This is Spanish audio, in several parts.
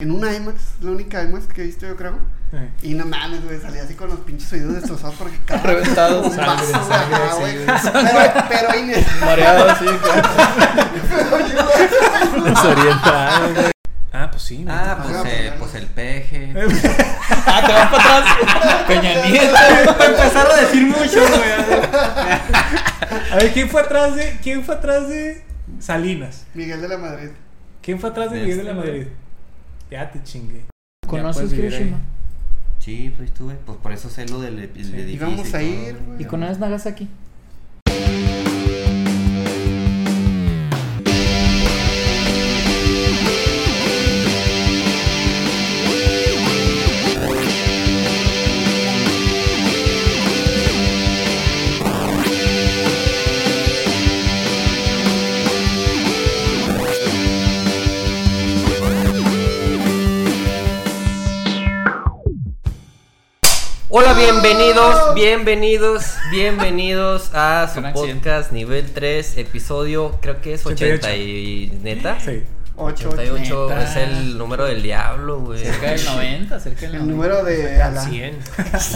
En una IMAX, la única IMAX que he visto yo creo. Eh. Y no mames, güey, salí así con los pinches oídos destrozados porque cada Reventados. un Sangre, vaso, güey, sangre, ajá, sí, güey. güey. Pero, pero Inés, Mareado así. Desorientado, güey. Ah, pues sí. Ah, pues, pues, eh, pues el peje. Ah, te vas para atrás. Peña Nieto. Empezaron a decir mucho, güey. A ver, ¿quién fue atrás de. ¿Quién fue atrás de Salinas? Miguel de la Madrid. ¿Quién fue atrás de De Miguel de este, la güey. Madrid? Ya te chingué. ¿Conoces. Hiroshima? Sí, pues estuve. Pues por eso sé lo del, del Sí. edificio. Y a todo. ir, güey. ¿Y conoces Nagasaki? Hola, bienvenidos, bienvenidos, bienvenidos a su accidente. podcast nivel 3, episodio, creo que es 80 y neta. Sí. 8, 88 Neta. es el número del diablo, güey. Cerca del 90, cerca del 90. El número de Alá. 100.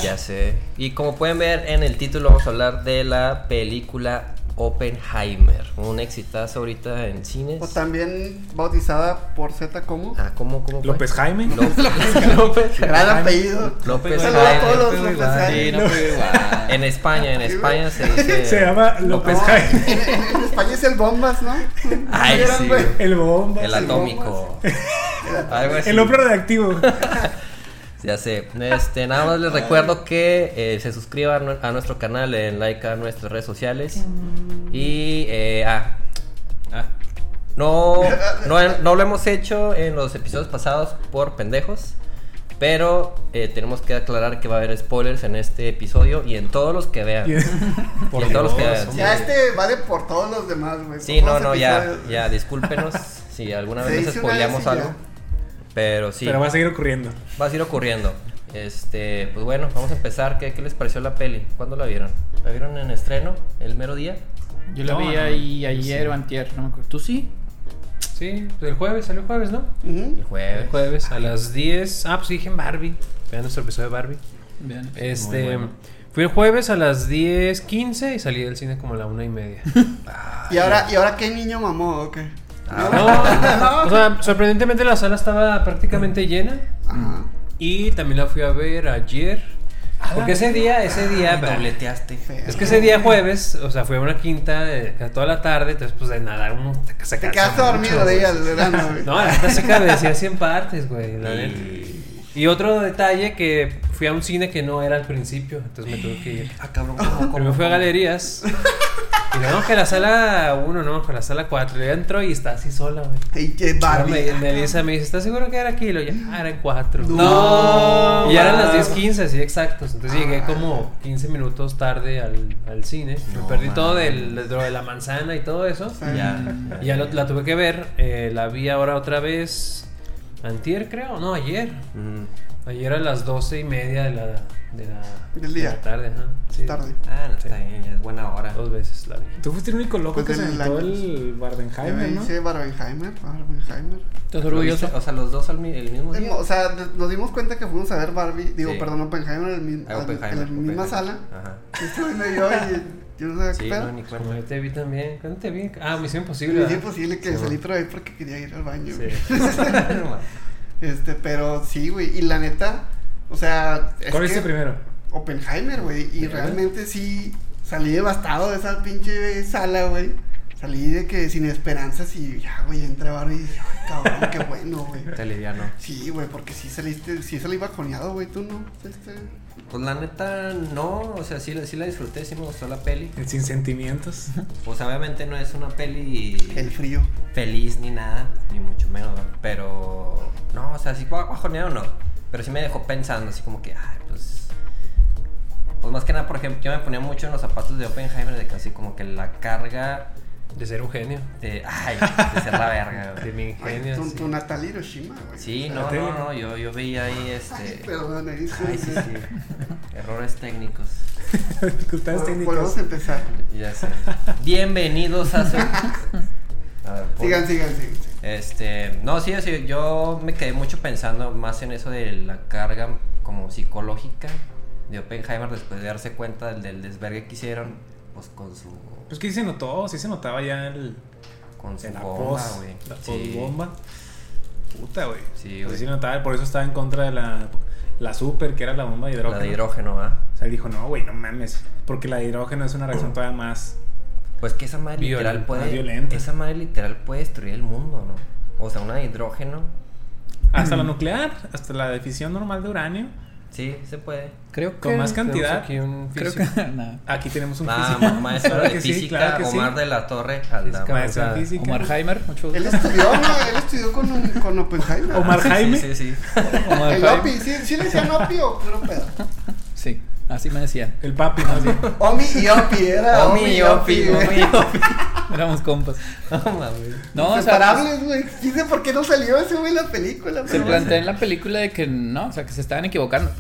Ya sé. Y como pueden ver en el título vamos a hablar de la película Oppenheimer, un exitazo ahorita en cines. O también bautizada por Z como. Ah, ¿cómo, cómo fue? López Jaime. López. López. Gran apellido. López a Jaime. todos López López Jaime. Sí, no. En España, en España se dice. Se llama López No, Jaime. En, España es el Bombas, ¿no? Ay, ¿Vieron, sí, güey? güey. El bomba. El atómico. Algo así. El hombre reactivo. Ya sé. Este, nada más les recuerdo que eh, se suscriban a nuestro canal, en like a nuestras redes sociales. Y eh, ah, ah, no, no, no lo hemos hecho en los episodios pasados por pendejos. Pero eh, tenemos que aclarar que va a haber spoilers en este episodio y en todos los que vean. Por Y en todos los que Dios, vean. hombre. Ya este vale por todos los demás, güey. Sí, no, no, ya, ya, discúlpenos si alguna vez spoileamos ya. Pero sí, Pero va a seguir ocurriendo. va a seguir ocurriendo. Este, pues bueno, vamos a empezar. ¿Qué, qué les pareció la peli? ¿Cuándo la vieron? ¿La vieron en estreno? ¿El mero día? Yo No, vi no, ahí ayer sí. o antier, no me acuerdo. ¿Tú sí? Sí, el jueves, salió el jueves, ¿no? El jueves. El jueves a las 10. Ah, pues dije en Barbie. Vean nuestro episodio de Barbie. Bien. Este. bueno. Fui el jueves a las 10.15 y salí del cine como a la una y media. ¿Y ahora, ¿Y ahora qué niño mamó o qué? No, o sea, sorprendentemente la sala estaba prácticamente llena. Ajá. Y también la fui a ver ayer. Porque ese día, ese día. Dobleteaste. Feo. Es que ese día jueves, o sea, fue a una quinta eh, toda la tarde, entonces pues de nadar uno se, se Te quedaste dormido de ella el verano, güey. No, la neta sí cabecía así en partes, güey, la neta. Y... Otro detalle que fui a un cine que no era al principio, entonces me tuve que ir. Ah, cabrón, ¿cómo, cómo, Primero fui a galerías. Y no, que la sala 1, no, que la sala 4. Yo entro y está así sola, güey. Y que Barbie. Me, Melissa me dice, ¿estás seguro que era aquí? Y lo ya, ah, eran 4. No. Y eran wow. las 10.15, así exactos. Entonces llegué Ah. como 15 minutos tarde al, al cine. No, me perdí todo man. del, de, la manzana y todo eso. Ya. Y ya lo- la tuve que ver. eh, la vi ahora otra vez. Antier, creo. No, ayer. Mm. Ayer a las 12 y media de la, de la, Del de día. la tarde. Ajá. Sí. Tarde. Ah, no, está bien, ya es buena hora. Dos veces la vi. Tú fuiste el único loco Pues que se aventó el Barbenheimer, me ¿no? dice Barbenheimer. Barbenheimer. ¿Estás ¿Lo orgulloso? O sea, los dos al mi- el mismo día. O sea, de- nos dimos cuenta que fuimos a ver Barbie, digo, Sí. perdón, Oppenheimer en, el Ah, al- Oppenheimer, en la misma Oppenheimer. sala. Ajá. Y Este güey me vio y yo no sabía Sí, qué pedo. no, ni Como cuenta. yo te vi también. ¿Cuándo te vi? Ah, Misión Imposible. ¿verdad? imposible que Sí, salí por ahí porque quería ir al baño. Sí. Este, pero sí, güey. Y la neta, o sea. es ¿Cuál viste primero? Oppenheimer, güey. Y realmente sí salí devastado de esa pinche sala, güey. Salí de que sin esperanzas y ya, güey, entré a Barbie y dije, ay, cabrón, qué bueno, güey. Te aliviano. Sí, güey, porque sí saliste, sí salí bajoneado, güey, tú no. Este, Pues la neta, no. O sea, sí, la- sí la disfruté, sí me gustó la peli. El Sin Sentimientos. Pues obviamente no es una peli el frío. feliz ni nada, ni mucho menos, ¿no? Pero, no, o sea, sí bajoneado no. Pero sí me dejó pensando, así como que, ay, pues. Pues más que nada, por ejemplo, yo me ponía mucho en los zapatos de Oppenheimer, de casi como que la carga De ser un genio. de, ay, de ser la verga, De mi Ay, ingenio. tu, sí. tu Natalia Hiroshima, güey. Sí, no, no, no, yo, yo veía ahí Ay, este. perdón, ahí sí, Ay, sí, sí. Errores técnicos. Dificultades técnicas. Volvemos a empezar. Ya sé. Bienvenidos a su. A ver, Sigan, sigan, sigan. sigan. Este, no, sí, sí, yo me quedé mucho pensando más en eso de la carga como psicológica de Oppenheimer después de darse cuenta del, del desvergue que hicieron, pues con su, Pues que sí se notó, sí se notaba ya el, con su la bomba, güey. la Sí. bomba. Puta, güey. Sí, Pues güey. sí notaba, por eso estaba en contra de la, la super, que era la bomba de hidrógeno. La de hidrógeno, ¿ah? O sea, él dijo, no, güey, no mames. Porque la de hidrógeno es una reacción todavía más. Pues que esa madre literal Violenta, puede. violenta. Esa madre literal puede destruir el mundo, ¿no? O sea, una de hidrógeno. Hasta la nuclear, hasta la de fisión normal de uranio. Sí, se puede. Creo que. Con más cantidad. aquí un Creo físico. que. nada. Aquí tenemos un Ah, físico. ma- maestro Claro de que sí, física, claro que sí. Omar de la Torre Aldama. Física. Maestro de física. Omar Heimer, mucho Él gusto. estudió, ¿no? Él estudió con, un- con Oppenheimer. Omar Jaime. Sí, sí, sí. Omar El. Opi, ¿sí, sí le decían Opi o puro pedo? Sí, así me decían. El papi, ¿no? Sí. Omi y Opi, era Omi y Opi. Omi, Opi. Éramos compas. No mames. No, o sea, Inseparables, güey. Dice por qué no salió ese güey en la película. se plantea en la película de que no, o sea, que se estaban equivocando.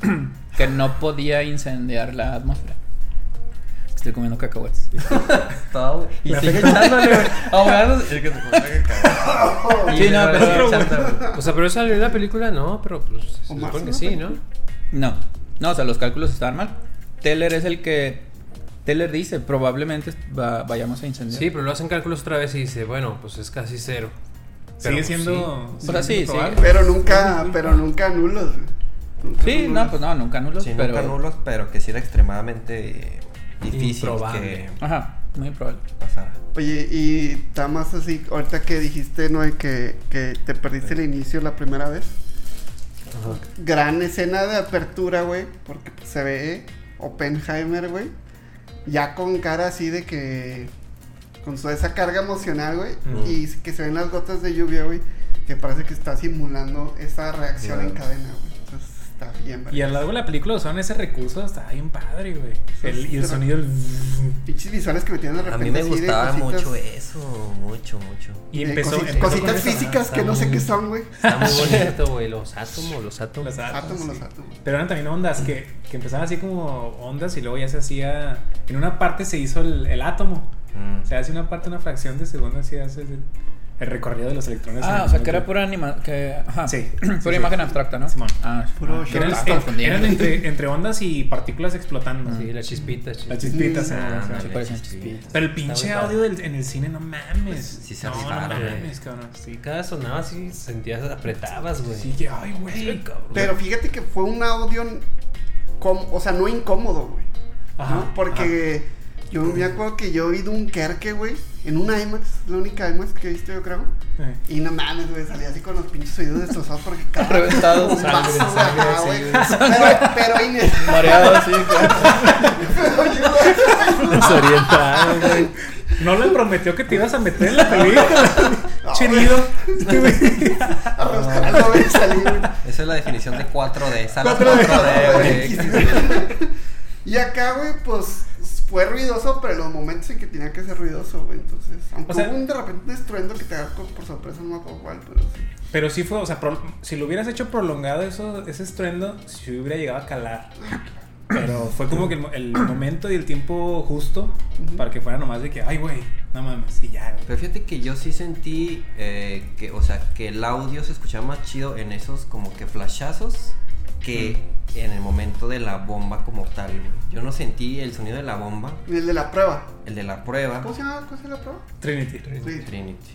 que no podía incendiar la atmósfera. Estoy comiendo cacahuetes. Todo, güey. Y sigue echándole, güey. Ahogándose. El que se pone cagado. Sí, Y no, pero-. O sea, pero salió en la película, no, pero pues se sí, ¿no? No, no, o sea, los cálculos estaban mal. Teller es el que. Teller dice, probablemente va- vayamos a incendiar. Sí, pero lo hacen cálculos otra vez y dice, bueno, pues es casi cero. Pero, Sigue pues, siendo. O sea, sí, siendo sí. probable. Pero nunca, pero nunca nulos, güey. Nunca Sí, son no, pues no, nunca nulos. Sí, pero... nunca nulos, pero que sí era extremadamente difícil Improbable. que Ajá, muy probable. pasara. Oye, y está más así, ahorita que dijiste, ¿no? De que, que te perdiste el inicio la primera vez. Ajá. Gran escena de apertura, güey, porque pues, se ve Oppenheimer, güey, ya con cara así de que, con toda esa carga emocional, güey, y que se ven las gotas de lluvia, güey, que parece que está simulando esa reacción en cadena, güey. Entonces está bien, Y a lo largo de la película usaron ese recurso, está bien padre, güey. El- y el sonido. el- Pinches visuales que me tienen de A repente. mí me así de gustaba cositas- mucho eso, mucho, mucho. Y de empezó. cosi- empezó cositas físicas que no sé qué son, güey. Está muy bonito, güey, los átomos, los átomos. Los átomos, Átomos, los átomos. Pero eran también ondas que, que empezaban así como ondas y luego ya se hacía. En una parte se hizo el, el átomo. Mm. O sea, hace una parte, una fracción de segundo, así hace el, el recorrido de los electrones. Ah, o sea, que era pura anima que ajá. Sí. pura Sí, sí. imagen abstracta, ¿no? Simón. Ah, Puro ah, Que eran, en- confundiendo. eran entre, entre ondas y partículas explotando. Sí, la chispita, Las chispitas. Mm. ah, Ah, Sí, chispitas. Pero el pinche audio del- en el cine, no mames. Sí se no, no mames, cabrón. Sí, cada sonaba así, sentías, apretabas, güey. Sí, que, ay, güey. Pero fíjate que fue un audio, com- o sea, no incómodo, güey. Ajá, ¿no? Porque yo me acuerdo que yo vi Dunkerque, güey, en una IMAX, la única IMAX que he visto, yo creo. Eh. Y no mames, güey, salía así con los pinches oídos destrozados porque cada Reventados. un Sangre, vaso, sangre, ajá, sí, güey. Pero, pero Inés, Mareado, sí, claro. Desorientado, güey. No le prometió que te ibas a meter en la película. No, Cherido. arrastrando, güey, salí, güey. Esa es la definición de 4D. Sala 4D, 4D, güey. Y acá, güey, pues fue ruidoso, pero en los momentos en que tenía que ser ruidoso, güey. Entonces, aunque O sea- hubo un de repente un estruendo que te agarró por sorpresa, no me acuerdo cuál, pero sí. Pero sí fue, o sea, pro- si lo hubieras hecho prolongado eso, ese estruendo, si hubiera llegado a calar. Pero fue como que el, el momento y el tiempo justo Ujú. para que fuera nomás de que, ay, güey, no mames, y ya. güey. Pero fíjate que yo sí sentí eh, que, o sea, que el audio se escuchaba más chido en esos como que flashazos que en el momento de la bomba como tal. Yo no sentí el sonido de la bomba, Y el de la prueba. el de la prueba. ¿Cómo se llama? ¿Cómo se llama la prueba? Trinity. Sí. Trinity.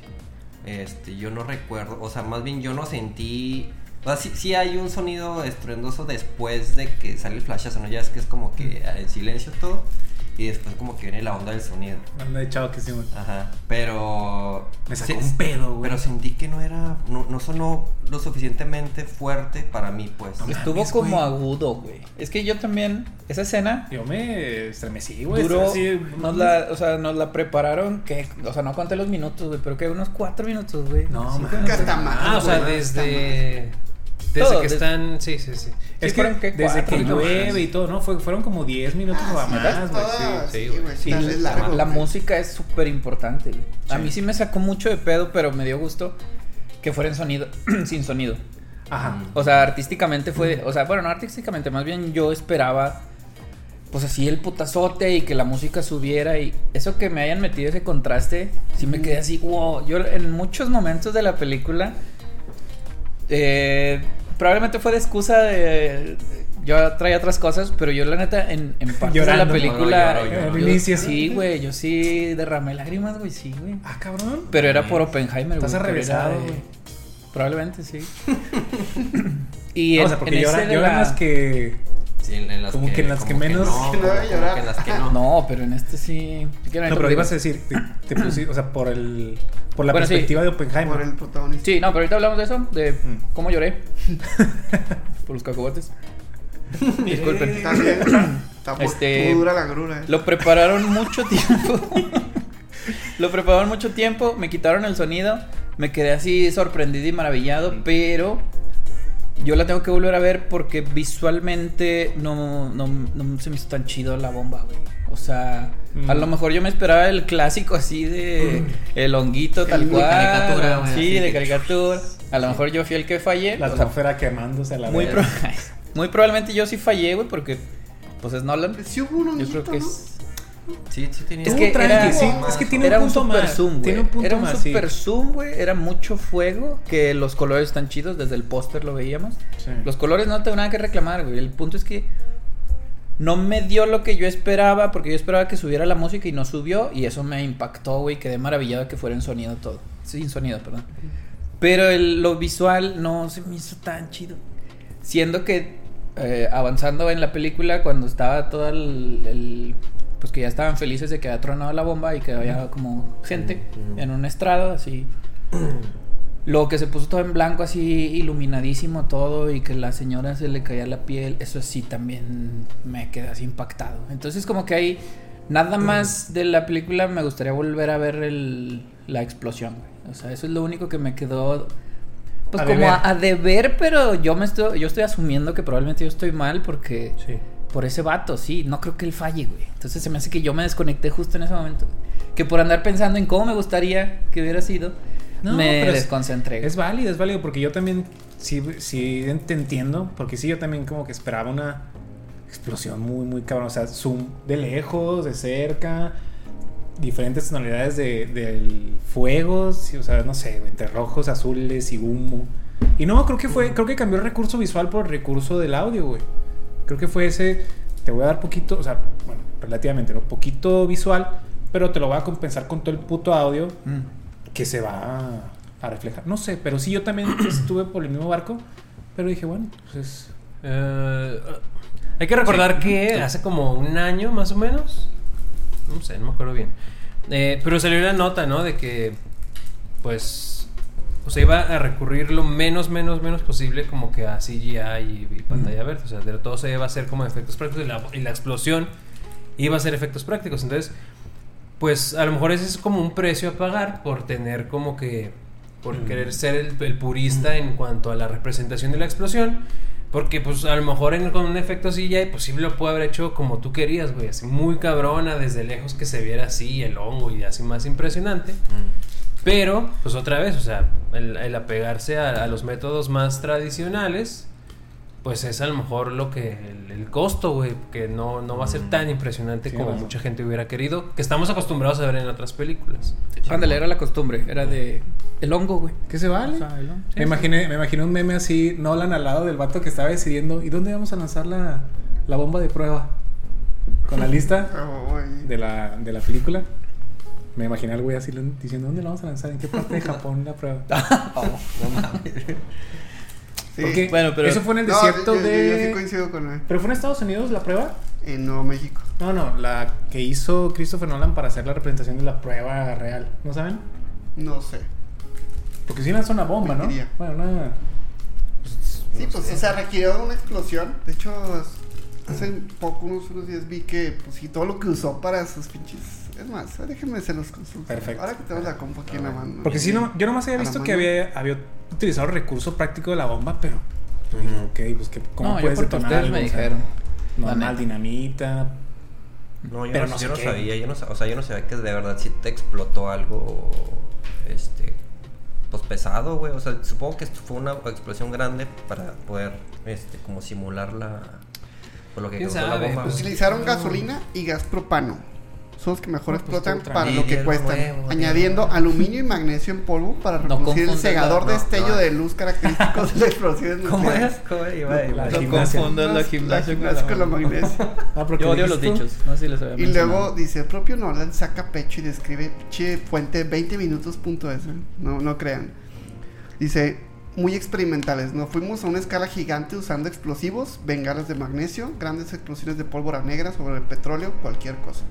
Este, yo no recuerdo, o sea, más bien yo no sentí. O sea, sí, sí hay un sonido estruendoso después de que sale el flashazo, ¿no? Ya es que es como que en silencio todo. Y después como que viene la onda del sonido. Anda de chavo que sí, güey. Ajá. Pero. Me sacó sí- un pedo, güey. Pero sentí que no era. No, no sonó lo suficientemente fuerte para mí, pues. No Estuvo mames, como güey. agudo, güey. Es que yo también, esa escena Yo me estremecí, güey. duró, así, nos la, o sea, nos la prepararon, que, o sea, no conté los minutos, güey, pero que unos cuatro minutos, güey. No, Cinco man. minutos. Hasta más. Ah, o sea, desde. Desde Todo, que desde- están. Sí, sí, sí. Es que desde que llueve y todo, ¿no? Fue, fueron como 10 minutos o Ah, sí, más, güey. sí, sí, güey. Sí, la música es súper importante, güey. A mí sí me sacó mucho de pedo, pero me dio gusto que fuera en sonido, sin sonido. Ajá. O sea, artísticamente fue, o sea, bueno, no artísticamente, más bien yo esperaba pues así el putazote y que la música subiera y eso que me hayan metido ese contraste, sí me quedé así, wow. Yo en muchos momentos de la película, eh, probablemente fue de excusa de... Yo traía otras cosas, pero yo la neta en, en partes de la película... No, no, lloro. Sí, güey, yo sí derramé lágrimas, güey, sí, güey. Ah, cabrón. Pero era por Oppenheimer, Estás güey, era de- güey. Probablemente sí. y No, en, o sea, porque en ese lloran, de lloran la- las que. Sí, en, en las Como que en las que menos- no, Que no como que en las que no. No, pero en este sí. No, pero ibas a decir, te, te o sea, por el. Por la Bueno, sí. perspectiva de Oppenheimer. Por el protagonista. Sí, no, pero ahorita hablamos de eso, de Mm. cómo lloré. por los cacahuates. Disculpen. Está bien. Está muy, Este- dura la grura. eh. Lo prepararon mucho tiempo. Lo prepararon mucho tiempo, me quitaron el sonido, me quedé así sorprendido y maravillado, pero yo la tengo que volver a ver porque visualmente no, no, no se me hizo tan chido la bomba, güey. O sea, a Mm. lo mejor yo me esperaba el clásico así de el honguito tal El de cual. caricatura, güey, Sí, de que- caricatura. A lo mejor yo fui el que fallé. La sea, atmósfera quemándose a la muy, vez. pro- muy probablemente yo sí fallé, güey, porque pues es Nolan. Sí hubo un Yo creo honguito, que ¿no? es Sí, sí tenía. es que era, sí, es que tiene era un un punto zoom, güey. tiene un punto era un más, sí. super zoom, güey. Era mucho fuego, que los colores están chidos, desde el póster lo veíamos. Sí. Los colores no tengo nada que reclamar, güey. El punto es que no me dio lo que yo esperaba, porque yo esperaba que subiera la música y no subió, y eso me impactó, güey. Quedé maravillado de que fuera en sonido todo. Sin sonido, perdón. Pero el- lo visual no se me hizo tan chido. Siendo que eh, avanzando en la película, cuando estaba todo el, el- Pues que ya estaban felices de que había tronado la bomba y que había como gente en un estrado, así. Lo que se puso todo en blanco, así iluminadísimo todo, y que la señora se le caía la piel, eso sí también me quedé así impactado. Entonces, como que hay nada más de la película, me gustaría volver a ver el, la explosión, güey. O sea, eso es lo único que me quedó. Pues A como deber. a, a deber, pero yo me estoy, yo estoy asumiendo que probablemente yo estoy mal porque Sí. Por ese vato, sí, no creo que él falle, güey. Entonces se me hace que yo me desconecté justo en ese momento. Que por andar pensando en cómo me gustaría que hubiera sido, No, me pero es- desconcentré. Es válido, es válido, porque yo también sí, sí te entiendo, porque sí, yo también como que esperaba una explosión muy, muy cabrón, o sea, zoom de lejos, de cerca, diferentes tonalidades de, del fuego, sí, o sea, no sé, entre rojos, azules y humo. Y no, creo que fue, creo que cambió el recurso visual por el recurso del audio, güey. Creo que fue ese, te voy a dar poquito, o sea, bueno, relativamente, ¿no? Poquito visual, pero te lo voy a compensar con todo el puto audio Mm. que se va a, a reflejar. No sé, pero sí yo también estuve por el mismo barco, pero dije, bueno, pues Eh, hay que recordar que hace como un año más o menos, no sé, no me acuerdo bien, eh, pero salió la nota, ¿no? De que, pues, o sea, iba a recurrir lo menos, menos, menos posible como que a CGI y, y pantalla verde. O sea, de todo se iba a hacer como efectos prácticos y la, y la explosión iba a ser efectos prácticos. Entonces, pues a lo mejor ese es como un precio a pagar por tener como que, por querer ser el, el purista en cuanto a la representación de la explosión. Porque pues a lo mejor en- con un efecto CGI pues sí lo puede haber hecho como tú querías, güey. Así muy cabrona, desde lejos que se viera así el hongo y así más impresionante. Pero, pues otra vez, o sea, el, el apegarse a, a los métodos más tradicionales, pues es a lo mejor lo que, el, el costo, güey, que no, no va a ser tan impresionante Sí, como mucha gente hubiera querido, que estamos acostumbrados a ver en otras películas. Ándale, era la costumbre, era de el hongo, güey. ¿qué se vale? O sea, el hongo. me, imaginé, me imaginé un meme así, Nolan al lado del vato que estaba decidiendo, ¿y dónde vamos a lanzar la, la bomba de prueba? Con la lista Oh, de la, de la película. Me imaginé al güey así diciendo, ¿dónde la vamos a lanzar? ¿En qué parte de Japón la prueba? no mames. Sí. Porque Bueno, pero- eso fue en el No, desierto yo, yo- de... yo sí coincido con él. ¿Pero fue en Estados Unidos la prueba? En Nuevo México. No, no, la que hizo Christopher Nolan para hacer la representación de la prueba real. ¿No saben? No sé. Porque sí lanzó una bomba, ¿no? Bueno, una... Sí, pues, o sea, requirió una explosión. De hecho, hace poco, unos, unos días, vi que, pues, sí, todo lo que usó para sus pinches. Es más, déjenme se los consulto. Perfecto. Ahora que tenemos la compu aquí en la mano. Porque sí, no, yo nomás había visto que había, había utilizado el recurso práctico de la bomba, pero... yo ok, pues que, ¿cómo No, yo puedes detonar ustedes algo? me O sea, dijeron. la normal, dinamita. No, yo Pero no, no sé yo no sabía, yo no, o sea, yo no sabía que de verdad si te explotó algo, este, pues pesado, güey. O sea, supongo que esto fue una explosión grande para poder, este, como simular la, Por lo que ¿Quién causó la bomba. Pues, Utilizaron gasolina y gas propano. Son los que mejor No, pues, explotan para lo que cuestan. nuevo, añadiendo aluminio y magnesio en polvo para No reproducir el la- no, destello no. de luz característicos de las explosiones ¿Cómo nucleares. es? ¿Cómo es? La No gimnasia. confundas la gimnasia con la magnesio. Ah, Yo odio los dichos. No sé si les había Y luego dice, el propio Nolan saca pecho y describe che fuente 20 minutos.es. No, no crean. Dice, muy experimentales. Nos fuimos a una escala gigante usando explosivos, bengalas de magnesio, grandes explosiones de pólvora negra sobre el petróleo, cualquier cosa.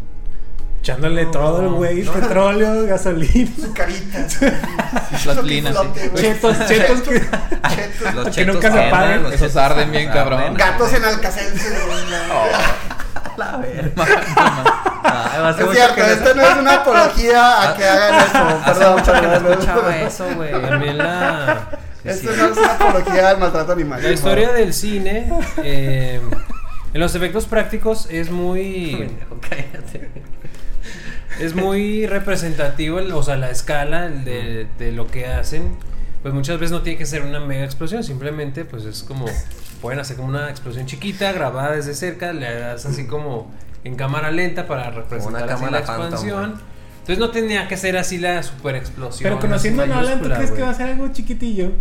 Echándole todo el güey, petróleo, gasolina. Sucaritas. Plastilina, sí. Chetos, chetos que. Chetos. Los Que chetos nunca se Esos arden bien, cabrón. arden. Gatos en Alcacel. La verga. Hace Es cierto, esto no es una apología a que hagan eso. Perdón, mucho que no escuchaba perdón. eso, güey. También la, Esto no es una apología al maltrato animal. la historia del cine, eh, en los efectos prácticos es muy... Cállate. Es muy representativo, el- o sea, la escala de, de lo que hacen. Pues muchas veces no tiene que ser una mega explosión, simplemente pues es como, pueden hacer como una explosión chiquita, grabada desde cerca, le das así como en cámara lenta para representar una así cámara la Phantom, expansión. Entonces no tenía que ser así la super explosión. Pero conociendo a Nolan, ¿tú crees que va a ser algo chiquitillo?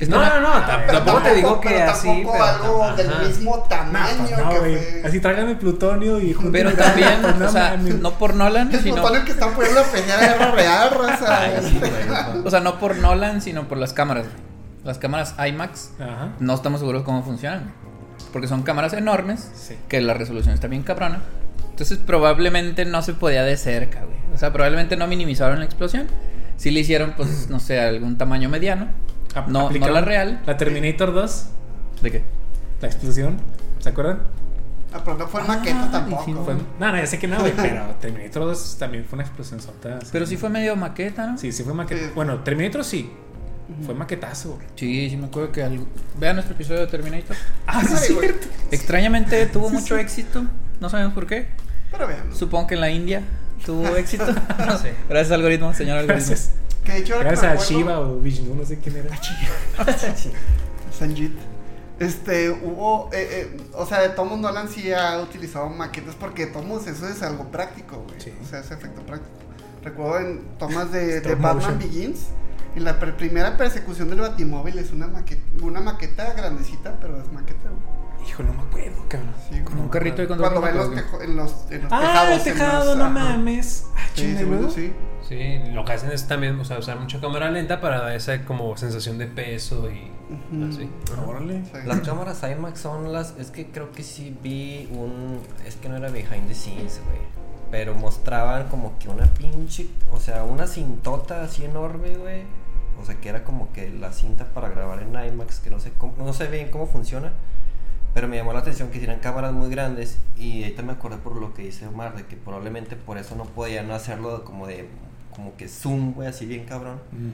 Es No, no, no, Pero tampoco te digo que pero así. tampoco pero algo del mismo tamaño No, pues no, que güey. fue. Así tráigame plutonio y Pero también, no o sea, no por Nolan, Es sino, el que están poniendo a pelear a guerra real, raza. Ay, sí, güey. o sea, no por Nolan, sino por las cámaras. Las cámaras IMAX Ajá. no estamos seguros cómo funcionan. Porque son cámaras enormes, Sí. que la resolución está bien cabrona. Entonces probablemente no se podía de cerca, güey. O sea, probablemente no minimizaron la explosión. Si le hicieron, pues, no sé, algún tamaño mediano. No, no la real. La Terminator 2, ¿De qué? la explosión. ¿Se acuerdan? Ah, pero no fue maqueta Ah, tampoco. sí, Fue- no, no, ya sé que no, güey, pero Terminator 2 también fue una explosión sota. Pero sí fue medio maqueta, ¿no? Sí, sí fue maqueta. Sí. Bueno, Terminator sí. Fue maquetazo, güey. Sí, sí me acuerdo que algo... Vean nuestro episodio de Terminator. Ah, sí, güey. Extrañamente tuvo mucho éxito. No sabemos por qué. Pero vean. Supongo que en la India tuvo éxito. No sé. Gracias, algoritmo, señor algoritmo. Gracias. Que de hecho ahora que Gracias me a acuerdo, Shiva o Vishnu, no sé quién era. Sanjit. Este, hubo, eh, eh, o sea, de Tomos Nolan sí ha utilizado maquetas porque Tomos eso es algo práctico, güey. Sí. O sea, es efecto práctico. Recuerdo en tomas de, Batman motion. Begins, en la primera persecución del Batimóvil es una maqueta, una maqueta grandecita, pero es maqueta, güey. Hijo, no me acuerdo, cabrón. Sí, Con güey. un carrito de control Cuando ven los, remoto, tejo- en los, en los Ah, tejados. el en tejado, los- no ajá. mames. Ah, Sí, sí. Sí, lo que hacen es también o sea, usar mucha cámara lenta para dar esa como sensación de peso y Ujú. así. Órale. Sí. Las cámaras IMAX son las. Es que creo que sí vi un. Es que no era behind the scenes, güey. Pero mostraban como que una pinche. O sea, una cintota así enorme, güey. O sea, que era como que la cinta para grabar en IMAX. Que no sé cómo. No sé bien cómo funciona. Pero me llamó la atención que hicieran cámaras muy grandes. Y ahorita me acordé por lo que dice Omar. De que probablemente por eso no podían hacerlo como de. Como que zoom, güey, así bien cabrón. Mm.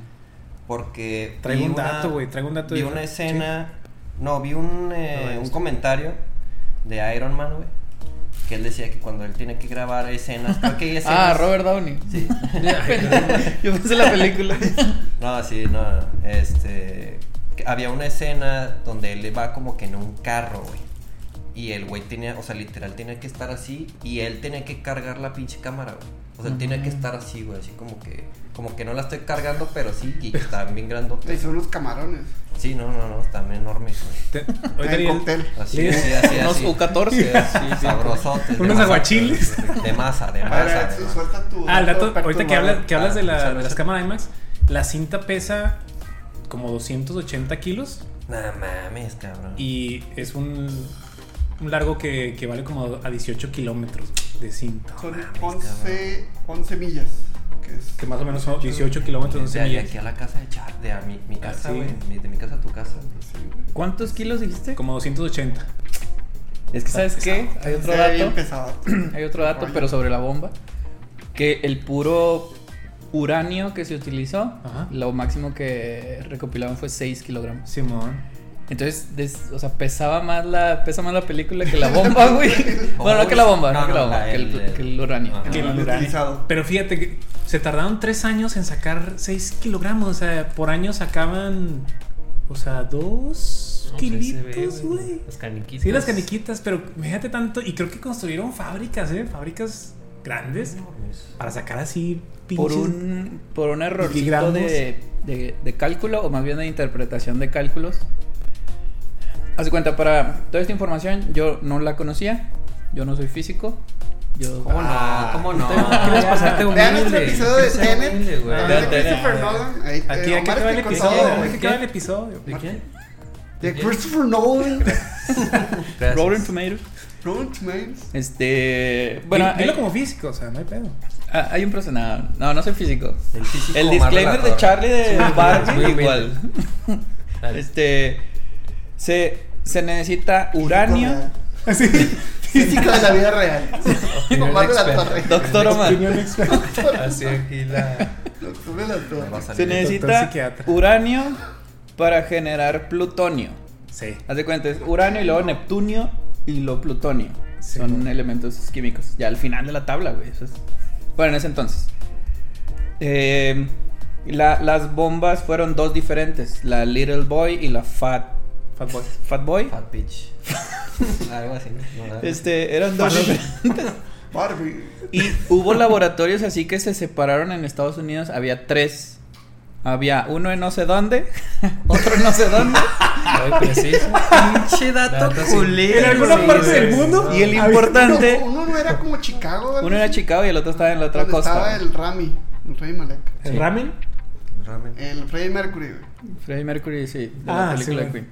Porque. Traigo un dato, güey. Traigo un dato. Vi de- una escena. No, vi un, eh, No, un comentario de Iron Man, güey. Que él decía que cuando él tiene que grabar escenas. Creo que hay escenas. Ah, Robert Downey. Sí. Yo pensé la película. No, sí, no. Este. Había una escena donde él va como que en un carro, güey. Y el güey tenía, o sea, literal, tenía que estar así. Y él tenía que cargar la pinche cámara, güey. O sea, él tenía que estar así, güey. Así como que. Como que no la estoy cargando, pero sí. Y estaban bien grandotes. hizo unos camarones. Sí, no, no, no. Están enormes, güey. Te- ahorita El leí el- cóctel. Así, Sí. así, así, Unos así. U14. Sí, así, sabrosotes. Unos masa, aguachiles. De masa, de A masa. suelta tu. Ah, el dato, ahorita que hablas, que hablas de, la- Ah, de las cámaras IMAX, la cinta pesa como 280 kilos No mames, cabrón. y es un, un largo que, que vale como a 18 kilómetros de cinta. Son mames, 11, 11 millas. Que es Que más o menos son 18 kilómetros, 11 de, de millas. aquí a la casa de Char, de a mi, mi Ah, casa, mi- de mi casa a tu casa. ¿Cuántos kilos dijiste? Como 280. Es que, ¿sabes qué? Hay otro dato. Hay otro dato, pero sobre la bomba. Que el puro uranio que se utilizó, Ajá. lo máximo que recopilaban fue 6 kilogramos. Simón. Entonces, des- o sea, pesaba más la, pesa más la película que la bomba, güey. bueno, no que la bomba, no, No, que la no, bomba, la- que, el, el- que el uranio. Ajá. Que el uranio. utilizado. Pero fíjate que se tardaron 3 años en sacar 6 kilogramos. O sea, por año sacaban, o sea, 2 Kilitos, USB, güey. Las caniquitas. Sí, las caniquitas, pero fíjate tanto. Y creo que construyeron fábricas, ¿eh? Fábricas grandes para sacar así pinches. Por un, por un errorcito de, de, de cálculo, o más bien de interpretación de cálculos. Haz de cuenta, para toda esta información yo no la conocía. Yo no soy físico. Yo, ¿Cómo no? ¿Cómo no? Ah, ¿Quieres ya. pasarte humilde? Vean nuestro episodio de ¿Quieres ser Tenet. Aquí hay que el episodio. todo, Hay que ¿Qué? acabar el episodio. ¿De quién? De Christopher Nolan. Rotten Tomatoes. Este. Bueno, dilo hay, como físico, o sea, no hay pedo. ah, hay un proceso. No, no, no soy físico. El físico El más disclaimer de. Charlie de Barbie igual. Dale. Este. Se, se necesita uranio. Así. Físico de la vida real. Omar de la. Torre. Doctor Omar. Así aquí la. Doctor de la Torre. Se necesita uranio para generar plutonio. Sí. Haz de cuenta, es uranio y luego neptunio y luego plutonio. Sí, Son elementos químicos. Ya al final de la tabla, güey. Eso es... Bueno, en ese entonces. Eh, la- las bombas fueron dos diferentes: la Little Boy y la Fat, Fat Boy. Fat Boy. Fat bitch. Algo así. ¿no? Este, eran dos diferentes. Barbie. Y hubo laboratorios así que se separaron en Estados Unidos. Había tres. Había uno en no sé dónde, otro en no sé dónde. Muy preciso. Pinche dato sí. culero. En alguna sí, parte del mundo. Y el importante. Uno, uno no era como Chicago, ¿verdad? Uno era Chicago y el otro estaba en la otra Donde costa. estaba el Rami, el Rey Malek. ¿El ramen? Ramen. El Freddie Mercury. Freddie Mercury, sí, de Ah, la película sí, de. Queen.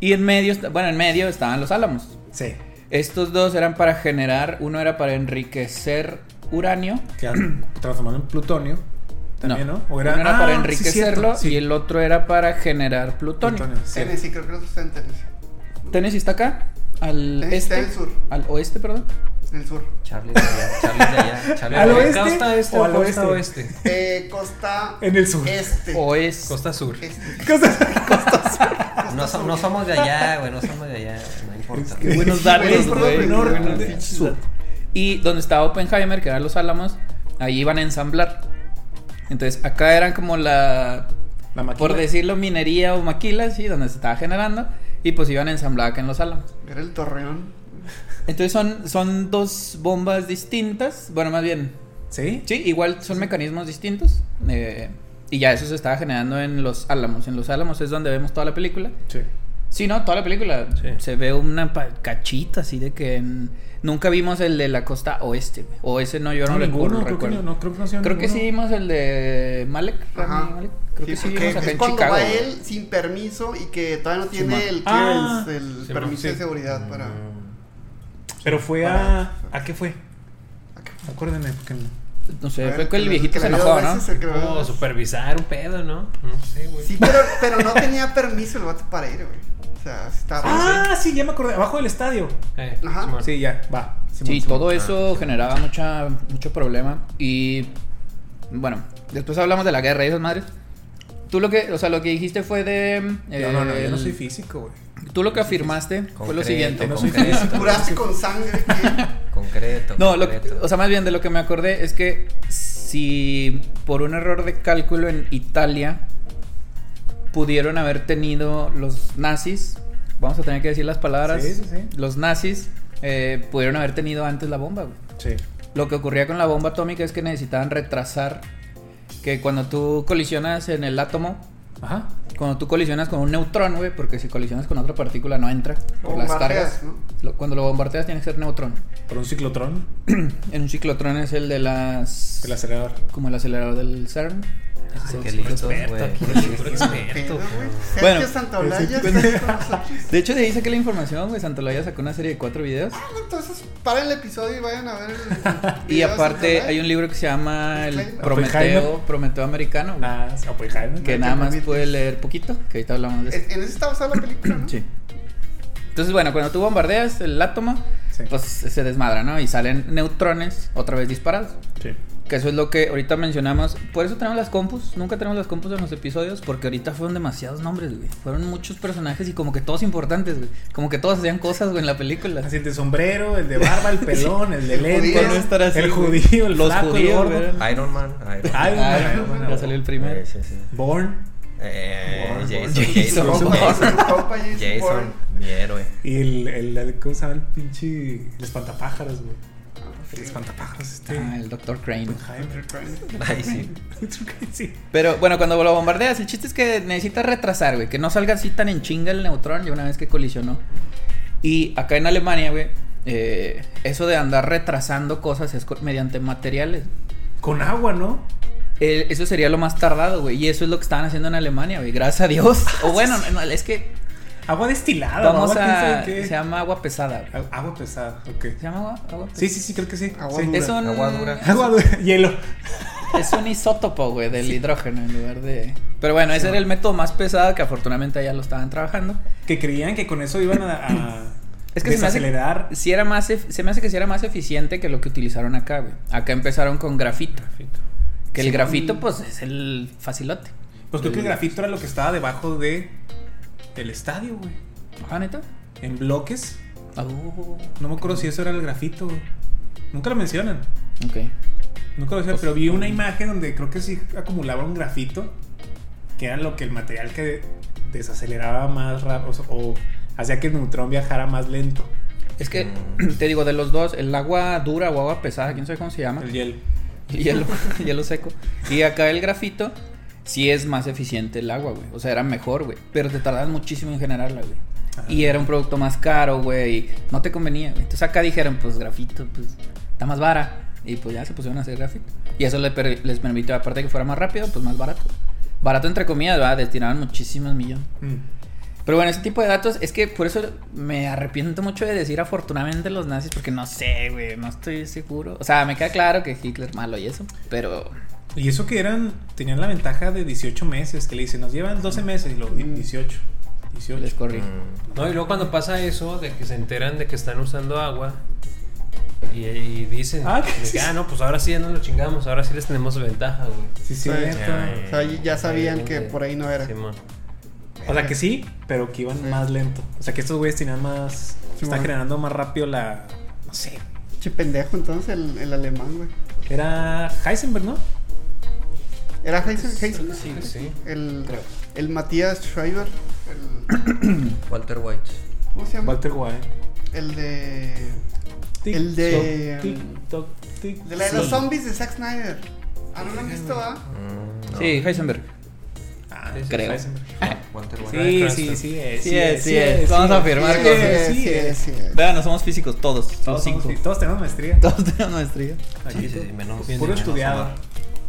Y en medio, bueno, en medio estaban los álamos. Sí. Estos dos eran para generar, uno era para enriquecer uranio. Que han transformado en plutonio. También, ¿no? Uno era Ah, para sí, enriquecerlo cierto, sí. y el otro era para generar plutonio. Plutonio, sí. Tennessee, creo que eso está en Tennessee. Tennessee está acá, al Tennessee está este, en el sur. al oeste, perdón. En el sur. Charlie de allá. Charlie de allá. Charlie ¿Al oeste ¿Costa este o o al costa oeste? oeste? Eh, costa En el sur. este. Oeste. Costa sur. Este. No, so- no somos de allá, güey. No somos de allá. No importa. Qué buenos datos, güey, norte, sur. Y donde estaba Oppenheimer, que eran los álamos, ahí iban a ensamblar. Entonces, acá eran como la La por decirlo, minería o maquila, sí, donde se estaba generando. Y pues iban a ensamblar acá en los álamos. Era el Torreón. Entonces son, son dos bombas distintas. Bueno, más bien, ¿Sí? sí, igual son mecanismos distintos. eh, y ya eso se estaba generando en los álamos. En los álamos es donde vemos toda la película. Sí. Sí, no, toda la película. Sí. Se ve una cachita así de que en- nunca vimos el de la costa oeste. güey. O ese no, yo no, No, ninguno, recuerdo. creo que recuerdo. no, no, creo que no Creo que sí vimos el de Malek. Ajá. Malek. Creo que sí vimos acá es en cuando Chicago. va güey. él sin permiso y que todavía no tiene Simón. el Ah, clearance, el Simón, permiso sí. de seguridad para. Pero fue a. ¿A qué fue? ¿A qué fue? Acuérdenme, porque no. No sé, ver, fue que el viejito que se enojó, ¿no? Como supervisar un pedo, ¿no? No sé, güey. Sí, pero, pero no tenía permiso el vato para ir, güey. Ah, sí, ya me acordé. Abajo del estadio. Eh, Ajá. Simón. Sí, ya, va. Sí, Simón, todo eso generaba mucha, mucho problema. Y bueno, después hablamos de la guerra y esas madres. Tú lo que, o sea, lo que dijiste fue de. No, no, no, yo no soy físico, güey. Tú lo que afirmaste fue lo siguiente. no soy concreto, físico. Curaste con sangre. que- Concreto. No, lo o sea, más bien de lo que me acordé es que si por un error de cálculo en Italia pudieron haber tenido los nazis, vamos a tener que decir las palabras, Sí, sí, sí. los nazis eh, pudieron haber tenido antes la bomba, güey. Sí. Lo que ocurría con la bomba atómica es que necesitaban retrasar que cuando tú colisionas en el átomo, Ajá. cuando tú colisionas con un neutrón, güey, porque si colisionas con otra partícula no entra por las Bombardeas, cargas. ¿no? Lo- cuando lo bombardeas tiene que ser neutrón. Por un ciclotrón. En un ciclotrón es el de las El acelerador. como el acelerador del CERN. Qué güey. Bueno, con nosotros. De hecho, de ahí saqué la información, güey. Santolaya sacó una serie de cuatro videos. Ah, Entonces, paren el episodio y vayan a ver el. Y aparte hay un libro que se llama El. Prometeo. Prometeo Americano, güey, Ah, sí, Oppenheimer. que nada más puede leer poquito, que ahorita hablamos de eso. En en ese está basada la película, ¿no? Sí. Entonces, bueno, cuando tú bombardeas el átomo, Sí. pues se desmadra, ¿no? Y salen neutrones otra vez disparados. Sí. Que eso es lo que ahorita mencionamos. Por eso tenemos las compus. Nunca tenemos las compus en los episodios. Porque ahorita fueron demasiados nombres, güey. Fueron muchos personajes y como que todos importantes, güey. Como que todos hacían cosas, güey, en la película. Así el de sombrero, el de barba, el pelón, el de lente. judío. no estar así, el güey. judío, el Los flaco, judíos. Iron Man. Iron Man. Bueno, bueno, ya salió el primero. Sí, sí, sí. Born. Eh, Bourne, Jason, Jason, Jason, mi héroe. Y el, el, el- ¿cómo se llama el pinche? El espantapájaros, güey. El espantapájaros, este. Ah, el Dr. Crane. Jaime. Ay, sí. sí. Pero bueno, cuando lo bombardeas, el chiste es que necesitas retrasar, güey. Que no salga así tan en chinga el neutrón ya una vez que colisionó. Y acá en Alemania, güey, eh, eso de andar retrasando cosas es mediante materiales. Con agua, ¿no? Eh, eso sería lo más tardado, güey. Y eso es lo que estaban haciendo en Alemania, güey. Gracias a Dios. O bueno, no, es que Agua destilada. vamos agua, a. qué. Se llama agua pesada. güey. Agua pesada, ok. ¿Se llama agua? agua pesada? Sí, sí, sí, creo que sí. Agua Sí. dura. Es un, Agua dura. Agua dura. Hielo. Es un isótopo, güey, del hidrógeno en lugar de. Pero bueno, ese era el método más pesado que afortunadamente ya lo estaban trabajando. Que creían que con eso iban a, a Es que se me hace- desacelerar. Si era más, se me hace que si era más eficiente que lo que utilizaron acá, güey. Acá empezaron con grafito. Que el grafito, pues, es el facilote. Pues creo que el grafito era lo que estaba debajo de del estadio, güey. ¿Ah, neta? En bloques. Oh, No me acuerdo si eso era el grafito, güey. Nunca lo mencionan. ok. Nunca lo mencionan, pero vi una imagen donde creo que sí acumulaba un grafito. Que era lo que el material que desaceleraba más rápido. O, o hacía que el neutrón viajara más lento. Es que, Mm. te digo, de los dos, el agua dura o agua pesada, quién sabe cómo se llama. El hielo. hielo, hielo seco. Y acá el grafito, sí es más eficiente el agua, güey. O sea, era mejor, güey. Pero te tardas muchísimo en generarla, güey. Y era un producto más caro, güey. No te convenía, güey. Entonces acá dijeron, pues grafito, pues está más vara. Y pues ya se pusieron a hacer grafito. Y eso per- les permitió, aparte de que fuera más rápido, pues más barato. Barato entre comillas, ¿verdad? Destinaban muchísimos millones. Mm. Pero bueno, ese tipo de datos es que por eso me arrepiento mucho de decir afortunadamente los nazis, porque no sé, güey, no estoy seguro. O sea, me queda claro que Hitler malo y eso, pero Y eso que eran, tenían la ventaja de 18 meses, que le dicen, nos llevan 12 meses y lo Mm. 18. 18. les corrí. Mm. No, y luego cuando pasa eso, de que se enteran de que están usando agua y, y dicen, Ah, de que, ah, no, pues ahora sí ya no lo chingamos, ahora sí les tenemos ventaja, güey. Sí, Sí. cierto. Ay. O sea, ya sabían que por ahí no era. O sea que sí, pero que iban Sí. más lento. O sea que estos güeyes tenían más. Sí, está bueno. generando más rápido la. No sé. Che pendejo entonces el, el alemán, güey. Era Heisenberg, ¿no? ¿Era Heisen, Heisenberg? Sí, sí. El, Creo. el Matías Schreiber. El, Walter White. ¿Cómo se llama? Walter White. El de. Tic, El de- tic, toc, tic. De la de los zombies de Zack Snyder. ¿Ah, no lo han visto, ah? Mm, no. Sí, Heisenberg. Ah, Sí, sí, creo. Heisenberg. Walter White. Sí, sí, sí, es, Sí es, sí es. Vamos a afirmar Sí, cosas. sí, sí, sí, es. sí, es. Vean, no somos físicos todos, Todos, cinco. somos- todos tenemos maestría. Todos tenemos maestría. Sí, sí, sí, menos. Bien Puro menos estudiado.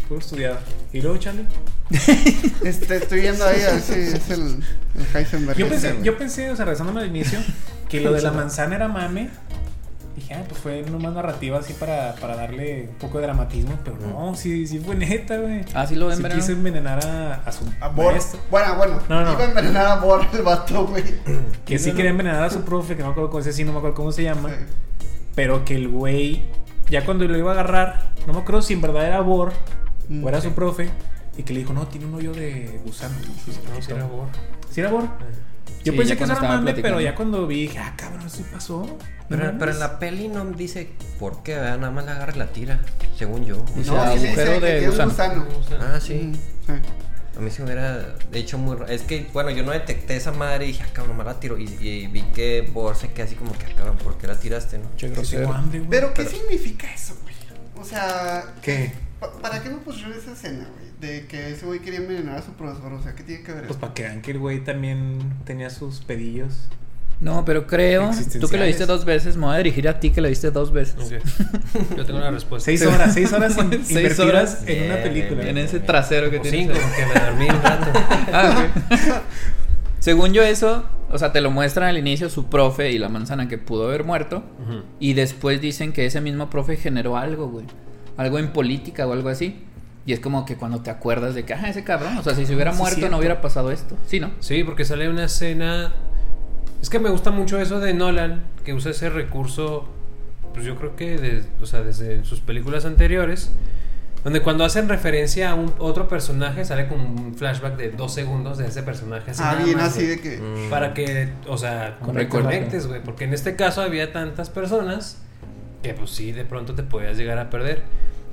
Puro estudiado. ¿Y luego, Charlie? Este, estoy viendo ahí a ver si es el, el Heisenberg. Yo pensé, güey. yo pensé, o sea, regresándome al inicio, que lo de la manzana era mame. Dije, ah, pues fue nomás narrativa así para, para darle un poco de dramatismo, pero no, sí, sí fue neta, güey. Ah, sí lo Sí envenenaron. quiso envenenar a, a su A Bor. maestro. Bueno, bueno. No, no. Iba a envenenar a Bor el vato, güey. Que sí quería envenenar a su profe, que no me acuerdo cómo, sí no me acuerdo cómo se llama. Sí. Pero que el güey, ya cuando lo iba a agarrar, no me acuerdo si en verdad era Bor Mm. o era su profe, y que le dijo, no, tiene un hoyo de gusano. Sí, sí, No, sí era Bor. ¿Sí era Bor? Yo Sí, pensé que eso era mame, pero ya cuando vi, dije, ah, cabrón, eso sí pasó. No Pero, en la peli no dice por qué, ¿verdad? nada más la agarra y la tira, según yo. O O sea, sí, agujero de gusano. ah, sí. Mm, sí. A mí sí me hubiera, de hecho, muy raro. Es que, bueno, yo no detecté esa madre y dije, ah, cabrón, nomás la tiro. Y, y vi que Bor se queda así como que, ah, cabrón, ¿por qué la tiraste, no? Che, grosero. tengo hambre, güey. Pero, ¿qué Pero- significa eso, güey? O sea, ¿Qué? Pa- ¿para qué me pusieron esa escena, güey? De que ese güey quería envenenar a su profesor. O sea, ¿qué tiene que ver Pues para que vean que el güey también tenía sus pedillos. No, pero creo, tú que lo viste dos veces, me voy a dirigir a ti que lo viste dos veces. Ok. Yo tengo la respuesta. Seis horas, seis horas in- Seis horas. en una película. bien, En bien. ese trasero que tienes. cinco, porque me dormí un rato. Ah, ok. Según yo eso, o sea, te lo muestran al inicio su profe y la manzana que pudo haber muerto. Y después dicen que ese mismo profe generó algo, güey. Algo en política o algo así. Y es como que cuando te acuerdas de que, ah, ese cabrón, o sea, si se hubiera Sí, muerto no hubiera pasado esto. Sí, ¿no? Sí, porque sale una escena. Es que me gusta mucho eso de Nolan, que usa ese recurso. Pues yo creo que de- o sea, desde sus películas anteriores. Donde cuando hacen referencia a un otro personaje sale como un flashback de dos segundos de ese personaje. así Ah, bien más, así de que. Para que, o sea, Con reconectes, güey. Porque en este caso había tantas personas que, pues sí, de pronto te podías llegar a perder.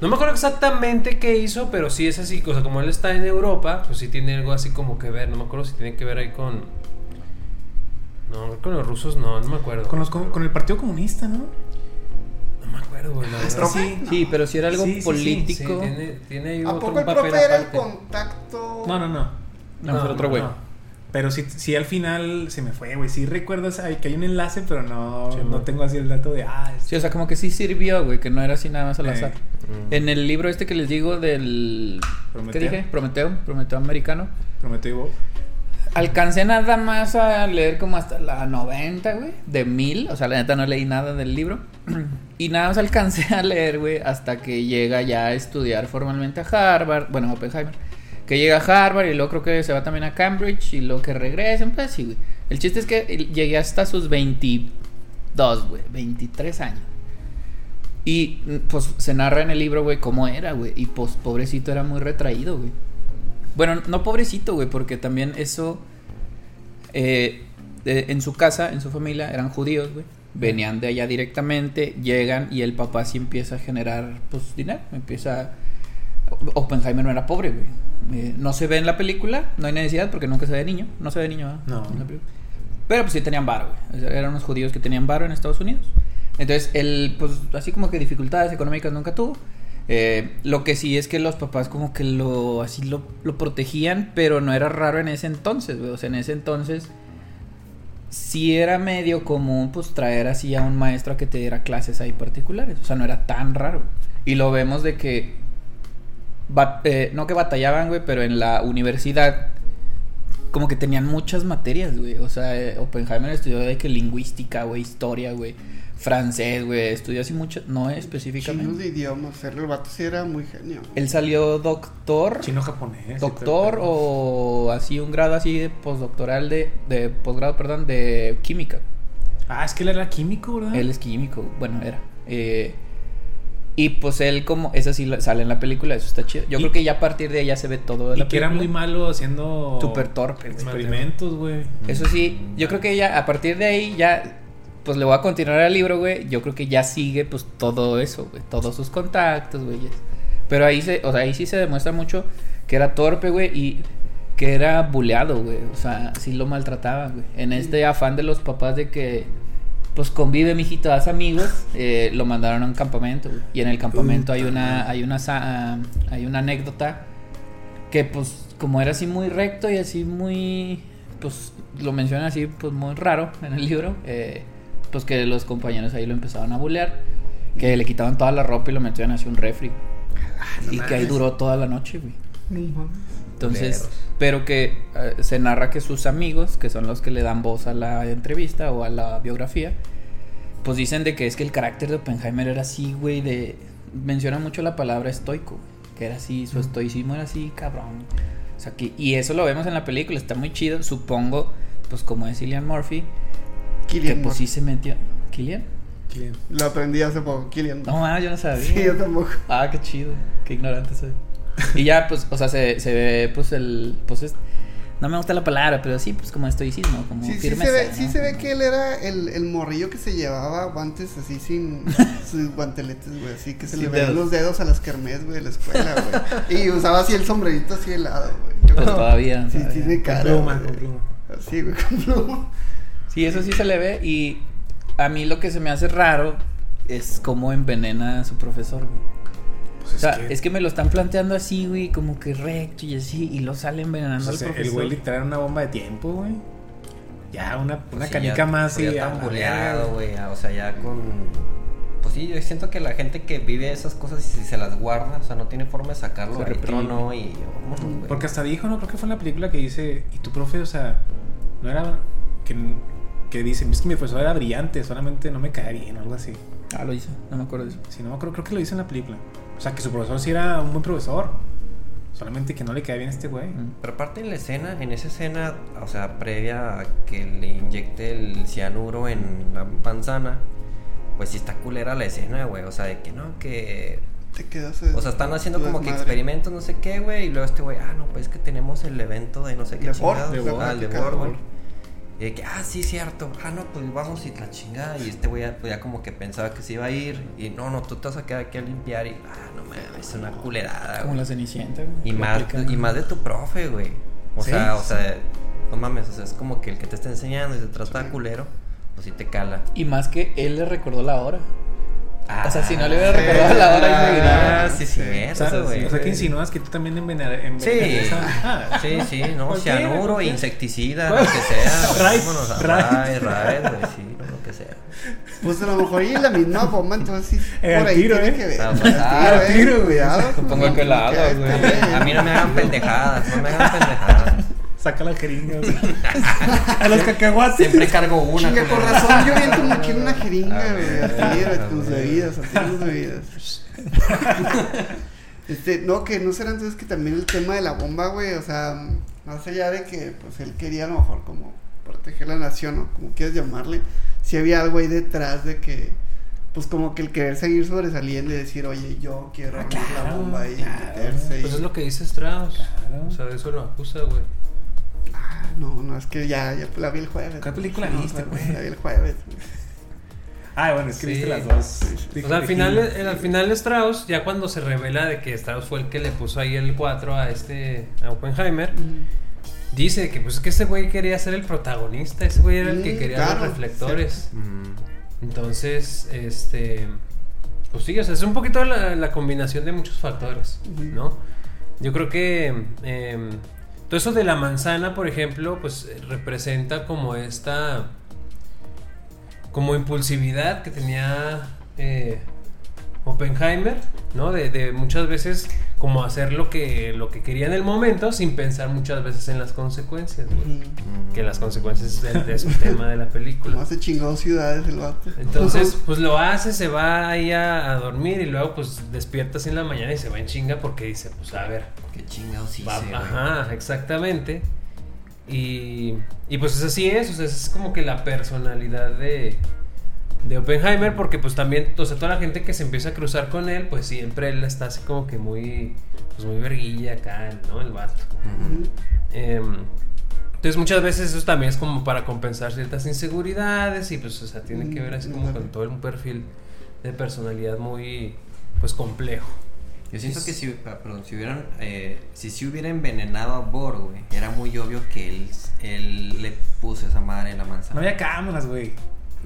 No me acuerdo exactamente qué hizo, pero sí es así. O sea, como él está en Europa, pues sí tiene algo así como que ver. No me acuerdo si tiene que ver ahí con. No, con los rusos no, no me acuerdo. Con, los, con, con el Partido Comunista, ¿no? No me acuerdo, güey. la verdad. sí. Sí, pero si era algo Sí, sí, sí, político. Sí, tiene, tiene ahí ¿A otro poco el papel profe era el contacto? No, no, no. No, fue otro güey. Pero sí, sí, al final se me fue, güey. Sí recuerdas ay, que hay un enlace, pero no, Sí, no tengo así el dato de, ah, es- Sí, o sea, como que sí sirvió, güey, que no era así nada más al Eh, azar. Mm. En el libro este que les digo del... Prometeo. ¿Qué dije? Prometeo, Prometeo americano. Prometeo y Bob. Alcancé nada más a leer como hasta la 90, güey, de mil. O sea, la neta no leí nada del libro. Y nada más alcancé a leer, güey, hasta que llega ya a estudiar formalmente a Harvard. Bueno, Oppenheimer. Que llega a Harvard y luego creo que se va también a Cambridge y luego que regresen, pues sí, güey. El chiste es que llegué hasta sus 22, güey, 23 años. Y mm, pues se narra en el libro, güey, cómo era, güey. Y pues pobrecito era muy retraído, güey. Bueno, no pobrecito, güey, porque también eso. eh, de- en su casa, en su familia, eran judíos, güey. Venían de allá directamente, llegan y el papá sí empieza a generar, pues, dinero. Empieza. Oppenheimer no era pobre, güey. Eh, no se ve en la película, no hay necesidad porque nunca se ve de niño. No se ve de niño, ¿verdad? No. Pero pues sí tenían varo, güey. Eran unos judíos que tenían varo en Estados Unidos. Entonces, él, pues, así como que dificultades económicas nunca tuvo. Eh, lo que sí es que los papás como que lo, así lo, lo protegían, pero no era raro en ese entonces, güey. O sea, en ese entonces sí era medio común, pues, traer así a un maestro a que te diera clases ahí particulares. O sea, no era tan raro. Y lo vemos de que, eh, no que batallaban, güey, pero en la universidad como que tenían muchas materias, güey. O sea, eh, Oppenheimer estudió de que lingüística, güey, historia, güey, francés, güey, estudió así mucho, no específicamente. de idiomas. El vato sí era muy genio. Él salió doctor, Chino-japonés. doctor pero- o así un grado así de postdoctoral de, de posgrado, perdón, de química. Ah, es que él era químico, ¿verdad? Él es químico, bueno, era. Eh, y pues él como, esa sí sale en la película, eso está chido. Yo Y- creo que ya a partir de ahí ya se ve todo de Y la que era muy malo haciendo... Súper torpe. Experimentos, güey. Eso sí, yo creo que ya a partir de ahí ya pues le voy a continuar el libro, güey. Yo creo que ya sigue pues todo eso, güey, todos sus contactos, güey. Pero ahí se, o sea, ahí sí se demuestra mucho que era torpe, güey, y que era buleado, güey. O sea, sí lo maltrataban, güey. En este afán de los papás de que pues convive, mijito, haz amigos, eh, lo mandaron a un campamento, güey. Y en el campamento hay una hay una sa- hay una anécdota que pues como era así muy recto y así muy pues lo mencionan así pues muy raro en el libro eh, pues que los compañeros ahí lo empezaban a bulear que le quitaban toda la ropa y lo metían hacia un refri no y que ahí duró toda la noche güey No mames. Entonces pero que eh, se narra que sus amigos que son los que le dan voz a la entrevista o a la biografía pues dicen de que es que el carácter de Oppenheimer era así güey de menciona mucho la palabra estoico que era así su estoicismo era así cabrón o sea, que, y eso lo vemos en la película, está muy chido. Supongo, pues como es Cillian Murphy, Killian que pues sí se metió. ¿Killian? ¿Quién? Lo aprendí hace poco. Killian. No, ah, yo no sabía. sí, yo tampoco. Ah, qué chido. Qué ignorante soy. Y ya, pues, o sea, se, se ve, pues, el. Pues es. No me gusta la palabra, pero sí, pues, como estoicismo, como Sí, sí, firmeza. se ve, ¿no? sí se ve que él era el, el morrillo que se llevaba guantes así sin sus guanteletes, güey. Así que se le veían los dedos a las kermés, güey, de la escuela, güey. Y usaba así el sombrerito así de lado, güey. Yo Pues todavía. Sí, todavía. tiene Con cara. pluma, güey. con pluma. Así, güey, con pluma. Sí, eso sí se le ve. Y a mí lo que se me hace raro es cómo envenena a su profesor, güey. Pues O sea, es que me lo están planteando así, güey, como que recto y así, y lo sale envenenando Pues, al el profesor. güey literal era una bomba de tiempo, güey. Ya, una, una sí, canica ya- más y ya verga, güey. O sea, ya con. Pues sí, yo siento que la gente que vive esas cosas y se las guarda, o sea, no tiene forma de sacarlo reprime. trono y. vámonos, güey. Porque hasta dijo, no creo que fue en la película que dice, y tu profe, o sea, no era que, que dice, es que mi profesor era brillante, solamente no me caía bien o algo así. Ah, lo hizo, no me acuerdo de eso. Si no me acuerdo, creo que lo dice en la película. O sea, que su profesor sí era un buen profesor. Solamente que no le caía bien a este güey. Mm. Pero aparte en la escena, en esa escena, o sea, previa a que le inyecte el cianuro en la manzana, pues sí está culera la escena, güey. O sea, de que no, que. Te quedas. O sea, están haciendo como que experimentos, no sé qué, güey. Y luego este güey, ah, no, pues es que tenemos el evento de no sé qué De chingados. de Borg, Ah, el de. Y de que, ah, sí, cierto. Ah, no, pues vamos y la chingada. Y este güey ya, pues, ya como que pensaba que se iba a ir. Y no, no, tú te vas a quedar aquí a limpiar. Y, ah, no mames, es una culerada, Como güey. la cenicienta, güey. Y más, y más de tu profe, güey. O Sí, sea, o sí. sea, no mames, o sea, es como que el que te está enseñando y te trata culero, pues sí te cala. Y más que él le recordó la hora. Ah, O sea, si no le hubiera recordado la hora, ahí seguiría. Ah, sí, sí, Sí. O sea, eso, güey. o sea, que insinúas que tú también envenenar, Sí, sí, sí, no, cianuro, insecticida, lo que sea. Raid, raid. raid, güey, sí, lo que sea. Pues a lo mejor y la misma bomba, entonces sí. Eh, por ahí tiro, tiene eh. que ver. Ah, pues, ah, tiro, eh, tiro, güey. Cuidado. Supongo que la hagas, güey. A mí no me hagan pendejadas, no me hagan pendejadas. Saca la jeringa. o sea, a los cacahuates. Siempre cargo una. Chinga, con razón yo viento como quiero una jeringa, Ah, güey. ah, tus bebidas, tus bebidas. Este, no, que no será entonces que también el tema de la bomba, güey, o sea, más allá de que, pues, él quería a lo mejor como proteger la nación, o como quieras llamarle, si había algo ahí detrás de que, pues, como que el querer seguir sobresaliendo y decir, oye, yo quiero abrir la bomba y claro. meterse. Pues y- es lo que dice Strauss. Claro. O sea, de eso lo acusa, güey. Ah, no, no, es que ya, ya la vi el jueves. ¿Qué película No, viste, güey? La vi el jueves. Ah, bueno, es que Sí. viste las dos. sí. O sea, al final, el- al final Strauss, ya cuando se revela de que Strauss fue el que le puso ahí el 4 a este a Oppenheimer, dice que pues es que ese güey quería ser el protagonista, ese güey era el que quería claro, los reflectores. Mm. Entonces, este, pues sí, o sea, es un poquito la, la combinación de muchos factores. ¿no? Yo creo que em, todo eso de la manzana, por ejemplo, pues eh, representa como esta, como impulsividad que tenía eh, Oppenheimer, ¿no? De, de muchas veces como hacer lo que, lo que quería en el momento sin pensar muchas veces en las consecuencias, güey. Que las consecuencias de, de su tema de la película. Como hace chingado ciudades el vato. Entonces, pues lo hace, se va ahí a, a dormir y luego pues despierta así en la mañana y se va en chinga porque dice, pues a ver, Qué chingados hice, ajá, exactamente. Y, y pues es así es, o sea, es como que la personalidad de, de Oppenheimer porque pues también, o sea, toda la gente que se empieza a cruzar con él, pues siempre él está así como que muy, pues muy verguilla acá, ¿no? El vato. Ujú. Em, entonces muchas veces eso también es como para compensar ciertas inseguridades y pues o sea, tiene que ver así como con todo un perfil de personalidad muy pues complejo. Yo siento que si, ah, perdón, si hubieran, eh, si se hubiera envenenado a Bor, güey, era muy obvio que él, él le puso esa madre en la manzana. No había cámaras, güey.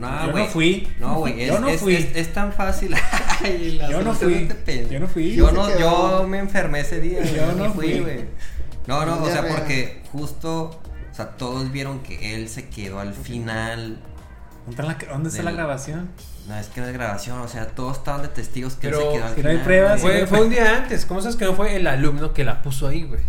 No, Yo güey. no fui. No, güey, es, Yo no es- fui. es- es tan fácil. Ay, la Yo no fui. Yo no fui. Yo, no, yo me enfermé ese día. Yo no fui, güey. No, no, o sea, porque justo, o sea, todos vieron que él se quedó al final. ¿Dónde está la, grabación? No, es que no es grabación, o sea, todos estaban de testigos que Pero él se quedó al si no hay final. pruebas, fue un día antes, ¿cómo sabes que no fue el alumno que la puso ahí, güey?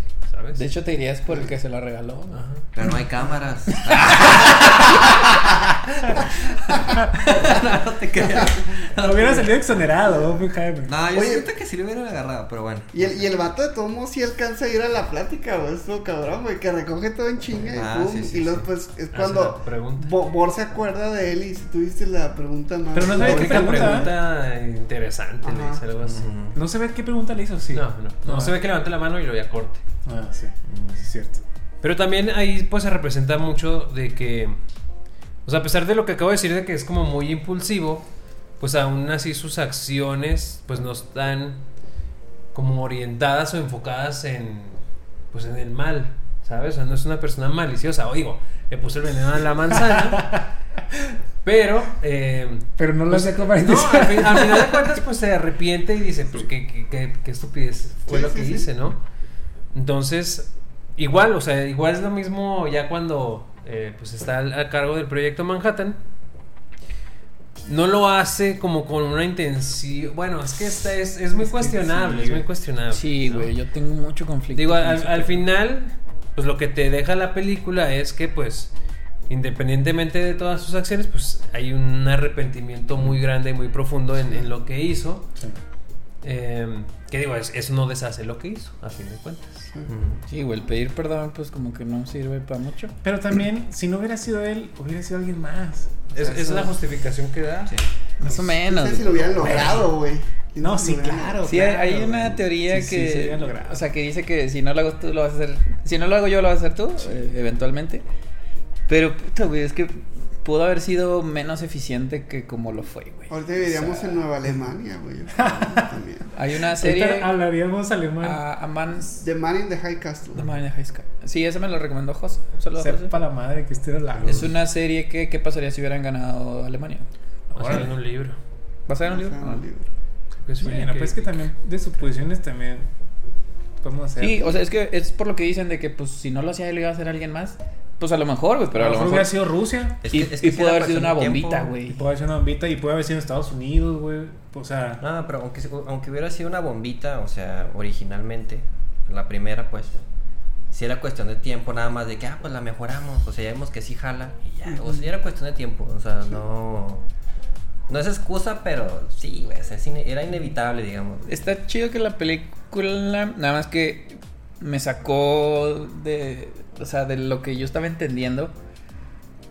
¿Sabes? De hecho, te dirías por el que se la regaló. ¿no? Ajá. Pero no hay cámaras. no te creas. No hubiera salido exonerado, Oppenheimer. No, yo Oye. siento que sí lo hubieran agarrado, pero bueno. Y el, y el vato de todos modos sí alcanza a ir a la plática, güey. Eso cabrón, güey. Que recoge todo en chinga y Ah, pum. sí, sí, y luego sí. pues es cuando. Bo- Bor se acuerda de él y si tuviste la pregunta más. Pero no sabía qué única pregunta, pregunta interesante, le Ajá. dice algo así. No se ve qué pregunta le hizo, sí. No, no, no, se ve que levanta la mano y lo ya corte. Ah, sí. Es cierto. Pero también ahí pues se representa mucho de que, o sea, a pesar de lo que acabo de decir de que es como muy impulsivo, pues aún así sus acciones pues no están como orientadas o enfocadas en, pues en el mal, ¿sabes? O sea, no es una persona maliciosa, o digo, le puso el veneno a la manzana, pero... eh, Pero no lo pues, sé cómo para no, al, fin- al final de cuentas, pues se arrepiente y dice, pues qué, qué, qué- qué estupidez fue Sí, lo que sí. hice, ¿no? Entonces, igual, o sea, igual es lo mismo ya cuando eh, pues está a cargo del proyecto Manhattan. No lo hace como con una intención. Bueno, es que esta es, es muy Es cuestionable, sí, es muy güey. cuestionable. Sí, ¿no? güey, yo tengo mucho conflicto. Digo, con al, final, pues lo que te deja la película es que, pues, independientemente de todas sus acciones, pues hay un arrepentimiento muy grande y muy profundo en, en lo que hizo. Sí. Eh, que digo, es- eso no deshace lo que hizo, a fin de cuentas. Sí, güey, el pedir perdón, pues como que no sirve para mucho. Pero también, si no hubiera sido él, hubiera sido alguien más. O Es, sea, es eso- la justificación que da. Sí. Más o No menos. sé si lo hubieran logrado, güey. No, sí, claro. Sí, hay, una teoría Sí, sí, que. se había logrado. o sea, que dice que si no lo hago tú, lo vas a hacer. Si no lo hago yo, lo vas a hacer tú, eh, eventualmente. Pero, puta, güey, es que pudo haber sido menos eficiente que como lo fue, güey. Ahorita viviríamos O sea, en Nueva Alemania, güey. Hay una Ahorita serie. hablaríamos alemán. A, a Man. The Man in the High Castle. The Man in the High Sky. Sí, ese me lo recomendó José. Solo José. Sepa la madre que este era largo. Es una serie que, ¿qué pasaría si hubieran ganado Alemania? Basado en un libro. ¿Vas a ver un libro? sea, Ah. un libro. Que sí, Bueno, pues es que también de suposiciones también podemos hacer. Sí, o sea, es que es por lo que dicen de que, pues, si no lo hacía él, iba a hacer alguien más. Pues a lo mejor, güey, pero a lo mejor. hubiera sido Rusia. Es y que- es que y sí pudo haber sido una bombita, Y güey. puede haber sido una bombita y puede haber sido en Estados Unidos, güey. O sea, No, pero aunque, aunque hubiera sido una bombita, o sea, originalmente, la primera, pues, si era cuestión de tiempo, nada más de que, ah, pues la mejoramos, o sea, ya vemos que sí jala, y ya, o sea, ya era cuestión de tiempo, o sea, no. No es excusa, pero sí, güey, o sea, es ine- era inevitable, digamos. Está chido que la película, nada más que me sacó de, o sea, de lo que yo estaba entendiendo.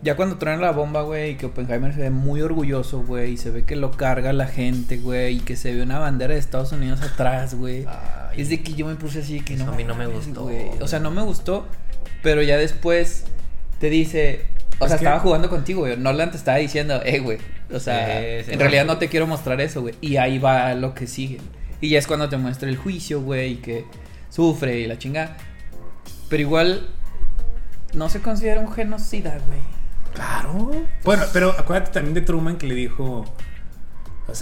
Ya cuando truena la bomba, güey, y que Oppenheimer se ve muy orgulloso, güey, y se ve que lo carga la gente, güey, y que se ve una bandera de Estados Unidos atrás, güey. Es de que yo me puse así que Eso no. a mí no me gustó, güey. O sea, no me gustó, pero ya después te dice, o Es sea, que- estaba jugando contigo, güey. Nolan te estaba diciendo, eh, güey. O sea, Sí, sí, en realidad no te quiero mostrar eso, güey. Y ahí va lo que sigue. Y ya es cuando te muestra el juicio, güey, y que sufre y la chingada. Pero igual no se considera un genocida, güey. Claro. Bueno, pero acuérdate también de Truman que le dijo.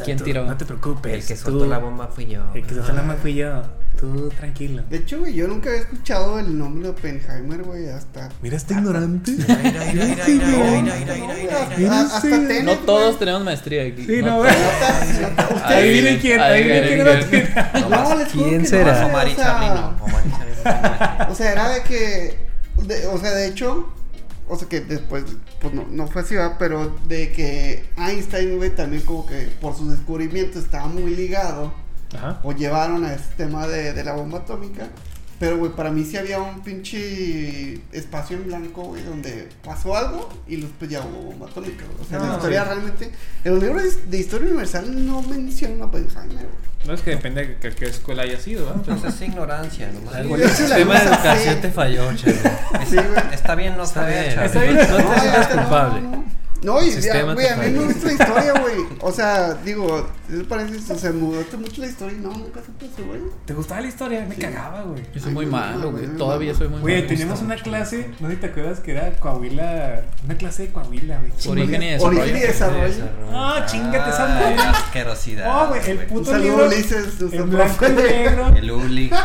¿Quién tiró? No te preocupes. El que soltó la bomba fui yo. El que soltó la bomba fui yo. Tú tranquilo. De hecho, güey, yo nunca había escuchado el nombre de Oppenheimer, güey, hasta. Mira este ignorante. Hasta No todos tenemos maestría aquí. Sí, no, güey. Ahí viene quién, ahí viene quién ¿Quién será? O sea, era de que de- o sea, de hecho. O sea, que después. Pues no, no fue así, ¿verdad? Pero de que Einstein, güey, también como que por sus descubrimientos estaba muy ligado. Ajá. O llevaron a este tema de, de la bomba atómica. Pero, güey, para mí sí había un pinche espacio en blanco, güey, donde pasó algo y después ya hubo bomba atómica, güey. O sea, No, la historia sí. realmente. En los libros de, historia universal no mencionan a Oppenheimer, güey. No es que depende de que- qué escuela haya sido, ¿verdad? Entonces es ignorancia, nomás. El Güey, es la sistema de educación sí. te falló, chavo. Sí, güey. Está bien no Está saber. Está bien. No te No, sientas ya, no, culpable. No, no. Y El ya, güey, a mí me gusta la historia, güey. O sea, digo, ¿qué te parece? O sea, gustó mucho la historia y no, nunca supe eso, güey. ¿Te gustaba la historia? Me Sí. cagaba, güey. Yo soy Ay, muy malo, güey. Todavía soy muy Güey, malo. teníamos una clase, no sé si te acuerdas que era Coahuila, una clase de Coahuila, güey. Origen y desarrollo. Origen y desarrollo. Ah, chingate esa Ay, madre. asquerosidad. Oh, güey, el güey. Un puto saludo, libro. Ulises. En blanco y negro. El Uli.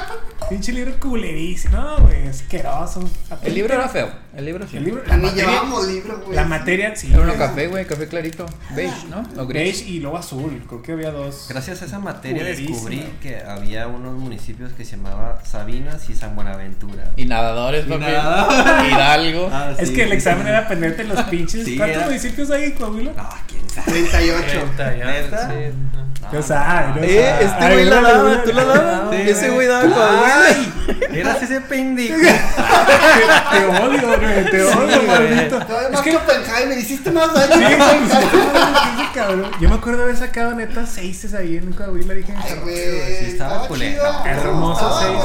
Pinche libro culerísimo. No, güey, asqueroso. El libro era feo. El libro sí. El libro, la materia. libro, güey. La materia, sí. Era uno café, güey. Café clarito. Beige, ¿no? O gris. Beige y luego azul. Creo que había dos. Gracias a esa materia Culerísimo. descubrí que había unos municipios que se llamaba Sabinas y San Buenaventura. Y nadadores, papi. nadadores. Hidalgo. Ah, Es sí, que el sí, examen sí. era aprenderte los pinches. Sí, ¿Cuántos era- municipios hay en Coahuila? No, quién sabe. 38. Treinta, ya, ¿Neta? sí, no. Eh, sabes. este Ay, güey la no, daba, no, tú la no, dabas. no, Ese güey. güey daba Coahuila. ¡Ay! Eras ese pendejo. Te odio, güey. Te odio, güey. maldito. Es que Oppenheimer, hiciste más daño. Sí, sí, cabrón. Yo me acuerdo de haber sacado neta seises ahí en Coahuila. Dije, Ay, güey. Sí, estaba culero. Hermoso seis.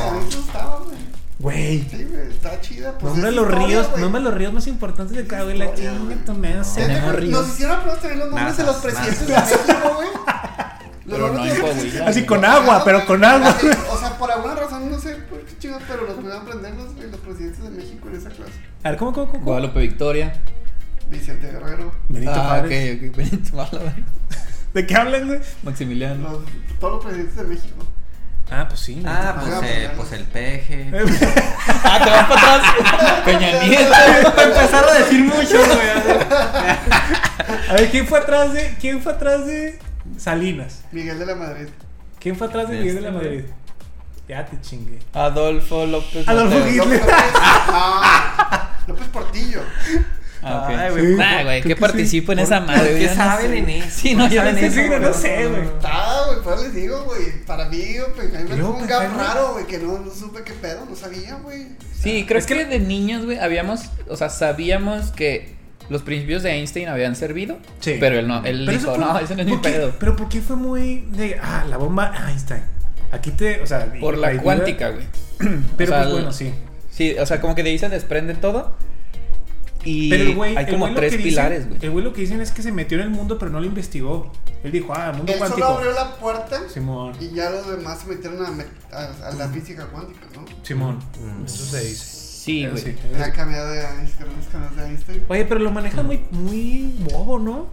güey. Sí, güey, está chida. Pues Nombre es los historia, ríos, nombre los ríos más importantes de Coahuila. Chinga. Sí, Tenemos te- ríos. Nos hicieron también los nombres de los presidentes de. México, güey. Pero no en Coahuila. Así con agua, pero con agua. Así, O sea, por alguna razón, no sé por qué chingados, pero los voy a aprender los, los presidentes de México en esa clase. A ver, ¿cómo, cómo, cómo? Guadalupe Victoria. Vicente Guerrero, Benito Ah, ok, Juárez. ok. Benito Mala, ¿De qué hablan, güey? Maximiliano. los, todos los presidentes de México. Ah, pues sí. Ah, Ah, pues, pues, eh, pues el peje. Ah, te vas para atrás. Peña Nieto. empezar a decir mucho, güey. A ver, ¿quién fue atrás de, quién fue atrás de Salinas? Miguel de la Madrid. ¿Quién fue atrás de Miguel de este, la güey. Madrid? Ya te chingué. Adolfo López. Adolfo. Hitler. López, ah, López Portillo. Ah, ok. Ay, güey, Sí. Ah, güey, que que sí. participo en ¿Por- esa madre. qué saben en eso? Sí, no, ¿Por qué yo no sé. no sé, güey. Ah, güey, pues les digo, güey. Para mí, Oppenheimer fue Luego un gap raro, güey, que no, no supe qué pedo, no sabía, güey. Sí, creo Es que- que de niños, güey, habíamos, o sea, sabíamos que los principios de Einstein habían servido. Sí. Pero él no, él Pero dijo, eso fue- no, ese no es mi ¿por qué? pedo. Pero ¿por qué fue muy de, ah, la bomba Einstein? Aquí te, o sea... Por la cuántica, güey. Pero O sea, pues el- bueno, sí. Sí, o sea, como que de ahí se desprende todo. Y Pero el güey, hay el como güey tres dicen- pilares, güey. El güey lo que dicen es que se metió en el mundo, pero no lo investigó. Él dijo, ah, mundo Él solo cuántico. abrió la puerta Simón, y ya los demás se metieron a, met- a- a la física cuántica, ¿no? Simón. Mm. Eso se dice. Sí, güey. sí. La cambiada de Einstein, de Einstein. Oye, pero lo maneja muy, muy bobo, ¿no?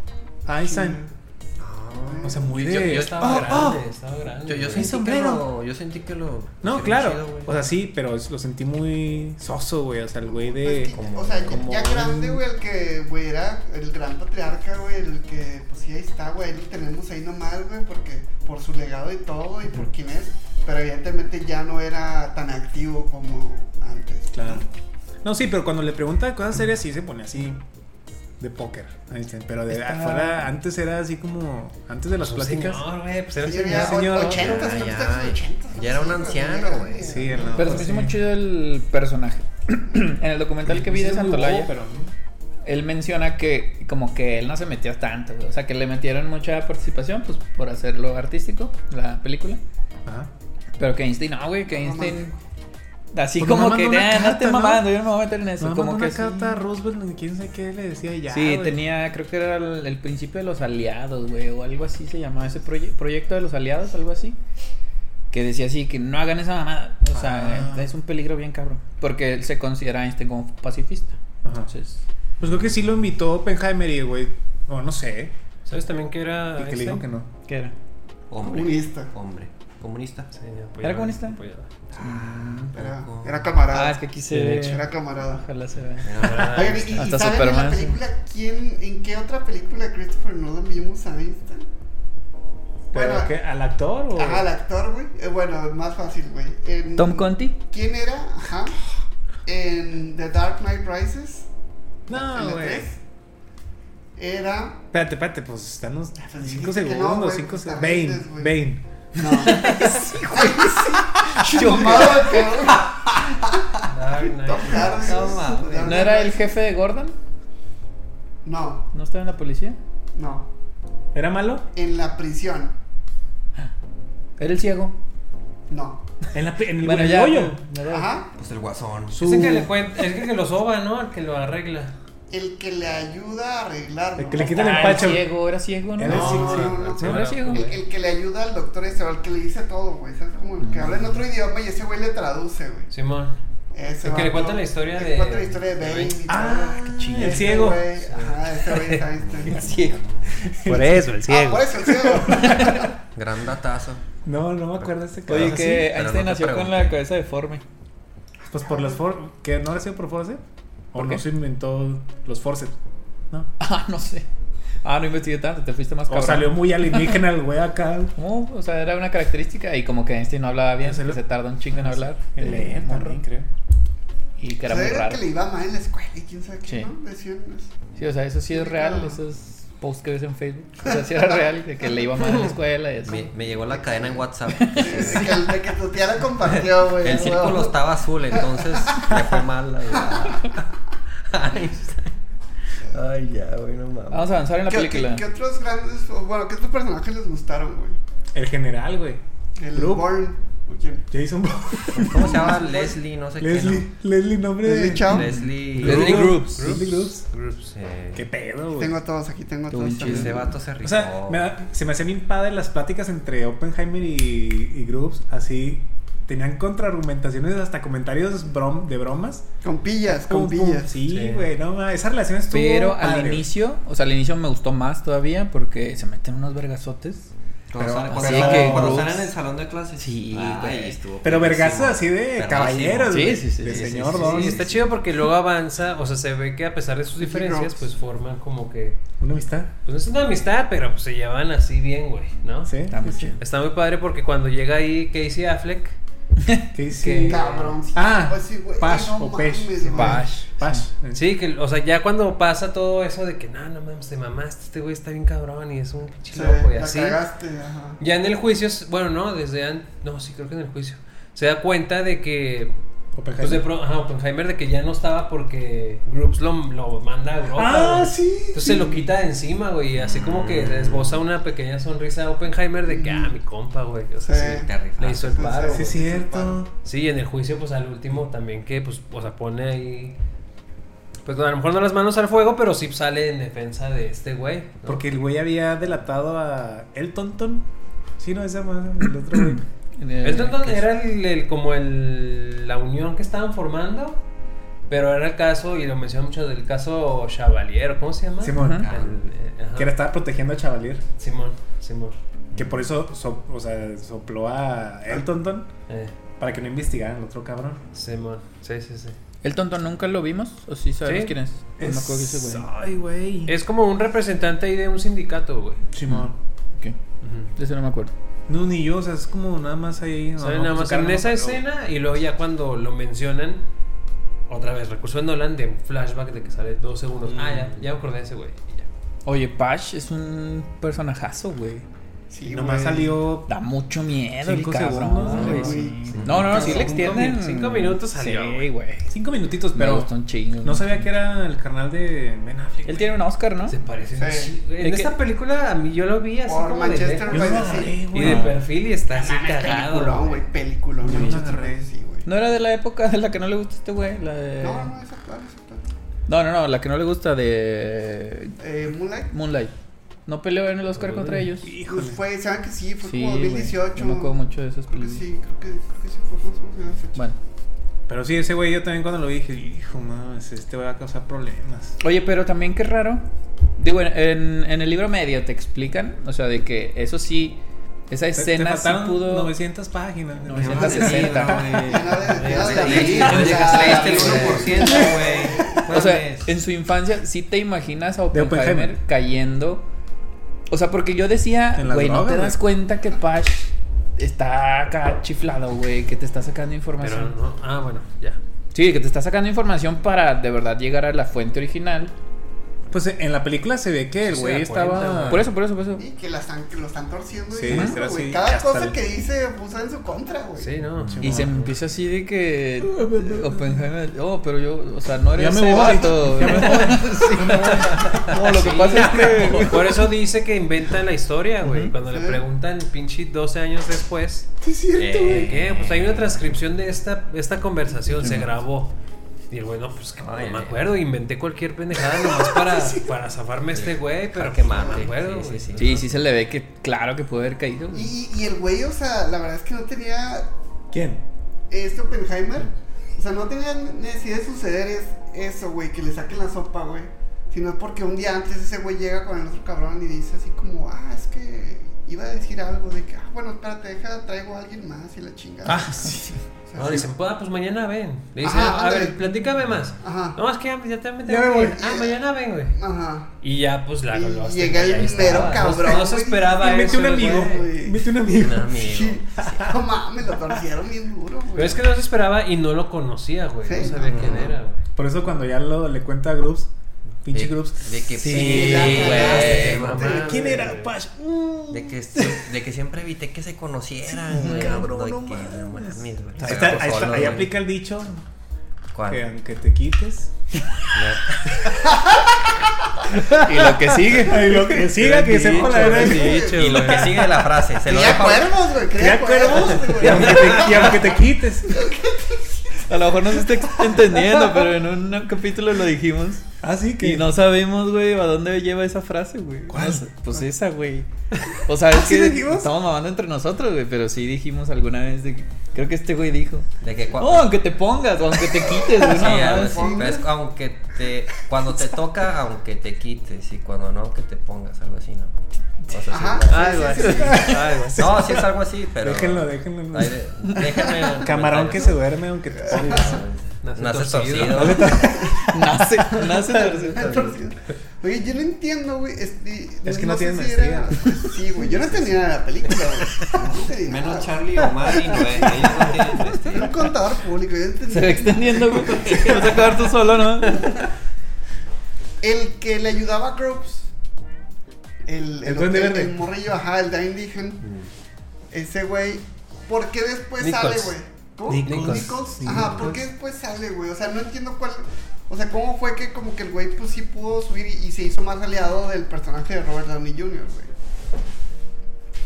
Einstein. No. O sea, muy de. Yo- yo Estaba Ah, grande, ah. estaba grande. Yo, sentí que lo, yo sentí que lo. No, claro. chido, o sea, sí, pero lo sentí muy soso, güey. O sea, el güey Pues de. que, como- o sea, ya- como ya un- grande, güey, el que, güey, era el gran patriarca, güey, el que, pues sí, ahí está, güey, lo tenemos ahí nomás, güey, porque por su legado y todo y por quién es, pero evidentemente ya no era tan activo como antes. Claro. No, sí, pero cuando le pregunta cosas serias, sí se pone así. De póker. Pero de Está- afuera, antes era así como. Antes de las Pues pláticas. Señor, güey, pues era un Sí, señor. ya, señor. o- 80, Ya, creo que ya, está en los 80, ya era un anciano, güey. Sí, el- Pero se me hizo muy chido el personaje. en el documental que vi de Santolaya, pero. él menciona que como que él no se metió tanto, güey. O sea, que le metieron mucha participación, pues, por hacerlo artístico, la película. Ajá. Pero que Einstein, no, güey, que Einstein... Así Pues como que, "Ah, no estés ¿no? mamando, yo no me voy a meter en eso. No, como que una sí. carta a Roosevelt, ni quién sabe qué le decía ya. Sí, güey. tenía, creo que era el, el principio de los aliados, güey, o algo así se llamaba ese proye- proyecto de los aliados, algo así. Que decía así, que no hagan esa mamada. O sea, Ah. es un peligro bien cabrón. Porque él se considera a Einstein como pacifista. Ajá. Entonces, Pues creo que sí lo invitó Oppenheimer y, güey. No, no sé. ¿Sabes también que era. Y que le dijo que no. ¿qué era? Hombre. Comunista. Hombre. Comunista. Sí, apoyaba, ¿Era comunista? apoyaba. Era, era camarada. Ah, es que aquí se ve. Era camarada. Ojalá se vea. Oigan, ¿y, y Hasta saben en la Superman, película quién, en qué otra película Christopher Nolan vimos a Einstein? ¿Pero Bueno, qué? ¿Al actor o.? Ajá, el actor, güey. Eh, bueno, más fácil, güey. En- Tom Conti. ¿Quién era? Ajá. En The Dark Knight Rises. No, güey. Era. Espérate, espérate, pues están unos pues 5 dijiste que no, segundos, güey, 5 pues, segundos. Bane. Bane. No. sí, güey, sí. Chumado, cabrón. Dark Knight. Tom Hardy. No ¿No era el jefe de Gordon? No, ¿No estaba en la policía? no. ¿Era malo? En la prisión. Era el ciego. No. En, la, pri- en el, Bueno, en el ya. Ajá. Pues el guasón. Su- Es el que le cuenta, es el que lo soba, ¿no? El que lo arregla. El que le ayuda a arreglarlo. El que le quita el Ah, empacho. ciego, era ciego, ¿no? Era No, sí, no, sí. no, no, Sí, no. era ciego. El, el que le ayuda al doctor ese, o el que le dice todo, güey. ¿Sabes? Como el que habla en otro idioma y ese güey le traduce, güey. Simón. Ese El que le cuenta la historia el de- cuenta la historia de Bane y todo. Ah, qué chido. El Ese ciego. güey, Ajá, ese güey es Einstein. El ciego. Por eso, el Ah, por eso el ciego. Gran datazo. No, no me acuerdo de ese caso. Oye, que Einstein nació con la cabeza deforme. Pues por los for... ¿Que no ha sido por force? ¿O ¿Por no qué? se inventó los forceps? ¿No? Ah, no sé. Ah, no investigué tanto, te fuiste más O cabrón. salió muy alienígena el güey acá. ¿Cómo? O sea, era una característica y como que Einstein no hablaba bien, Se que lo- se tarda un chingo en hablar. En leer morro. también, creo. Y que era O sea, muy era raro. que le iba mal en la escuela y quién sabe qué, Sí. ¿no? Decían. eso. Sí, o sea, eso sí es real, claro. esos posts que ves en Facebook. O sea, sí era real, de que le iba mal en la escuela y así. Me, me llegó la cadena en WhatsApp. De que, el- de que tu tía la compartió, güey. El ¿no? círculo estaba azul, entonces le fue mal. Ay, Ay, ya, güey, no mames. Vamos a avanzar en la ¿Qué, película. qué- qué otros grandes, bueno, qué otros personajes les gustaron, güey? El general, güey. El Group. Bourne, ¿o quién? Jason Bourne. ¿Cómo se llama? Leslie, no sé Leslie. Leslie, nombre Leslie de... Chow. qué. ¿no? Leslie. Leslie Groups. Leslie Groups. Groups. Eh, Qué pedo, güey. Tengo todos aquí, tengo Tú, todos. Ese vato se rifó. O sea, me da- se me hacían bien padre las pláticas entre Oppenheimer y, y Groups. Así, tenían contraargumentaciones, hasta comentarios brom- de bromas. Con pillas, Pum, con pum. pillas. Sí, Sí. güey, no, ma, esa relación estuvo Pero padre, al inicio, o sea, al inicio me gustó más todavía porque se meten unos vergazotes. Cuando Pero sale- así cuando que cuando sale en el salón de clases. Sí, Ay, güey. estuvo Pero vergazos perrísimo. así de Perrísimo. caballeros, Sí, güey, sí, sí, de sí, sí, señor sí, Don. Sí, está chido porque luego avanza, o sea, se ve que a pesar de sus Sí, diferencias, pues forman como que. Una amistad. Pues no es una amistad, pero pues se llevan así bien, güey, ¿no? Sí. Está muy sí, chido. Está muy padre porque cuando llega ahí Casey Affleck, sí. ¿Qué dice? Cabrón. sí, Ah, pues sí, güey, Pash no o Pesh. Bash. Pash. sí, que, o sea, ya cuando pasa todo eso de que, no, no mames, te mamaste, este güey está bien cabrón y es un pinche Sí, loco y la así. cagaste, ajá. Ya en el juicio, bueno, no, desde antes, no, sí, creo que en el juicio, se da cuenta de que, pues de Oppenheimer. pro, ajá, Oppenheimer, de que ya no estaba porque Groups lo, lo manda a Europa. Ah, güey. sí. Entonces sí. se lo quita de encima, güey, y así como que esboza una pequeña sonrisa a Oppenheimer de que, ah, mi compa, güey, o sea, Sí. sí, Te le hizo el paro. Sí, es cierto. Sí, y en el juicio, pues al último también que, pues, o sea, pone ahí Pues a lo mejor no las manos al fuego, pero sí sale en defensa de este güey. ¿no? Porque el güey había delatado a Elton Ton. Sí, no, ese más, el otro güey. El que- era el, el- como el, la unión que estaban formando, pero era el caso, y lo mencionan mucho del caso Chavalier, ¿cómo se llama? Simón. El- eh, ajá. Que era- estaba protegiendo a Chavalier. Simón, Simón. Que por eso so- o sea, sopló a Elton Ton Eh, para que no investigaran al otro cabrón. Simón, sí, sí, sí. ¿El tonto nunca lo vimos? ¿O sí sabemos Sí. quién es? No me acuerdo que ese güey. Ay, güey. Es como un representante ahí de un sindicato, güey. Simón. Ok. Ujú. De ese no me acuerdo. No, ni yo, o sea, es como nada más ahí. no, Sale no, nada pues, más en esa pero- escena y luego ya cuando lo mencionan, otra vez, recurso de Nolan de un flashback de que sale dos segundos. Mm. Ah, ya, ya me acordé de ese güey. y ya. Oye, Pash es un personajazo, güey. Sí, Y nomás güey. salió. Da mucho miedo el Cinco cabrón, segundos, güey. sí. Sí. No, no, no, sí le extienden. cinco minutos salió, Sí, güey. Cinco minutitos, Me pero. gustó un chingo. No sabía que era el carnal de Ben Affleck. Él güey. tiene un Oscar, ¿no? Se parece. Sí. En Es que- esta película a mí yo lo vi así Por como de Manchester. Yo no agarré, Y de perfil y está así cagado. Peliculón, güey, peliculón. Yo no agarré. Sea, güey. No era de la época de la que no le gusta este güey. La de... No, no, es actual, es actual. no, no, no, la que no le gusta de Eh, Moonlight. Moonlight. No peleó en el Oscar Uy. contra ellos. Híjole. Pues fue, ¿saben que sí? Fue Sí, como güey. 2018. Yo me acuerdo mucho de esas Creo que películas. sí, creo que, creo que sí fue llama esa fecha. Bueno. Pero sí, ese güey yo también cuando lo vi dije, hijo, no, este va a causar problemas. Oye, pero también qué raro. Digo, en, en, el libro medio te explican, o sea, de que eso sí, esa Te- te escena sí pudo... 900 páginas. 960, güey. O te sea, leíste el güey. 1%, güey. O sea, Mames. en su infancia sí te imaginas a Oppenheimer. cayendo. O sea, porque yo decía, güey, no te das cuenta que Pash está acá chiflado, güey, que te está sacando Pero información. no. Ah, bueno, ya. Sí, que te está sacando información para de verdad llegar a la fuente original. Pues en la película se ve que el güey estaba. Por eso, por eso, por eso. Y que, la están, que lo están torciendo. Sí, y demás, así. Cada Hasta cosa el- que dice usa en su contra, güey. Sí, no. Y se empieza así de que Oppenheimer, oh, pero yo, o sea, no eres Ya me ese voy, vato. ya me Sí, no, lo que Sí, pasa es que Por eso dice que inventa la historia, güey. Ujú. Cuando le Sí. preguntan, pinche 12 años después, Sí, es cierto, Eh, güey. ¿qué? Pues hay una transcripción de esta, esta conversación, se grabó. Y el güey, no, pues que no me acuerdo, inventé cualquier pendejada nomás para, para zafarme a este güey, pero Para que pues, no mate. me acuerdo, Sí, sí, Sí, sí se le ve que claro que puede haber caído. güey. Y, y el güey, o sea, la verdad es que no tenía ¿Quién? este Oppenheimer. O sea, no tenía necesidad de suceder es, eso, güey, que le saquen la sopa, güey. Sino es porque un día antes ese güey llega con el otro cabrón y dice así como, ah, es que iba a decir algo de que, ah, bueno, espérate, deja, traigo a alguien más y la chingada. Ah, sí. O sea, No, dicen, "Ah, pues mañana ven. Le dicen, Ajá, a ver, platícame más. Ajá. No, es que ya, ya Ya tengo me que voy. ir. Ah, mañana ven, güey. Ajá. Y ya, pues la Y lo- llega el ya mero cabrón, No, se güey. esperaba eso. un amigo. güey. Invité un amigo. Un amigo. Sí. No mames, lo torcieron bien duro, güey. Pero es que no se esperaba y no lo conocía, güey. Sí. No sabía No. quién era, güey. Por eso cuando ya lo, le cuenta a Groups, pinche Groups. De que Sí, sí, la güey. mamá. ¿Quién era Pash? Mm. De que, de que siempre evité que se conocieran, Sí, güey. cabrón, De no que, mames. no. Ahí, está, ahí, está- solo, ahí aplica el dicho ¿Cuál? que aunque te quites. Y lo que sigue. Ay, lo que siga, que sepa la verdad. Y lo que sigue de la frase, se lo dejo. cuervos, güey. Cría cuervos y aunque güey. te, y aunque te quites. A lo mejor no se está entendiendo, pero en un capítulo lo dijimos. Así que. Y no sabemos, güey, a dónde lleva esa frase, güey. ¿Cuál? Pues esa, güey. O sea, es ¿Ah, sí que dijimos? estamos mamando entre nosotros, güey, pero sí dijimos alguna vez de que- Creo que este güey dijo. De que Oh, aunque te pongas, o aunque te quites, güey. Sí, no, algo así, sí. pero es aunque te cuando te toca aunque te quites y cuando no aunque te pongas algo así no Cosas así, Ajá. güey. Ay, güey. Sí, sí, sí. Ay, güey. no sí es algo así pero Déjenlo, déjenlo. Déjenme en Camarón que se duerme aunque te Nace nace torcido. torcido Nace, nace torcido. Torcido. Oye, yo no entiendo, güey. Este, Es que no sé tienes si era-. Sí, güey. Yo no de la película, güey. No menos Charlie o Manny no eh, ellos no tienen un contador público. Yo. Se va extendiendo, güey. Vas a acabar tú solo, ¿no? El que le ayudaba a Groups. El, El el, verde. el morrillo, ajá, el Dine Digen. Ese güey. ¿Por qué después Nichols. sale, güey? Nichols. Nichols. Sí, Ajá, ¿por qué después sale, güey? O sea, no entiendo cuál. O sea, ¿cómo fue que como que el güey pues sí pudo subir y, y se hizo más aliado del personaje de Robert Downey Jr., güey?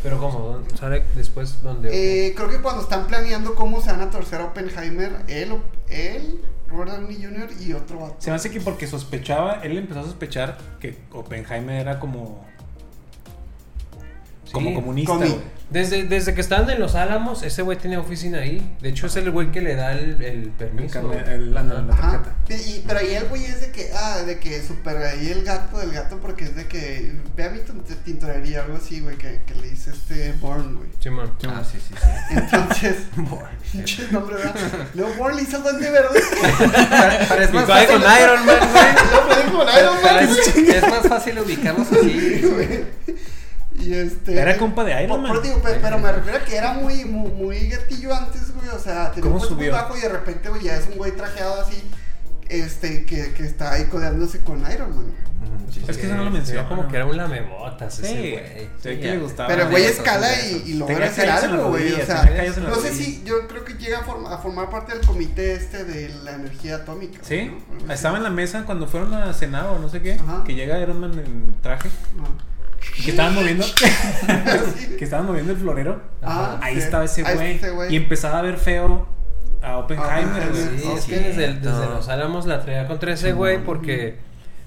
Pero ¿cómo? ¿Sale después donde? Eh, creo que cuando están planeando cómo se van a torcer a Oppenheimer, él, él Robert Downey Jr. y otro vato. Se me hace que porque sospechaba, él empezó a sospechar que Oppenheimer era como. Como comunista, comi-. Desde, desde que estaban en Los Álamos, ese güey tenía oficina ahí. De hecho, es el güey que le da el, el El, permiso. carne- el- la, la- la Ajá. tarjeta. Y, pero ahí el güey es de que, ah, de que super ahí el gato del gato porque es de que ve a mi tint- tintorería, algo así, güey, que, que le dice este Born, güey. Simón. Ah, sí, sí, sí. Entonces, pinche nombre, ¿verdad? Luego Born le hizo el duende verde. Y más fácil. con Iron Man, güey. Con Iron Man, es más fácil ubicarlos así. güey. Y este. Era compa de Iron Man. por digo, pe- pero, me refiero a que era muy, muy, muy gatillo antes, güey. O sea, tenía ¿Cómo un subió? bajo y de repente, güey, ya es un güey trajeado así. Este, que, que está ahí codeándose con Iron Man. Es que eso no lo veía como que era un lamebotas ese Sí, güey. ve que ya. le gustaba. Pero el güey escala sí, y, y logra hacer algo, güey. O sea, no sé si yo creo que llega a, forma- a formar parte del comité este de la energía atómica. Sí, estaba en la mesa cuando fueron a cenar o no sé qué. Ajá. Que llega Iron Man en traje. Ajá. Que estaban moviendo. Que estaban moviendo el florero. Ah, Ahí sí. estaba ese güey. Y empezaba a ver feo a Oppenheimer, Ah, sí, Sí, es que desde, el- desde No. Los Álamos la traía contra ese güey porque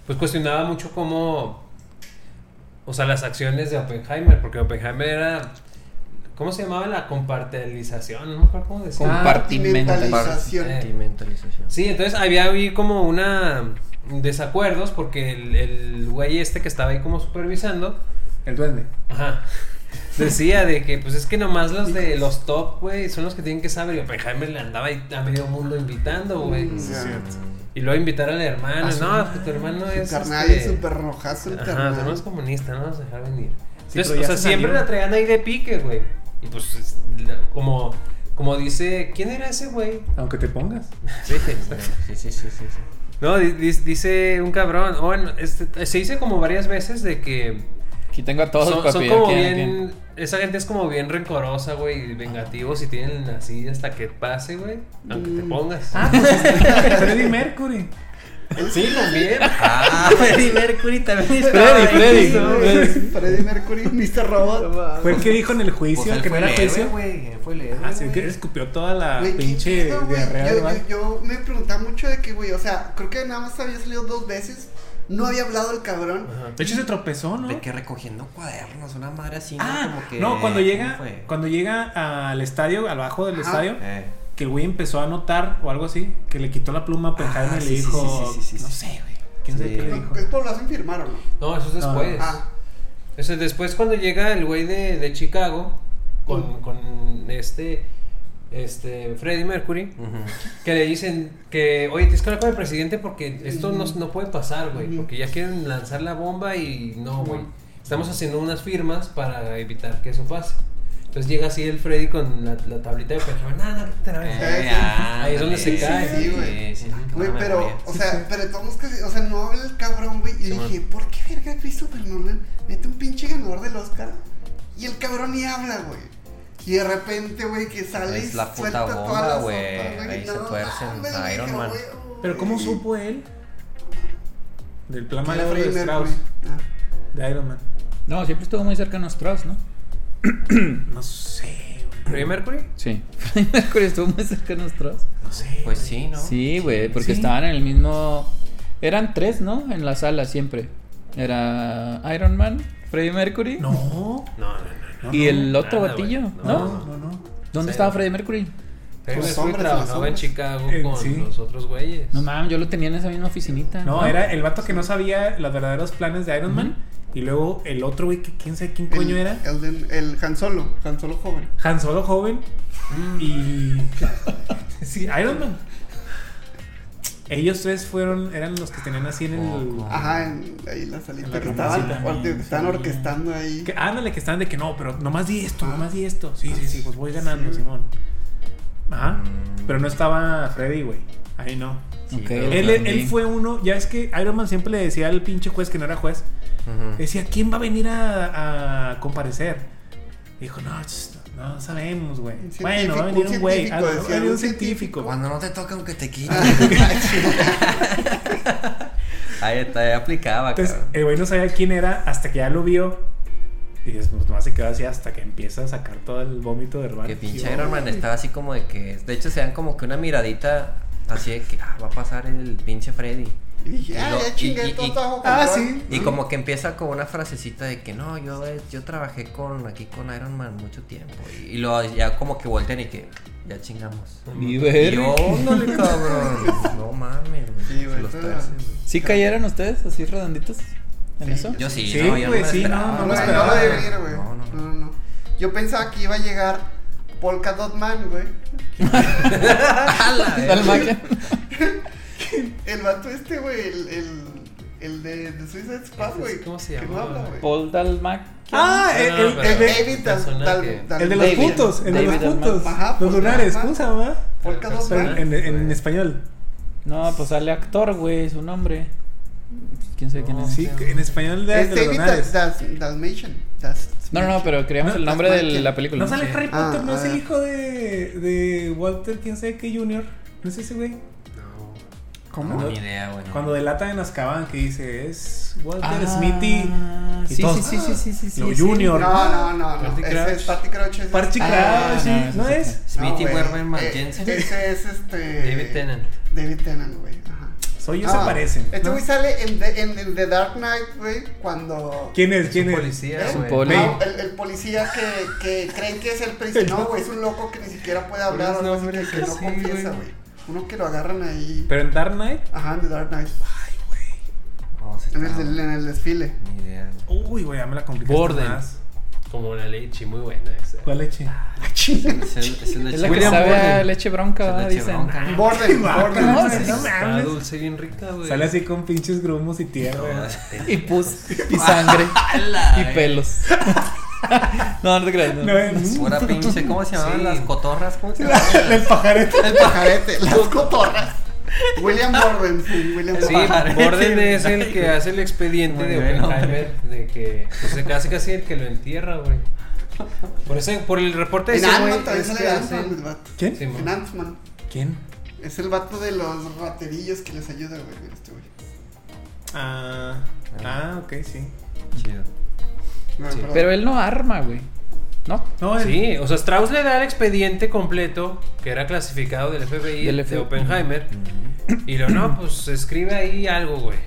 pues cuestionaba mucho cómo o sea las acciones de Oppenheimer porque Oppenheimer era ¿cómo se llamaba la compartilización? No me acuerdo cómo decía. Compartimentalización. Sentimentalización. Sí, entonces había ahí como una desacuerdos porque el, el güey este que estaba ahí como supervisando, El duende. ajá, decía de que pues es que nomás los de los top, güey, son los que tienen que saber y Oppenheimer le andaba ahí a medio mundo invitando, güey. Mm, Sí, ya. es cierto. Y luego invitar A su no, pues tu hermano es carnal este, es súper rojazo el Ajá, tu carnal. hermano es comunista, no vamos a dejar venir. Sí, Entonces, o sea, se siempre salió. la traían ahí de pique, güey. Y pues es- la- como como dice, ¿quién era ese güey? Aunque te pongas. Sí, sí, sí, sí, sí, sí, sí. No, di- di- dice un cabrón, o bueno, este, se dice como varias veces de que Aquí tengo a todos, son, papi. son como aquí, bien, aquí. esa gente es como bien rencorosa, güey, y vengativos y tienen así hasta que pase, güey, aunque te Mm. pongas. Ah, pues este, Freddie Mercury. Sí, también. Ah, Freddie Mercury también estaba Freddy, ahí. Freddy. Sí. Freddie Mercury, Mr. Robot. Fue el que dijo en el juicio Pues que no era juicio. Fue héroe, Así güey. que escupió toda la Güey, ¿qué pinche pedo, güey? diarrea yo, me preguntaba mucho de que, güey, o sea, creo que nada más había salido dos veces. No había hablado el cabrón. Ajá. De hecho se tropezó, ¿no? De que recogiendo cuadernos, una madre así, ¿no? Ah, Como que- no, cuando ¿cómo llega, cuando llega al estadio, al bajo del Ajá. estadio, Eh. Que el güey empezó a notar o algo así, que le quitó la pluma a Oppenheimer Ah, y le sí, sí, dijo, sí, sí, sí, no sé, güey, quién sabe qué le No, dijo. Es por lo hacen firmar, ¿o no? No, eso es después. Ah, Eso es después cuando llega el güey de, de Chicago con, con este este Freddie Mercury que le dicen que oye tienes que hablar con el presidente porque esto no, no puede pasar güey porque ya quieren lanzar la bomba y no güey. Estamos haciendo unas firmas para evitar que eso pase entonces llega así el Freddy con la, la tablita de Oppenheimer nada no, te la ves". Eh, sí. Ahí es donde se cae. Sí, güey. sí, Güey, pero, o sea, pero todos que, o sea, no habla el cabrón, güey. Y Sí, dije, man. ¿por qué verga Christopher Nolan mete un pinche ganador del Oscar? Y el cabrón ni habla, güey. Y de repente, güey, que sale y Es la puta suelta bomba, güey. Ahí se No tuercen mames, a güey, Iron Man. Pero ¿cómo supo él? Del plan de Strauss. Ah. de Iron Man. No, siempre estuvo muy cercano a Strauss, ¿no? No sé, güey. Freddie Mercury Sí. Freddie Mercury estuvo muy cercano a Strauss. No sé. Pues sí, ¿no? Sí, güey, porque Sí. estaban en el mismo. Eran tres, ¿no? En la sala siempre. Era Iron Man, Freddie Mercury No. no no no, no, y no. el otro nada, batillo. ¿no? No, no, no. ¿Dónde Sí. estaba Freddie Mercury? Freddie Los Mercury trabajaba en. Chicago Eh, con sí. los otros güeyes No mames, yo lo tenía en esa misma oficinita. No, era el vato que no sabía los verdaderos planes de Iron Man. Y luego el otro güey que quién sabe quién coño El- era. El, del- el Han Solo, Han Solo joven. Han Solo joven. Y. Sí, Iron Man. Ellos tres fueron, eran los que tenían así en el. Ojo. Ajá, en, ahí la salita En la que estaban, que estaban orquestando ahí. Que, ándale, que estaban de que no, pero nomás di esto, Ah. nomás di esto. Sí, sí, sí, pues voy ganando, Sí. Simón. Ajá. Mm. Pero no estaba Freddy, güey. Ahí no. Él, fue uno, ya es que Iron Man siempre le decía al pinche juez que no era juez, decía, ¿quién va a venir a, a comparecer? Dijo, no, no sabemos, güey. Un Bueno, va a científico, venir un güey, científico, ah, va a venir un un científico. Cuando no te toca, aunque te quiten. Ah, Ahí está, ahí aplicaba, Entonces, cabrón. el güey no sabía quién era hasta que ya lo vio. Y después nomás se quedó así hasta que empieza a sacar todo el vómito de hermano. Que pinche Iron Man estaba así como de que. De hecho, se dan como que una miradita Así de que ah, va a pasar el pinche Freddy. Y dije, Y ah, lo- ya chingué y- y- todo y- está bajo Ah, control". sí. Y como que empieza con una frasecita de que no, yo, eh, yo trabajé con aquí con Iron Man mucho tiempo. Y, y luego ya como que voltean y que ya chingamos. Ni ver. yo, "Óndale, cabrón. No mames, güey. Sí, güey. ¿Sí cayeron ustedes así redonditos en Sí, eso? Yo sí, Sí, no, yo güey, no me sí, no, no No, lo no, no esperaba. No, no, No, no. no, no. Yo pensaba que iba a llegar Polka Dot Man, güey. Tal. El vato este, güey, el, el, el de, de Suicide Squad, güey. ¿Cómo se Que no llama, habla, güey? Paul Dalmac. Ah, No, el, no, el- el de- David Dal, personaje. Dal- el de los David. puntos, el de los puntos. Ajá, los lunares. ¿cómo se llama? Polka Dot Man. en, en- en español. No, pues sale actor, güey, su nombre. ¿Quién sabe quién No, es? Sí, en español de, Es David Dalmatian. No, no, no, pero creamos No, el nombre de la película. No sale. Harry Potter, Ah, no es ah. el hijo de, de Walter, quién sabe qué Junior. No es ese güey. No. ¿Cómo? No, ni idea, güey. no. Cuando delatan en Azkaban que dice es Walter Ah, Smithy. y Sí, todos, sí, sí, sí, sí, sí. Lo sí. Junior. No, no, no, no. Party Ese es Party Crouch. es- Ah, Crouch, sí, no, ¿no es? Smithy. Werberman Eh, Jensen. Ese es este. David Tennant. David Tennant, güey. Soy yo, No, se parecen. Este ¿no? güey sale en, The- en, en The Dark Knight, güey, cuando. ¿Quién es? Es ¿Quién un es? policía, ¿Eh? güey. poli. No, el, el policía que, que creen que es el príncipe. No, güey, es un loco que ni siquiera puede hablar o Unos algo así, nombres que, que no así, confiesa, güey. güey. Uno que lo agarran ahí. Pero en Dark Knight. Ajá, en The Dark Knight. No, sí En está- el, en el desfile. Ni idea. Uy, güey, ya me la complicaste Borden. más. Como la leche, muy buena esa. ¿Cuál leche? Es el, es de Es la que William sabe a Borden. leche bronca, Es leche dicen. bronca. Borden, Guau, Borden. no, sí, no. Está dulce, bien rica, güey. Sale así con pinches grumos y tierra. Y pus, y sangre, y pelos. no, no te creas. No. No es. Pura pinche, ¿cómo se llamaban Sí. las cotorras? ¿Cómo se llamaban? El pajarete. El pajarete, las cotorras. William Borden, sí, William Sí, Borden. Borden es el que hace el expediente de. Oppenheimer de que pues casi casi el que lo entierra, güey. Por ese, por el reporte de En ese güey es que hace. ¿Quién? Sí, En mo. Ant-Man. ¿Quién? Es el vato de los raterillos que les ayuda, güey. Este güey. Ah, ah, ok, sí. Chido. No, Sí. Pero él no arma, güey. ¿No? No, el- Sí, o sea, Strauss le da el expediente completo que era clasificado del FBI Del de. Oppenheimer y lo no, pues escribe ahí algo, güey.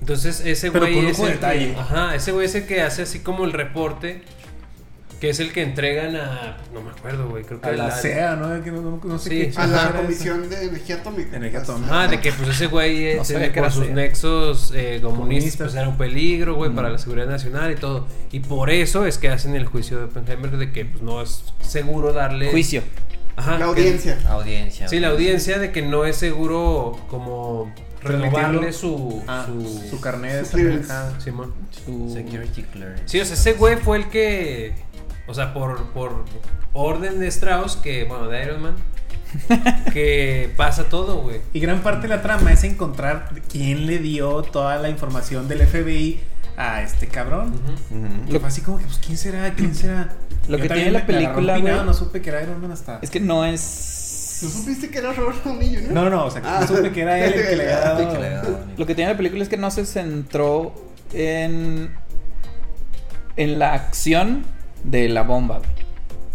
Entonces ese Pero güey es el que, ajá, ese güey es el que hace así como el reporte que es el que entregan a no me acuerdo, güey, creo que a la la- CEA, ¿no? Que no, no- no sé Sí. qué A la era Comisión de Energía Atómica. Energía Atómica. Ajá, de que pues ese güey eh, No sabía por que era sus nexos eh, comunistas Comunistas. pues era un peligro, güey, para la seguridad nacional y todo. Y por eso es que hacen el juicio de Oppenheimer de que pues, no es seguro darle Juicio. Ajá, La que- audiencia. Audiencia. Sí, la audiencia de que no es seguro como renovarle su Ah, su, su carnet de. Simón. Su... Security clearance. Sí, o sea, ese güey fue el que o sea, por por orden de Strauss que bueno, de Iron Man que pasa todo, güey. Y gran parte de la trama es encontrar quién le dio toda la información del FBI a este cabrón. Ujú. Lo fue así como que, pues, ¿quién será? ¿Quién será? Lo Yo que tiene la película, güey, No supe que era Iron Man hasta. Es que no es... ¿No supiste que era Robert Downey Jr.? No, no, o sea, que Ah. no supe que era él el que le había dado. Que le había dado- Lo que tiene la película es que no se centró en... En la acción de la bomba, güey.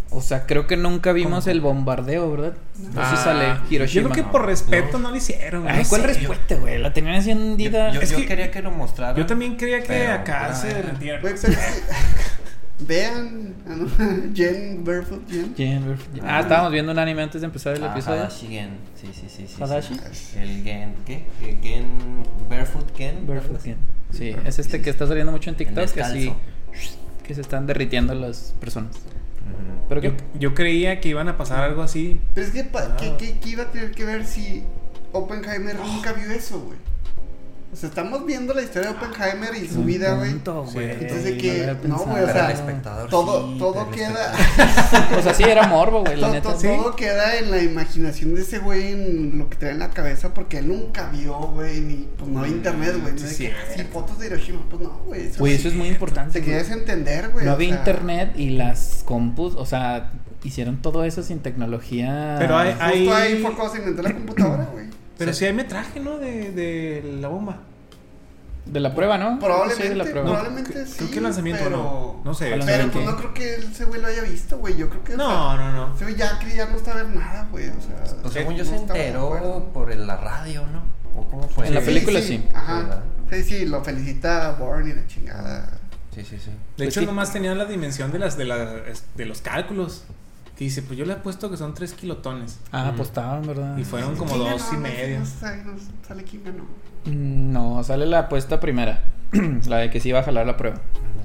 O sea, creo que nunca vimos ¿Cómo? el bombardeo, ¿verdad? No sé si Ah, sale Hiroshima. Yo creo que ¿no? por respeto no, lo hicieron. güey. Ay, No ¿cuál respeto, güey? La tenían encendida. Yo, yo- Es yo que- quería que lo mostrara. Yo también creía que Pero, acá se que- Vean ah, no, Jen Barefoot Jen. Jen- Ah, estábamos viendo un anime antes de empezar el Ah, episodio. Hadashi Gen. Sí, sí, sí. sí, Hadashi. sí. El Gen. ¿Qué? El Gen. Barefoot Gen. Barefoot Gen. Sí, es este que está saliendo mucho en TikTok, que descalzo. Que se están derritiendo las personas. Pero Yo, que yo creía que iban a pasar algo así. Pero es que, pa- ¿qué, qué, qué iba a tener que ver si Oppenheimer nunca vio eso, güey? O sea, estamos viendo la historia de Oppenheimer y su vida, güey. Entonces, de que- no, güey, o sea, espectador. Todo, sí, todo queda. O sea, sí era morbo, güey, la todo, neta. todo- Sí. todo queda en la imaginación de ese güey, en lo que trae en la cabeza, porque él nunca vio, güey, ni pues no había internet, güey. No Sí, de sí. que, ah, sí, fotos de Hiroshima, pues no, güey. Güey, eso es muy importante. Te querías entender, güey. No o había sea, internet y las compus, o sea, hicieron todo eso sin tecnología. Pero hay- Justo ahí Ahí- fue cuando se inventó la computadora, güey. Pero Sí. sí hay metraje, ¿no? De, de la bomba. De la prueba, ¿no? Probablemente, Sí, de la prueba. probablemente Creo sí. que el lanzamiento pero... no. No sé. Pero ¿saben pues no creo que ese güey lo haya visto, güey. Yo creo que. No, sea, no, no. ese güey ya que ya no está a ver nada, güey. O sea. Pues según yo no se enteró por la radio, ¿no? ¿O cómo fue? En la película sí. Ajá. Sí, sí, lo felicita a Bourne y la chingada. Sí, sí, sí. De Pues hecho, sí. nomás tenían la dimensión de las de, la, de los cálculos. Que dice, pues yo le he puesto que son 3 kilotones. Ah, pues estaban, ¿verdad? Y fueron como ¿Quién dos ganó? y medio. No, sale, no sale quién ganó. Mm, No, sale la apuesta primera. la de que sí iba a jalar la prueba.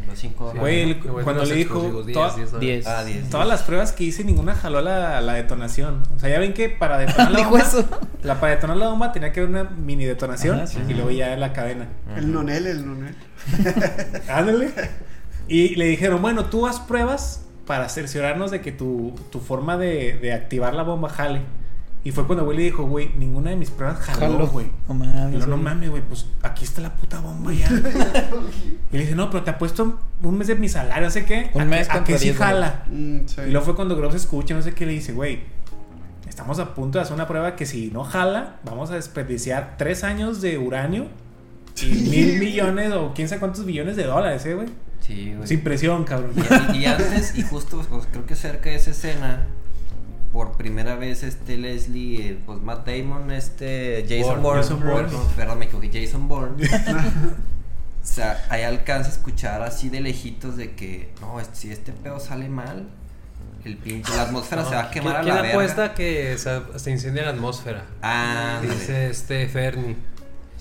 Los cinco Sí. Güey, el- cuando le dijo, explosivos, diez, toda-. Ah, 10. Todas las pruebas que hice, ninguna jaló la, la detonación. O sea, ya ven que para detonar la bomba, eso. la, para detonar la bomba tenía que haber una mini detonación Ajá, sí. y luego ya la cadena. El Nonel, el Nonel. Ándale. Y le dijeron, bueno, tú haz pruebas para cerciorarnos de que tu, tu forma de, de activar la bomba jale. Y fue cuando le dijo, güey, ninguna de mis pruebas jaló, güey. No mames. Y yo, no güey. mames, güey, pues aquí está la puta bomba ya. y le dije, no, pero te apuesto un mes de mi salario, no sé qué. Un a mes que, a que sí 10 dólares. jala. Mm, sí. Y luego fue cuando Gross escucha, no sé qué, le dice, güey, estamos a punto de hacer una prueba que si no jala, vamos a desperdiciar tres años de uranio y mil millones o quién sabe cuántos billones de dólares, ¿eh, güey? Sí, güey. Sin presión, cabrón. Y, y antes, y justo, pues, creo que cerca de esa escena, por primera vez este Leslie, eh, pues Matt Damon, este Jason Bourne, Bourne, Jason Bourne. no, perdón, me equivoqué, Jason Bourne. o sea, ahí alcanza a escuchar así de lejitos de que, no, es- si este pedo sale mal, el pinche, la atmósfera se va a quemar a ¿Quién la apuesta verga. que se, se incendia la atmósfera? Ah, Dice este Fernie.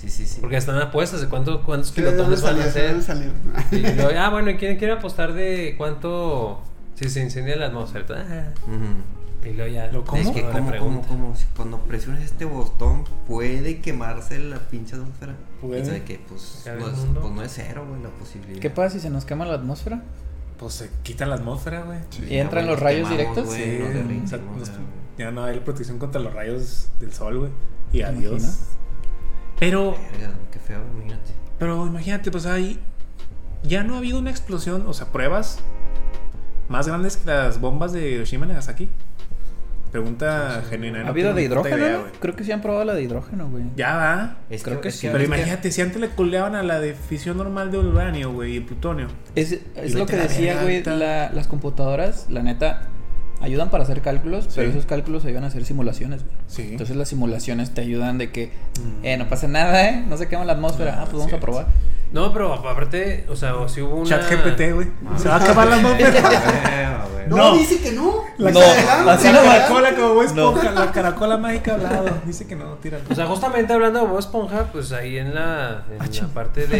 Sí, sí, sí. Porque están apuestas de cuánto, cuántos Sí, ¿de dónde kilotones van a hacer. salió? Y luego, ah, bueno, ¿y ¿quién quiere apostar de cuánto si se incendia la atmósfera? Ah, Ujú. Y luego ya. ¿Lo cómo? Es que como, como, como, si cuando presiones este botón puede quemarse la pinche atmósfera. Puede. Y sabe que pues no, es, pues no es cero, güey, la posibilidad. ¿Qué pasa si se nos quema la atmósfera? Pues se quita la atmósfera, güey. ¿Y entran los rayos directos? Güey, Sí, nos o derretimos, sea, nos- ya no hay protección contra los rayos del sol, güey. Y ¿Te adiós. imaginas? Pero, Verga, Qué feo, imagínate. pero imagínate, pues ahí ya no ha habido una explosión, o sea, pruebas más grandes que las bombas de Hiroshima y Nagasaki. Pregunta genuina. ¿Ha habido de hidrógeno? idea, no? güey. Creo que sí han probado la de hidrógeno, güey. Ya va. Es Creo que es sí. Pero que- imagínate, si antes le culeaban a la de fisión normal de uranio, güey, y plutonio. Es, es Y lo que decía, güey, la- las computadoras, la neta, ayudan para hacer cálculos, pero esos cálculos ayudan a hacer simulaciones, güey. Sí. Entonces las simulaciones te ayudan de que, Mm. eh, no pasa nada, eh, no se quema la atmósfera, Ah, ah, pues vamos a probar. No, pero aparte, o sea, o si hubo una. Chat GPT, güey. Se va a acabar la atmósfera. No, No. dice que no. La No, la caracola como Bob esponja, la caracola mágica hablado. Dice que no, tíralo. O sea, justamente hablando de Bob Esponja, pues ahí en la, en la parte de,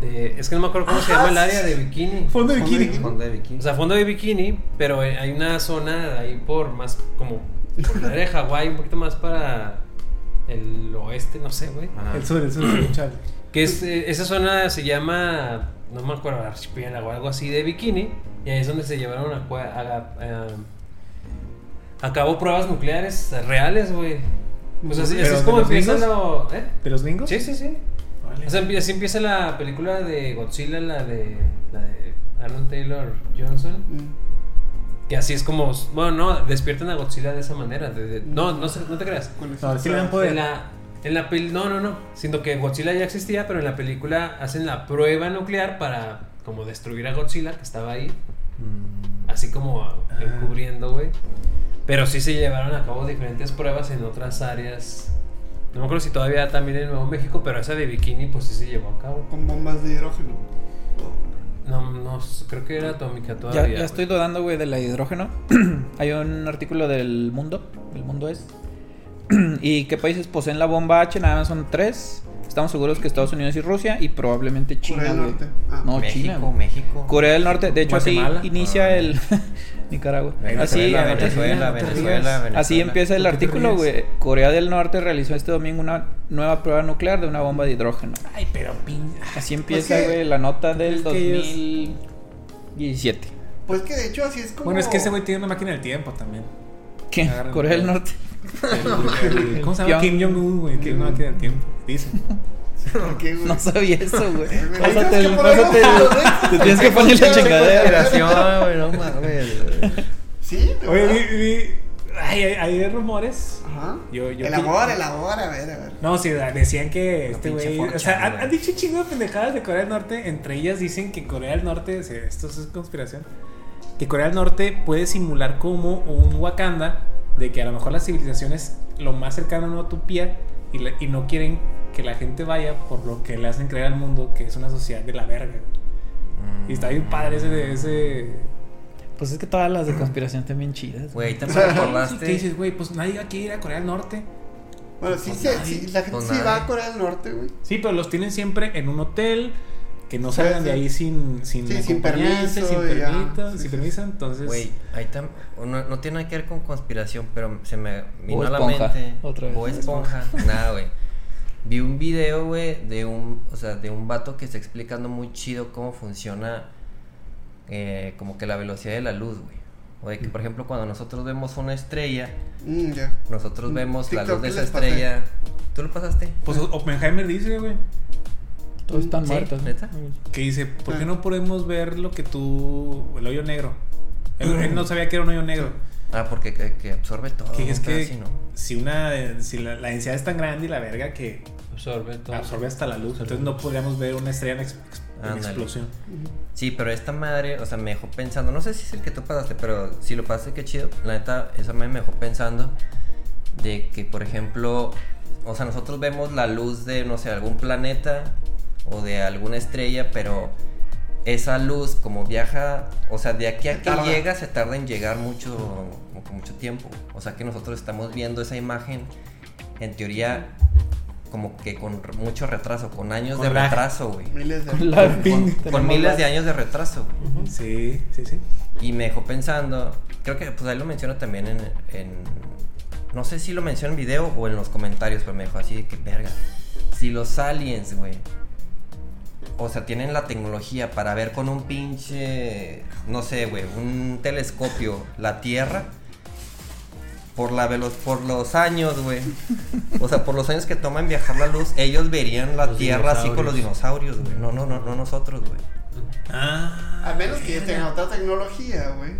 de- Es que no me acuerdo cómo se llama el área de bikini. Fondo de Fondo de bikini. Fondo de bikini. O sea, fondo de bikini, pero eh, hay una zona ahí por más como por área de Hawái, un poquito más para el oeste, no sé, güey. El sur, el sur, chale. Que es, eh, esa zona se llama, no me acuerdo, archipiélago o algo así de bikini. Y ahí es donde se llevaron a, a, a- a cabo pruebas nucleares reales, güey. Pues así, así ¿Pero es como empieza lo... ¿eh? ¿De los gringos? Sí, sí, sí. Vale. O sea, así empieza la película de Godzilla, la de, la de Aaron Taylor Johnson. Mm. Que así es como, bueno, no, despiertan a Godzilla de esa manera. de- de- no, no, se- no te creas. No, sí le dan poder. En la, en la pel- no, no, no. Siendo que Godzilla ya existía, pero en la película hacen la prueba nuclear para como destruir a Godzilla, que estaba ahí. Así como encubriendo, güey. Pero sí se llevaron a cabo diferentes pruebas en otras áreas. No me acuerdo si todavía también en Nuevo México, pero esa de bikini, pues sí se llevó a cabo. Con bombas de hidrógeno. No, no, creo que era atómica Ya, todavía. ya güey. estoy dudando, güey, de la hidrógeno. Hay un artículo del mundo, el mundo es. ¿Y qué países poseen la bomba H? Nada más son tres. Estamos seguros que Estados Unidos y Rusia y probablemente China, Corea del. Norte. Ah. No, México, China. güey. México. Corea del Norte, de hecho Guatemala. así inicia Ah. el Nicaragua. Así, Venezuela, así- Venezuela, Venezuela, así empieza el ¿Por qué te artículo, güey. Corea del Norte realizó este domingo una nueva prueba nuclear de una bomba de hidrógeno. Ay, pero pin. Así empieza, que- güey, la nota del es que ellos- 2017. Pues que de hecho así es como. Bueno, es que ese güey tiene una máquina del tiempo también. Corea del el- Norte. El- el- ¿Cómo se llama? Kim Jong-un, güey. Tiene una máquina del tiempo. Dice. ¿Por qué? No sabía eso, güey. Pásate el, que pásate el. Te tienes que poner la chingadera. Güey, no mames. Sí, Oye, vi, vi- hay, hay, hay rumores. Ajá. Yo- yo- elabora, elabora, a ver, a ver. No, sí, decían que este güey. O sea, 4chan, han, han dicho chingo de pendejadas de Corea del Norte. Entre ellas dicen que Corea del Norte. Esto es conspiración. Que Corea del Norte puede simular como un Wakanda. De que a lo mejor la civilización es lo más cercano a una utopía. Y, la- y no quieren que la gente vaya por lo que le hacen creer al mundo que es una sociedad de la verga. Mm. Y está bien padre ese. ese Pues es que todas las de conspiración están bien chidas. Güey, ¿te ¿Qué acordaste? dices, güey? Pues nadie va a ir a Corea del Norte. Bueno, sí, Pues se- sí, la gente pues sí va a Corea del Norte, güey. Sí, pero los tienen siempre en un hotel. Que no salgan sí. de ahí sin, sin, Sí, sin permiso, sin permiso, Sí, sin sí. permiso. Entonces, Güey, ahí tam- no, no tiene nada que ver con conspiración, pero se me vino O a la esponja, mente. otra vez. O esponja. Nada, güey. Vi un video, güey, de un, o sea, de un vato que está explicando muy chido cómo funciona eh, como que la velocidad de la luz, güey. O de que, por ejemplo, cuando nosotros vemos una estrella, Mm, nosotros vemos la luz de esa pasé. estrella. ¿Tú lo pasaste? pues Oppenheimer dice, güey, Todos están Sí, muertos. ¿neta? que dice, ¿por qué Ah. no podemos ver lo que tú, el hoyo negro? Él, él no sabía que era un hoyo negro. Ah, porque que, que absorbe todo. Que es que si una, si la, la densidad es tan grande y la verga que Absorbe todo. absorbe hasta la luz, entonces no podríamos ver una estrella en, ex- en explosión. Sí, pero esta madre, o sea, me dejó pensando, no sé si es el que tú pasaste, pero si lo pasaste, qué chido. La neta, esa madre me dejó pensando de que, por ejemplo, o sea, nosotros vemos la luz de, no sé, algún planeta o de alguna estrella, pero esa luz como viaja, o sea, de aquí a Se que tarda. llega se tarda en llegar mucho, mucho tiempo. O sea, que nosotros estamos viendo esa imagen, en teoría, como que con mucho retraso, con años Con de retraso, güey. Miles de. Con la Con, pin- con tenemos miles la- de años de retraso. Sí, sí, sí. Y me dejó pensando, creo que pues ahí lo menciona también en, en- no sé si lo menciona en video o en los comentarios, pero me dejó así de que verga. Si los aliens, güey, o sea, tienen la tecnología para ver con un pinche, no sé, güey, un telescopio la Tierra. Por, la velo- por los años, güey. O sea, por los años que toma en viajar la luz, ellos verían la Los Tierra así con los dinosaurios. güey. No, no, no, no nosotros, güey. Ah. A menos que ellos tengan otra tecnología, güey.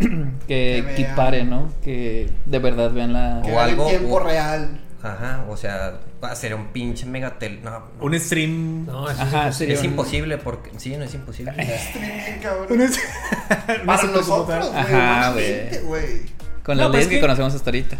Que Que ¿no? Que de verdad vean la. Que O algo- en tiempo o- real. Ajá, o sea, va a ser un pinche megatel. No, no. Un stream. No, eso Ajá, es sería es un- imposible porque. Sí, no es imposible. Streaming, cabrón. Un es- Para un nosotros, güey. Ajá, güey. Con No, las leyes es que... que- conocemos hasta ahorita.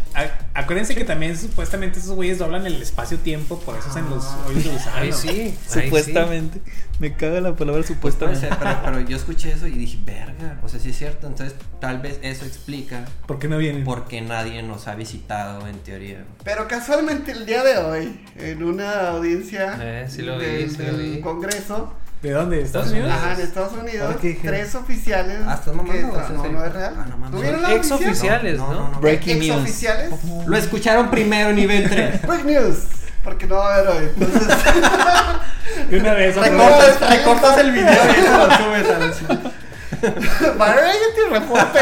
Acuérdense que también supuestamente esos güeyes doblan el espacio-tiempo, por eso hacen los hoyos de gusano. Ay, sí. ay, sí. Supuestamente. Me caga la palabra Pues supuestamente. ser, pero, pero yo escuché eso y dije, verga. O sea, sí es cierto. Entonces, tal vez eso explica ¿Por qué no vienen? por qué nadie nos ha visitado en teoría. Pero casualmente el día de hoy, en una audiencia Eh, sí lo vi, del, sí lo del vi. Congreso, ¿De dónde? ¿De ¿Estados Unidos? ajá, en Estados Unidos, Ahora, ¿qué dijeron? tres oficiales. Ah, ¿estás mamando? que ¿Es en tra- no, serio? no es real. Ah, no mames. ¿No vieron la Ex oficiales, ¿no? Breaking Ex news. oficiales. Lo escucharon primero, nivel 3. Break news. Porque no va a haber hoy. Entonces, De una vez. Recortas- recortas el video y eso lo subes al Variety reporte.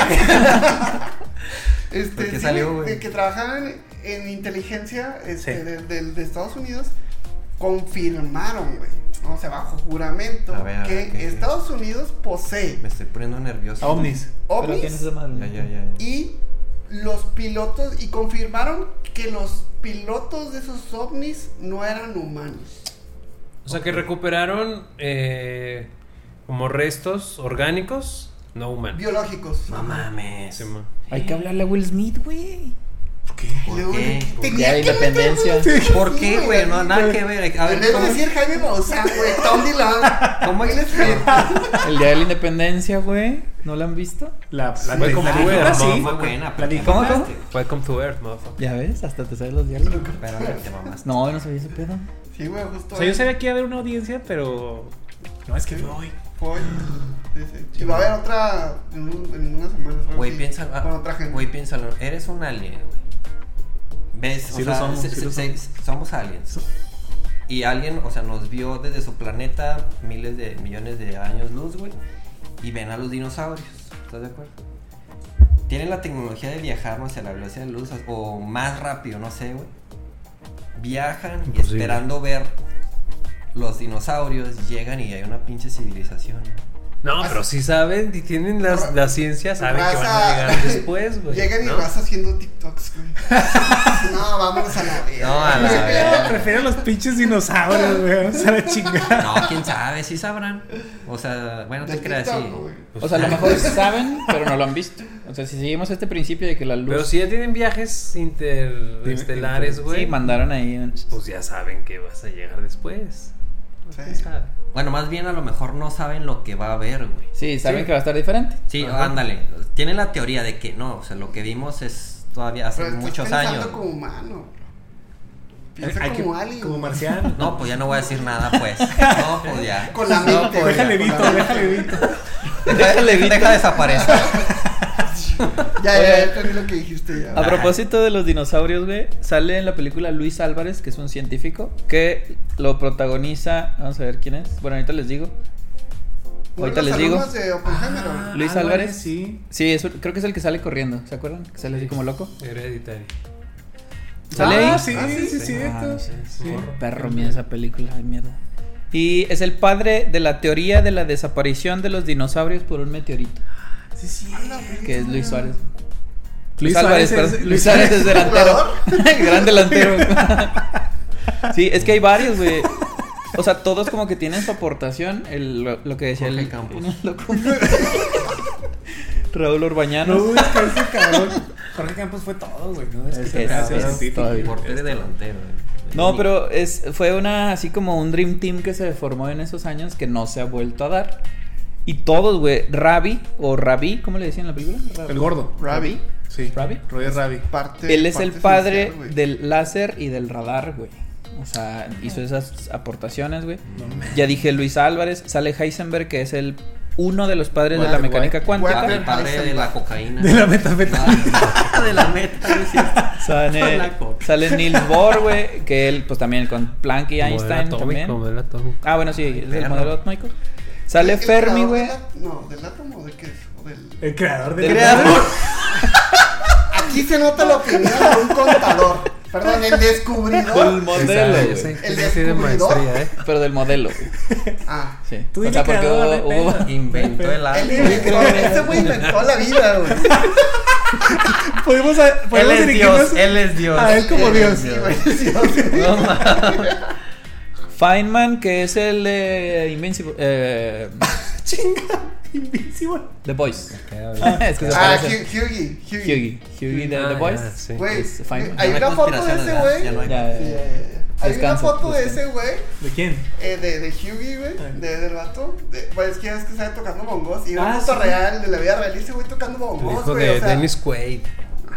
este, ¿Por qué sí, salió, güey? de que trabajaban en, en inteligencia este, Sí. de, de- de Estados Unidos confirmaron, güey. O sea, bajo juramento, ver, que. Estados Unidos posee Me estoy poniendo nervioso. Ovnis. ¿Pero quién es ovnis? Ya, ya, ya. y los pilotos, y confirmaron que los pilotos de esos ovnis no eran humanos. O sea, que recuperaron eh, como restos orgánicos, no humanos. Biológicos. No mames. Sí, ma. Hay que hablarle a Will Smith, güey. ¿Por qué? Y luego, qué? tenía Ya, que independencia. meterlo. ¿Por qué, güey? No, nada que ver. A ver, ¿cómo? decir Jaime Maussan, güey, Tom. ¿Cómo es? El día de la independencia, güey. ¿No la han visto? La, la, era, sí. ¿no? Fue buena. ¿Cómo, cómo? Welcome to Earth, motherfucker. Ya ves, hasta te sabes los diálogos. Pero te mamaste. No, no sabía ese pedo. Sí, güey, justo. O sea, yo sabía que iba a haber una audiencia, pero. No, es que fue hoy. Fue. Sí, sí. Y va a haber otra en, un- en unas semanas. algo Güey, piénsalo. Con otra gente. Güey, piénsalo. Eres un alien, güey. ¿Ves? O Sí lo sea, somos, se- sí lo se- se- somos aliens. Y alguien, o sea, nos vio desde su planeta miles de millones de años luz, güey. Y ven a los dinosaurios. ¿Estás de acuerdo? Tienen la tecnología de viajar, no sé, a la velocidad de luz o más rápido, no sé, güey. Viajan y esperando ver los dinosaurios, llegan y hay una pinche civilización. No, pero si saben y tienen las, la ciencia, saben que van a llegar después, güey. Llegan y ¿no? vas haciendo TikToks, güey. no, vamos a la vida. No, a la prefiero los pinches dinosaurios, güey. Vamos a la chingada. No, quién sabe, sí sabrán. O sea, bueno, te creas, sí. güey. O sea, a lo mejor saben, pero no lo han visto. O sea, si seguimos este principio de que la luz. Pero si ya tienen viajes interestelares, güey. Sí, mandaron ahí. Pues ya saben que vas a llegar después. Sí. ¿Quién sabe? Bueno, más bien a lo mejor no saben lo que va a haber, güey. Sí, saben Sí. que va a estar diferente. Sí, Ajá. ándale. Tienen la teoría de que no, o sea, lo que vimos es todavía hace Pero muchos años. como humano. Piensa Hay que- como alien. como marciano. No, pues ya no voy a decir nada, pues. No, pues ya. Con la No, mente. pues ya. Déjale Vito, déjale Vito. Déjale, deja desaparecer. Ya, ya, ya lo que dijiste ya. A propósito de los dinosaurios, güey, sale en la película Luis Álvarez, que es un científico, que lo protagoniza. Vamos a ver quién es. Bueno, ahorita les digo. Ahorita de les digo. de Ah. Luis Álvarez. Sí. Sí, eso, creo que es el que sale corriendo. ¿Se acuerdan? Que sale así como loco. Hereditario. ¿Sale Ah, ahí? sí, Ah, sí, sí, sí. Ah, sí, Sí. Perro miedo esa película, ay mierda. Y es el padre de la teoría de la desaparición de los dinosaurios por un meteorito, Sí, sí. que es Luis Suárez. Luis Álvarez, Suárez es- perdón. Luis Suárez es delantero. Gran delantero. sí, es que hay varios, güey. O sea, todos como que tienen su aportación. El, lo, lo que decía Jorge el Campos. el. Raúl Orbañano. No, es que ese cabrón. Jorge Campos fue todo, güey. ¿no? Es que Es- se es-. Portero y delantero. güey. No, pero es, fue una así como un Dream Team que se formó en esos años que no se ha vuelto a dar. Y todos, güey, Ravi o Ravi, ¿cómo le decían en la película? Ravi. El gordo. Ravi. Sí. ¿Ravi? Roger Ravi. Parte, Él es el padre del láser y del radar, güey. O sea, hizo esas aportaciones, güey. No. Ya dije Luis Álvarez, sale Heisenberg, que es el uno de los padres de la mecánica cuántica. El padre de la cocaína. De la metafeta. de la meta. Sale, sale Niels Bohr, güey, que él, pues también con Planck y Einstein Modelo también. atómico, modelo atómico. Ah, bueno, sí, es el modelo atómico. Sale ¿El Fermi, güey. del No, del átomo o de qué es? O del... El creador Del del creador. Aquí se nota la opinión de un contador. Perdón, el Del descubridor. modelo, Yo güey. El sí de descubridor. maestría, ¿eh? Pero del modelo, güey. Ah. Sí. Tú o sea, porque creador, hubo, hubo-. Inventó el inventor, ese güey inventó la vida, güey. Podemos, a- Él podemos es Dios, él es Dios. a él como Eh, Dios. sí, güey, sí, güey. No mames. Feynman, que es el de Invincible. Eh, Chinga. Invincible. The Voice. Ah, es que Ah, Hughie. Hughie. Hughie. Hughie de Ah, The sí. Güey, hay una foto de ese güey. Hay- una foto de ese güey, ¿De quién? eh, de, de Hughie, güey, de, del vato. De, pues es que es que sabe tocando bongos. Y una Ah, foto sí. real de la vida real. Y ese güey tocando bongos, hijo güey. de o sea, Dennis Quaid.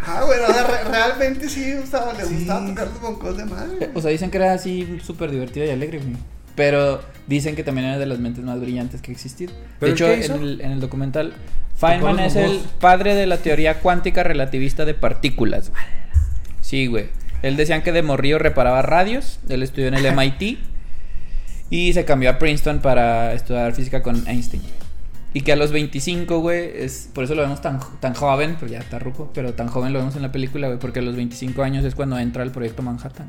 Ajá, güey, o sea, re- realmente sí, o sea, le Sí. gustaba tocar los bongos de madre. O sea, dicen que era así súper divertida y alegre, güey. Pero dicen que también era de las mentes más brillantes que ha existido. De ¿Pero hecho, qué en el, en el documental, Feynman es el padre de la teoría cuántica relativista de partículas. güey. Sí, güey. Él decían que de morrillo reparaba radios. Él estudió en el MIT. Y se cambió a Princeton para estudiar física con Einstein. Y que a los 25, güey, es, por eso lo vemos tan, tan joven, pero ya está ruco, pero tan joven lo vemos en la película, güey, porque a los 25 años es cuando entra el proyecto Manhattan.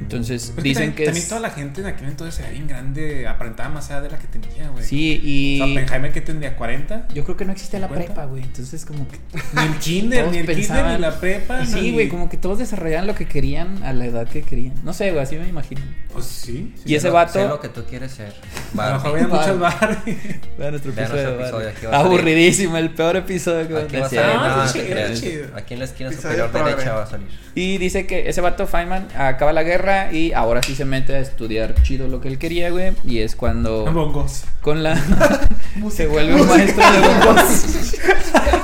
Entonces, Es dicen también, que también toda la gente en aquel entonces era bien grande, aparentaba más edad de la que tenía, güey. Sí, O y... sea, Oppenheimer que tendría 40. Yo creo que no existe la 50. prepa, güey, entonces como que... Ni el kinder, ni el kinder, ni la prepa. Sí, ni- güey, como que todos desarrollaban lo que querían a la edad que querían. No sé, güey, así me imagino. Pues sí. sí. Y ese lo- vato- Sé lo que tú quieres ser. A lo mejor Barbie. había muchas Barbie. Nuestro Vean episodio. nuestro episodio, aquí va. Aburridísimo, el peor episodio que Aquí va a salir. No, te chido. Aquí en la esquina Episodio superior derecha va a salir. Y dice que ese vato Feynman acaba la guerra y ahora sí se mete a estudiar chido lo que él quería, güey. Y es cuando Bongos. con la se vuelve un maestro de bongos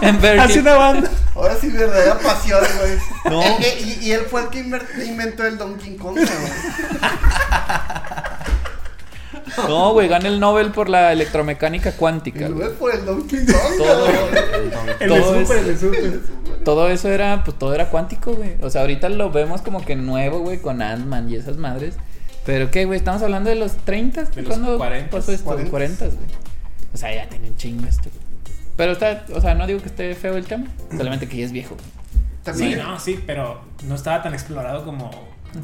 en Berkeley. Hace una banda. Ahora sí, verdadera pasión, güey. No. Él que- y, y él fue el que inventó el Donkey Kong, güey. No, güey, gana el Nobel por la electromecánica cuántica. es por el Donkey Kong, Todo. El Todo es- super, el super. todo eso era, pues todo era cuántico, güey. O sea, ahorita lo vemos como que nuevo, güey, con Ant-Man y esas madres. Pero qué, güey, estamos hablando de los 30, De los ¿cuándo 40s, pasó esto? 40s. 40, güey. O sea, ya tiene un chingo esto. güey. Pero está, o sea, no digo que esté feo el tema, solamente que ya es viejo. También. Sí, no, sí, pero no estaba tan explorado como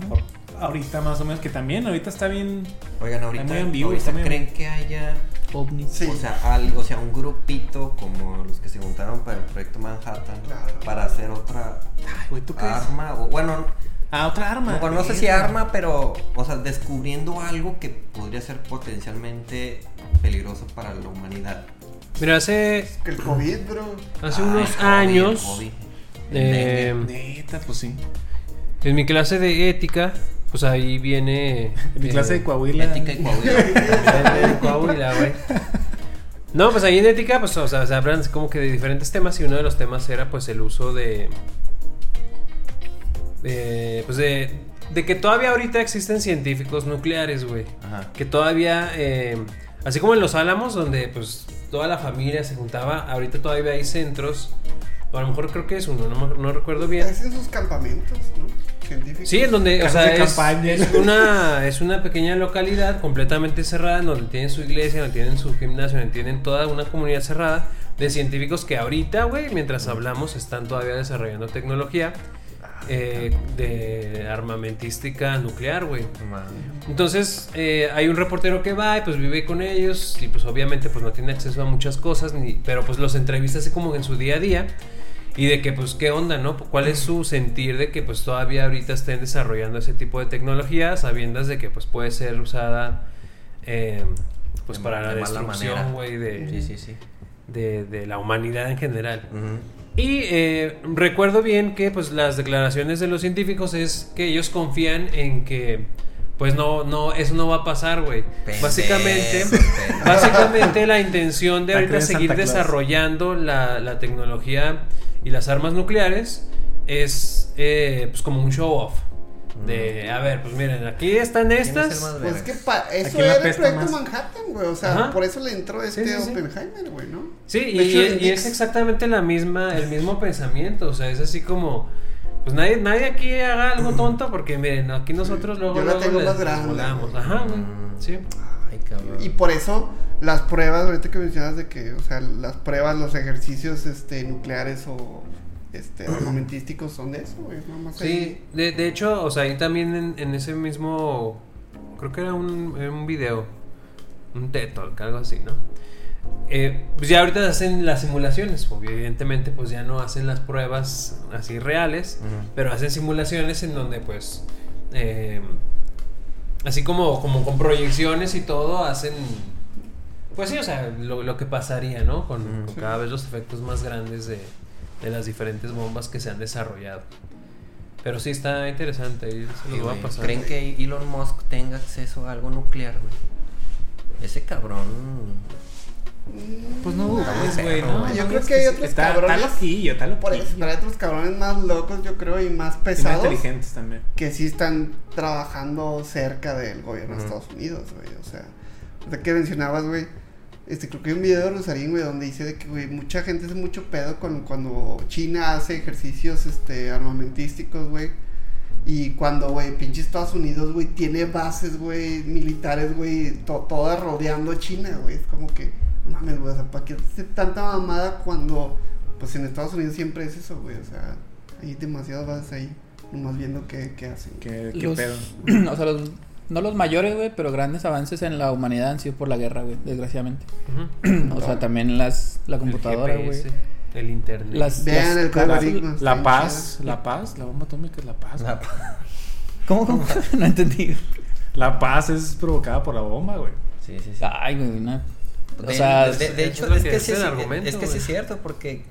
por ahorita más o menos, que también ahorita está bien... Oigan, ahorita, Está muy ambiguo, ahorita está muy creen que haya ovnis. Sí. O sea, algo, o sea, un grupito como los que se juntaron para el proyecto Manhattan Claro. para hacer otra Ay, güey, ¿tú crees? arma o bueno, Ah, otra arma. bueno, no sé si arma, pero o sea, descubriendo algo que podría ser potencialmente peligroso para la humanidad. Mira, hace, Que el COVID, bro. hace Ay, unos COVID, años, COVID. eh, Neta, pues sí. en mi clase de ética, pues ahí viene... En mi eh, clase de Coahuila. Ética y Coahuila. en Coahuila, güey. No, pues ahí en ética, pues, o sea, se hablan como que de diferentes temas y uno de los temas era, pues, el uso de... de, pues, de, de que todavía ahorita existen científicos nucleares, güey. Ajá. Que todavía, eh, así como en Los Álamos, donde, pues, toda la familia se juntaba, ahorita todavía hay centros, o a lo mejor creo que es uno, no, me- no recuerdo bien. Hacen sus campamentos, ¿no? Científicos. Sí, en donde, o sea, es, es una, es una pequeña localidad completamente cerrada, en donde tienen su iglesia, donde tienen su gimnasio, donde tienen toda una comunidad cerrada de científicos que ahorita, güey, mientras hablamos, están todavía desarrollando tecnología eh, de armamentística nuclear, güey. Entonces, eh, hay un reportero que va y pues vive con ellos y pues obviamente pues no tiene acceso a muchas cosas, ni, pero pues los entrevista así como en su día a día y de que pues qué onda, ¿no? ¿Cuál es su sentir de que pues todavía ahorita estén desarrollando ese tipo de tecnología sabiendo de que pues puede ser usada eh, pues De- para la de destrucción, güey, de, Sí, sí, sí. de, de la humanidad en general. Y eh, recuerdo bien que pues las declaraciones de los científicos es que ellos confían en que pues no, no, eso no va a pasar, güey. Básicamente, pendejo. básicamente la intención de ahorita seguir desarrollando la, la tecnología y las armas nucleares es eh, pues como un show off. De, a ver, pues miren, aquí están ¿Quién es el estas. Pues es que pa- eso era el proyecto más. Manhattan, güey. O sea, Ajá. por eso le entró este Sí, sí, sí. Oppenheimer, güey, ¿no? Sí, y, hecho, y- en y es exactamente la misma, el mismo pensamiento. O sea, es así como. Pues nadie, nadie aquí haga algo tonto porque miren, aquí nosotros luego, Yo la luego tengo les- más grande. Ajá, güey. Mm. Sí. Cabrón. Y por eso las pruebas, ahorita que mencionas de que, o sea, las pruebas, los ejercicios este, nucleares o este, armamentísticos son de eso, güey. Nada más Sí, ahí. de, de hecho, o sea, ahí también en, en ese mismo. Creo que era un, un video. Un TED Talk, algo así, ¿no? Eh, pues ya ahorita hacen las simulaciones. porque Evidentemente, pues ya no hacen las pruebas así reales. Pero hacen simulaciones en donde, pues. eh, así como, como con proyecciones y todo, hacen. Pues sí, o sea, lo, lo que pasaría, ¿no? Con, cada vez los efectos más grandes de, de las diferentes bombas que se han desarrollado. Pero sí está interesante, ahí se Sí, voy a pasar. ¿Creen que Elon Musk tenga acceso a algo nuclear, güey? Ese cabrón. Pues no dudes, güey, ¿no? Yo creo que hay otros está, cabrones- Está loquillo, está Por loquillo. eso, pero hay otros cabrones más locos, yo creo, y más Y más pesados. inteligentes también. que sí están trabajando cerca del gobierno de. Estados Unidos, güey. O sea, o sea, que mencionabas, güey. Este, creo que hay un video de Rosarín, güey, donde dice de que, güey, mucha gente hace mucho pedo con, cuando China hace ejercicios, este, armamentísticos, güey. Y cuando, güey, pinche Estados Unidos, güey, tiene bases, güey, militares, güey, to- todas rodeando a China, güey. Es como que, mames, güey, o sea, ¿para qué hace tanta mamada cuando, pues en Estados Unidos siempre es eso, güey? O sea, hay demasiadas bases ahí, nomás viendo qué, qué hacen. ¿Qué, qué Los- pedo? o sea, los- no los mayores, güey, pero grandes avances en la humanidad han sido por la guerra, güey, desgraciadamente. O sea, también las, la computadora, güey. El internet. Las, Vean las el paradigma. La paz, la paz, la bomba atómica es la paz. La- ¿Cómo, cómo? no entendí. La paz es provocada por la bomba, güey. Sí, sí, sí. Ay, güey, no. O De, sea, de- de- de hecho, es que es sí, es que sí güey. es cierto, porque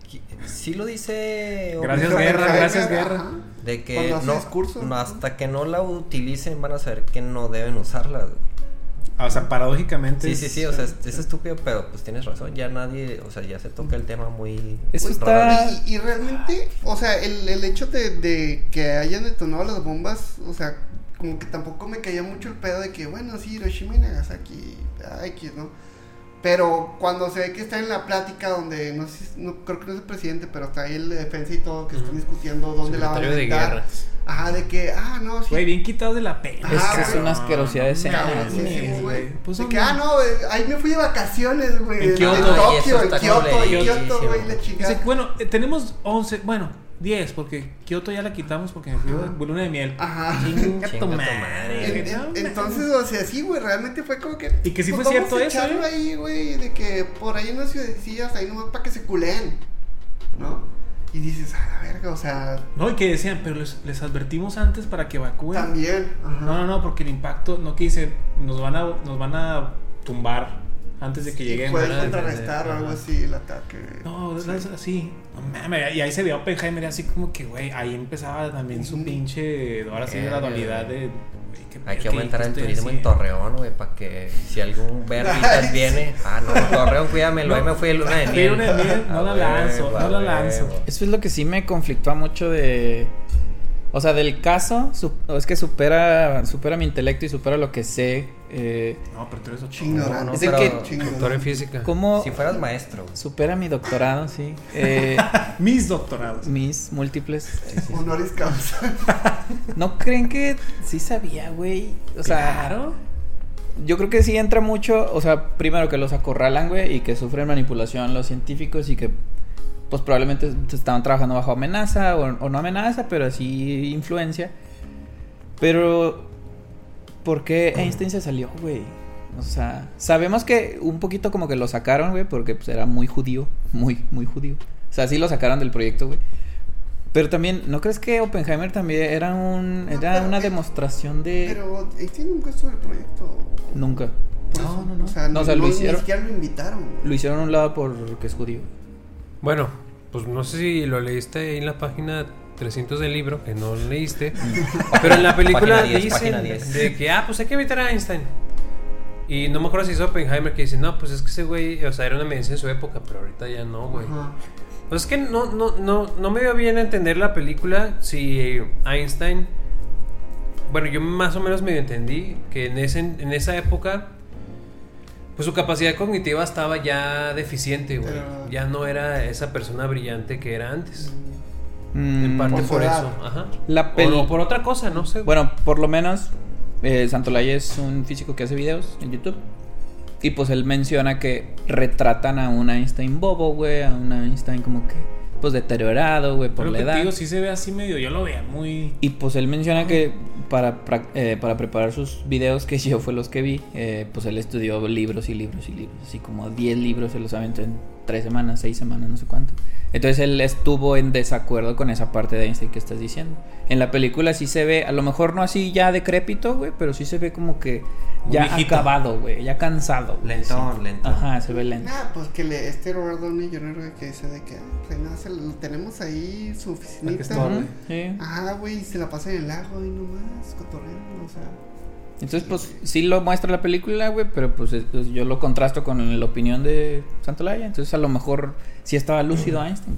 sí lo dice Gracias, guerra, gracias, guerra. de que no, discursos, no, hasta que no la utilicen van a saber que no deben usarla. Ah, O sea, paradójicamente. Sí, sí, sí, o sea, es, es estúpido, pero pues tienes razón, ya nadie, o sea, ya se toca el tema muy... Eso está-. Y, y realmente, o sea, el, el hecho de, de que hayan detonado las bombas, o sea, como que tampoco me caía mucho el pedo de que, bueno, sí, Hiroshima y Nagasaki, X, ¿no? Pero cuando se ve que está en la plática donde, no sé, si- no, creo que no es el presidente, pero está ahí el de defensa y todo, que están discutiendo dónde la van a Secretario de. Ajá, de que, ah, no, sí. Güey, bien quitado de la pena. Es que es una asquerosidad de escena, güey. güey. Pues, de que, ah, no, güey, ahí me fui de vacaciones, güey. En de- Kioto. eso Tokio, en Kioto, en. Kioto, güey, la chingada. bueno, eh, tenemos 11, bueno, 10, porque Kyoto ya la quitamos porque me fui de luna de miel. Ajá. Tu madre. En- entonces, o sea, sí, güey, realmente fue como que. Y que sí pues, fue cierto a eso, ¿eh? ahí, güey, de que por ahí en las ciudadecillas, ahí nomás para que se culeen, ¿no? Y dices, a la verga, o sea, No, y que decían, pero les, les advertimos antes para que evacúen. también. Ajá. No, no, no, porque el impacto, no que dice, nos van a, nos van a tumbar antes de que pueden van a contrarrestar o algo así el ataque. No, Sí. es así. No mames, y ahí se veía Oppenheimer así como que, güey, ahí empezaba también su pinche, ahora sí, Verga, la dualidad de... qué Hay que aumentar ¿qué el turismo en? Torreón, güey, para que si algún verbitas viene. Ah, no, Torreón, cuídamelo. Ahí me fui de luna de miel. luna de miel, no la huevo, lanzo, no la lanzo. Eso es lo que sí me conflictúa mucho de. O sea, del caso, su- es que supera, supera mi intelecto y supera lo que sé. Eh, No, pero tú eres. Chingón. No, no, Es pero que-. Doctor en física. ¿Cómo Si fueras maestro. supera mi doctorado? Sí. Eh, Mis doctorados. mis múltiples. Honoris causa. ¿No creen que sí sabía, güey? O sea, Claro. yo creo que sí entra mucho. O sea, primero que los acorralan, güey, y que sufren manipulación los científicos y que, pues probablemente estaban trabajando bajo amenaza o, o no amenaza, pero sí influencia. Pero, ¿por qué Einstein se salió, güey? O sea, sabemos que un poquito como que lo sacaron, güey, porque pues, era muy judío, muy, muy judío. O sea, sí lo sacaron del proyecto, güey. Pero también, ¿no crees que Oppenheimer también era un No, era una demostración de Pero Einstein nunca estuvo en el proyecto. nunca? No, no, no. O sea, No, o sea, lo ni hicieron- siquiera lo invitaron. güey. Lo hicieron a un lado porque es judío. Bueno, pues no sé si lo leíste ahí en la página 300 del libro, que no leíste. pero en la película Página 10, dicen página 10. de que, ah, pues hay que evitar a Einstein. Y no me acuerdo si es Oppenheimer que dice, no, pues es que ese güey, o sea, era una medicina en su época, pero ahorita ya no, güey. Ajá. Pues es que no, no, no, no me dio bien entender la película si Einstein. Bueno, yo más o menos medio entendí que en, ese, en esa época, pues su capacidad cognitiva estaba ya deficiente, güey. Ya no era esa persona brillante que era antes. Mm, En parte por por, eso. Ajá. La O peli- no, por otra cosa, no sé. Bueno, por lo menos eh, Santolaya es un físico que hace videos en YouTube. Y pues él menciona que retratan a un Einstein bobo, güey, a un Einstein como que pues deteriorado, güey, por Pero la que te edad. digo, sí se ve así medio, yo lo veía muy... Y pues él menciona que para, eh, para preparar sus videos, que yo fue los que vi, eh, pues él estudió libros y libros y libros. Así como 10 libros se los aventó en 3 semanas, 6 semanas, no sé cuánto. Entonces él estuvo en desacuerdo con esa parte de Einstein que estás diciendo. En la película sí se ve, a lo mejor no así ya decrépito, güey, pero sí se ve como que ya acabado, güey, ya cansado. güey, Lentón, sí. lentón. Ajá, se ve lento. Nah, pues que le, este Robert Downey Jr. güey, que dice de que, ah, pues nada, se lo tenemos ahí, su que oficinita. estorbe. Ujú, sí. Ah, güey, y se la pasa en el lago y nomás, cotorreando, o sea. Entonces, pues sí lo muestra la película, güey, pero pues, es- pues, yo lo contrasto con la opinión de Santolaya. Entonces, a lo mejor sí estaba lúcido Einstein.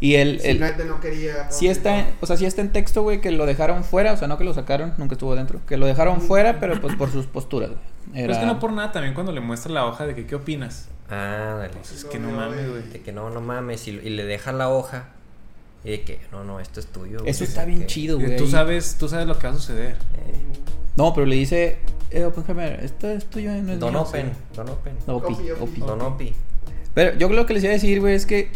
Y él, él- Simplemente no quería. sí está, en- o sea, sí está en texto, güey, que lo dejaron fuera, o sea, no que lo sacaron, nunca estuvo dentro, que lo dejaron fuera, pero pues por sus posturas, güey. Pero Era- es que no por nada también cuando le muestra la hoja de que qué opinas. Ah, dale. Pues es que no No, mames, güey. De que no, no mames. Y, y le dejan la hoja. Y de que, no, no, esto es tuyo. güey. Eso está bien Que- chido, güey. Tú sabes, tú sabes lo que va a suceder. eh, No, pero le dice, eh, Oppenheimer, esto es tuyo, no es Don mío". Open, Don Open. No, Opi, Opi, Opi. Don Opi. Pero yo lo que les iba a decir, güey, es que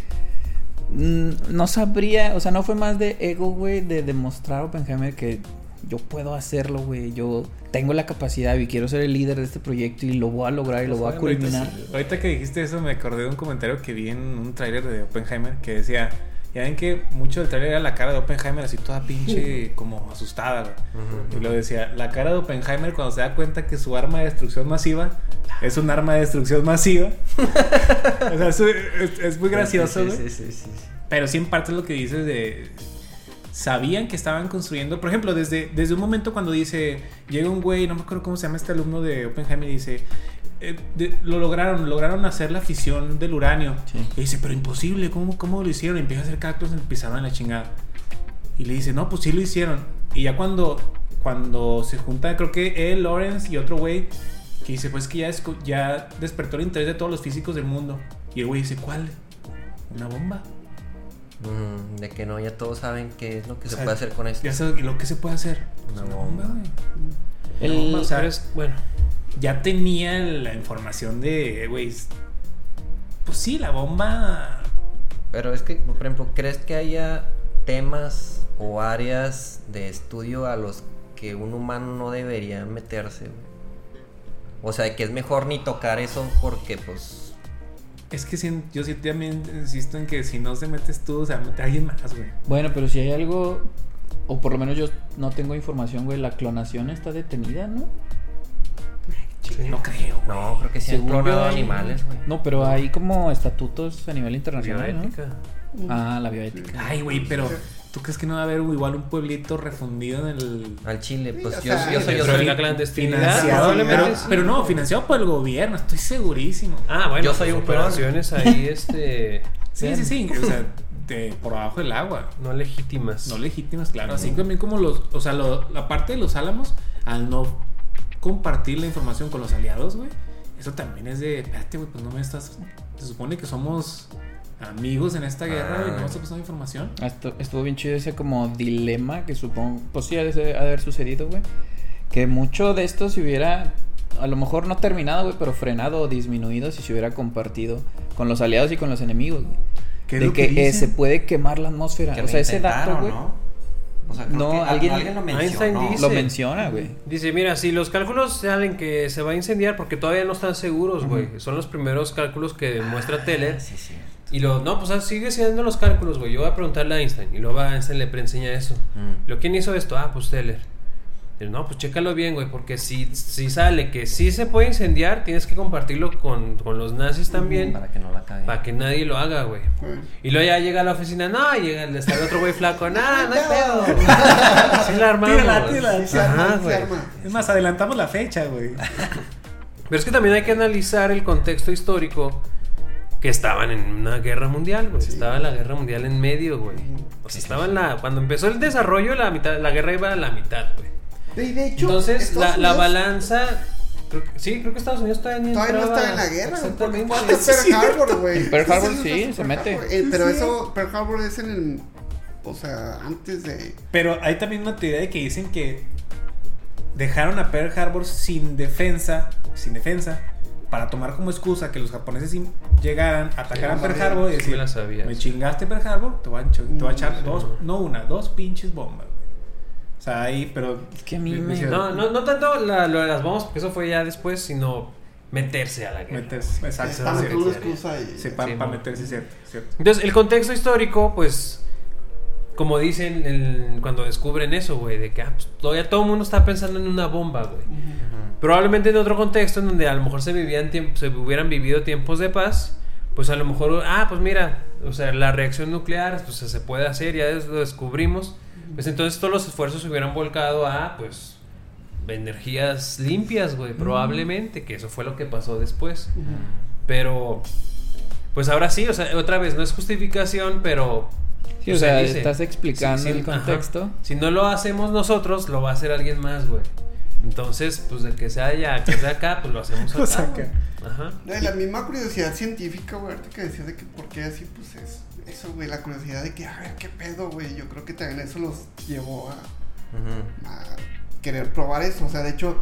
mm, no sabría, o sea, no fue más de ego, güey, de demostrar a Oppenheimer que yo puedo hacerlo, güey, yo tengo la capacidad y quiero ser el líder de este proyecto y lo voy a lograr y lo voy a Ahorita culminar. sí. Ahorita que dijiste eso me acordé de un comentario que vi en un tráiler de Oppenheimer que decía, ya ven que mucho del tráiler era la cara de Oppenheimer así toda pinche como asustada, güey. Y lo decía, la cara de Oppenheimer cuando se da cuenta que su arma de destrucción masiva es un arma de destrucción masiva. o sea, es, es muy gracioso, Sí, güey. sí, sí, sí, sí. Pero sí en parte es lo que dices de... Sabían que estaban construyendo, por ejemplo, desde, desde un momento cuando dice, llega un güey, no me acuerdo cómo se llama este alumno de Oppenheimer, y dice, eh, de- lo lograron, lograron hacer la fisión del uranio. Sí. Y dice, pero imposible, ¿cómo, cómo lo hicieron? Y empieza a hacer cálculos en el pizarrón en la chingada. Y le dice, no, pues sí lo hicieron. Y ya cuando, cuando se junta, creo que él, Lawrence y otro güey, que dice, pues que ya, despertó el interés de todos los físicos del mundo. Y el güey dice, ¿cuál? ¿Una bomba? Mm, de que no, ya todos saben qué es lo que O se sea, puede hacer con esto. Ya sabes lo que se puede hacer. Una Una bomba. bomba, güey. El- No, o sea, Pero es- bueno, ya tenía la información de, güey, pues sí, la bomba... Pero es que, por ejemplo, ¿crees que haya temas o áreas de estudio a los que un humano no debería meterse. güey. O sea, que es mejor ni tocar eso porque pues... Es que sí, yo sí también insisto en que si no se metes tú, o sea, mete a alguien más, güey. Bueno, pero si hay algo, o por lo menos yo no tengo información, güey, la clonación está detenida, ¿no? No creo. güey. No, creo que sí han clonado hay- animales, güey. No, pero hay como estatutos a nivel internacional, ¿no? Bioética. Ah, la bioética. Ay, güey, pero ¿tú crees que no va a haber igual un pueblito refundido en el. Al Chile, pues yo, sea, yo soy... Yo soy, la clandestinidad, pero, sí. pero no, financiado por el gobierno, estoy segurísimo. Ah, bueno, Yo soy pues, un peón. operaciones ahí, este, Sí, sí, sí. O sea, de, por abajo del agua. no legítimas. No legítimas, claro. Así también como los. O sea, lo- la parte de los álamos, al no compartir la información con los aliados, güey. Eso también es de. Espérate, güey, pues no me estás. Se supone que somos amigos en esta guerra, güey. No me estás pasando información. Ah, estu- Estuvo bien chido ese como dilema que supongo, pues sí, ha de haber sucedido, güey. Que mucho de esto se hubiera, a lo mejor no terminado, güey, pero frenado o disminuido si se hubiera compartido con los aliados y con los enemigos, güey. ¿Qué es De lo que, que eh, se puede quemar la atmósfera. que O sea, ese dato, güey, ¿no? O sea, creo No, que alguien- alguien, lo mencionó. dice- lo menciona, güey. Dice, mira, si los cálculos salen que se va a incendiar porque todavía no están seguros, güey. Son los primeros cálculos que demuestra Teller. Ah, sí, sí. Y lo, no, pues ah, sigue siendo los cálculos, güey. Yo voy a preguntarle a Einstein. Y luego a Einstein le preenseña eso. ¿Lo quién hizo esto? Ah, pues Teller. No, pues chécalo bien, güey. Porque si, si sale que sí se puede incendiar, tienes que compartirlo con, con los nazis también. Para que no la caguen. Para que nadie lo haga, güey. Y luego ya llega a la oficina, no, y llega, está el otro güey flaco, no, no hay pedo. Sí la armamos. Tírala, tírala. Sí se arma, Ajá, sí se güey. arma. Es más, adelantamos la fecha, güey. Pero es que también hay que analizar el contexto histórico que estaban en una guerra mundial, güey. Estaba la guerra mundial en medio, güey. O sea, estaba en la. Cuando empezó el desarrollo, la mitad, la guerra iba a la mitad, güey. Y de hecho, Entonces, la, la balanza. creo que- sí, creo que Estados Unidos todavía ni Todavía no está en la guerra, porque Exactamente. ¿cuál es Pearl Harbor, güey? En Pearl Harbor sí, se mete. Eh, pero eso, Pearl Harbor es en el. O sea, antes de. Pero hay también una teoría de que dicen que dejaron a Pearl Harbor sin defensa, sin defensa, para tomar como excusa que los japoneses llegaran, atacaran Pearl Harbor y sí decir, me la sabía. me chingaste Pearl Harbor, te voy a, encho- te voy a echar Sí. dos, no una, dos pinches bombas. Güey". O sea, ahí, pero... Es que a mí me- No, no, no tanto la- lo de las bombas, porque eso fue ya después, sino meterse a la guerra. metes- exacto, sí, para Sí, mo- meterse, cierto, cierto. Entonces, el contexto histórico, pues, como dicen el- cuando descubren eso, güey, de que ah, pues, todavía todo el mundo está pensando en una bomba, güey. Probablemente en otro contexto en donde a lo mejor se vivían se hubieran vivido tiempos de paz, pues a lo mejor, ah, pues mira, o sea, la reacción nuclear, pues se puede hacer, ya lo descubrimos. Pues entonces todos los esfuerzos se hubieran volcado a, pues, energías limpias, güey, probablemente, que eso fue lo que pasó después. Pero, pues ahora sí, o sea, otra vez, no es justificación, pero... Sí, o pues, sea, ahí dice, estás explicando sí, sí, el contexto. ajá. Si no lo hacemos nosotros, lo va a hacer alguien más, güey. Entonces, pues de que sea allá, que sea acá, pues lo hacemos acá. Ajá. La misma curiosidad científica, güey, ahorita que decías de que por qué así, pues es eso, güey, la curiosidad de que, a ver, qué pedo, güey. Yo creo que también eso los llevó a, querer probar eso. O sea, de hecho,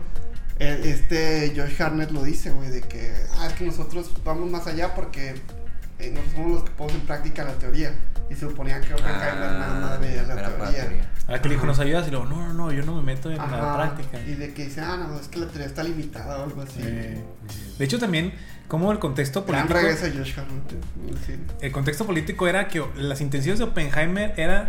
el- este Josh Harnett lo dice, güey, de que, ah, es que nosotros vamos más allá porque eh, nosotros somos los que ponemos en práctica la teoría. Y se suponía que Oppenheimer nada más veía la teoría. Ahora que le dijo, nos ayudas, y luego, no, no, no, yo no me meto en la práctica. Y de que dice, ah, no, es que la teoría está limitada o algo así. Eh, de hecho, también, como el contexto Gran político... regreso de Josh sí. El contexto político era que las intenciones de Oppenheimer era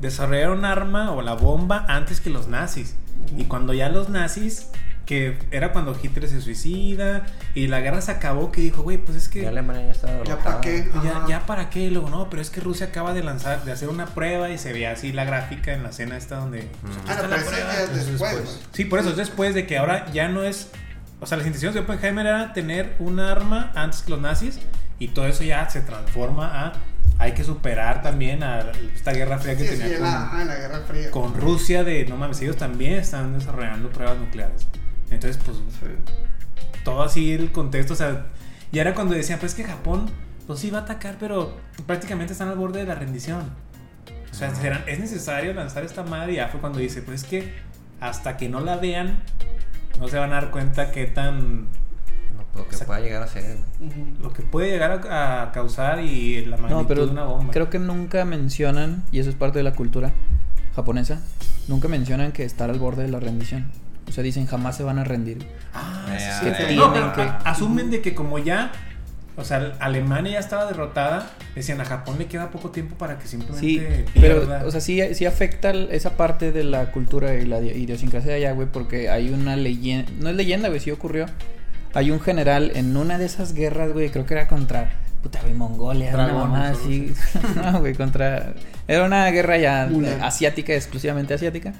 desarrollar un arma o la bomba antes que los nazis. Y cuando ya los nazis, que era cuando Hitler se suicida y la guerra se acabó, que dijo, güey, pues es que Ya Alemania ya estaba Ya para qué. ya, ya para qué, y luego no, pero es que Rusia acaba de lanzar, de hacer una prueba y se ve así la gráfica en la escena esta donde... pues, aquí Ah, está no, pero prueba. es entonces después, después. güey. Sí, por eso es después de que ahora ya no es. O sea, las intenciones de Oppenheimer era tener un arma antes que los nazis. Y todo eso ya se transforma a. Hay que superar también a esta guerra fría que Sí, sí, tenía en con, la, en la Guerra Fría. con Rusia. De no mames, ellos también están desarrollando pruebas nucleares. Entonces, pues Sí. todo así el contexto. O sea, y era cuando decían, pues que Japón, pues sí va a atacar, pero prácticamente están al borde de la rendición. O sea, será- es necesario lanzar esta madre. Y ya fue cuando dice, pues es que hasta que no la vean, no se van a dar cuenta qué tan Lo que Exacto. pueda llegar a ser. Lo que puede llegar a, a causar y la magnitud No, pero de una bomba. creo que nunca mencionan, y eso es parte de la cultura japonesa, nunca mencionan que estar al borde de la rendición. O sea, dicen jamás se van a rendir. Ah, Eh, sí, sí, eh. sí. No, pero que- asumen de que como ya, o sea, Alemania ya estaba derrotada, decían a Japón le queda poco tiempo para que Sí, simplemente pero, pierda. o sea, sí, sí afecta esa parte de la cultura y la di- idiosincrasia de allá, güey, porque hay una leyenda, no es leyenda, güey, sí ocurrió. Hay un general en una de esas guerras, güey, creo que era contra, puta, güey, Mongolia, una Dragones, mamá algo así. no, güey, contra, era una guerra ya eh, asiática, exclusivamente asiática.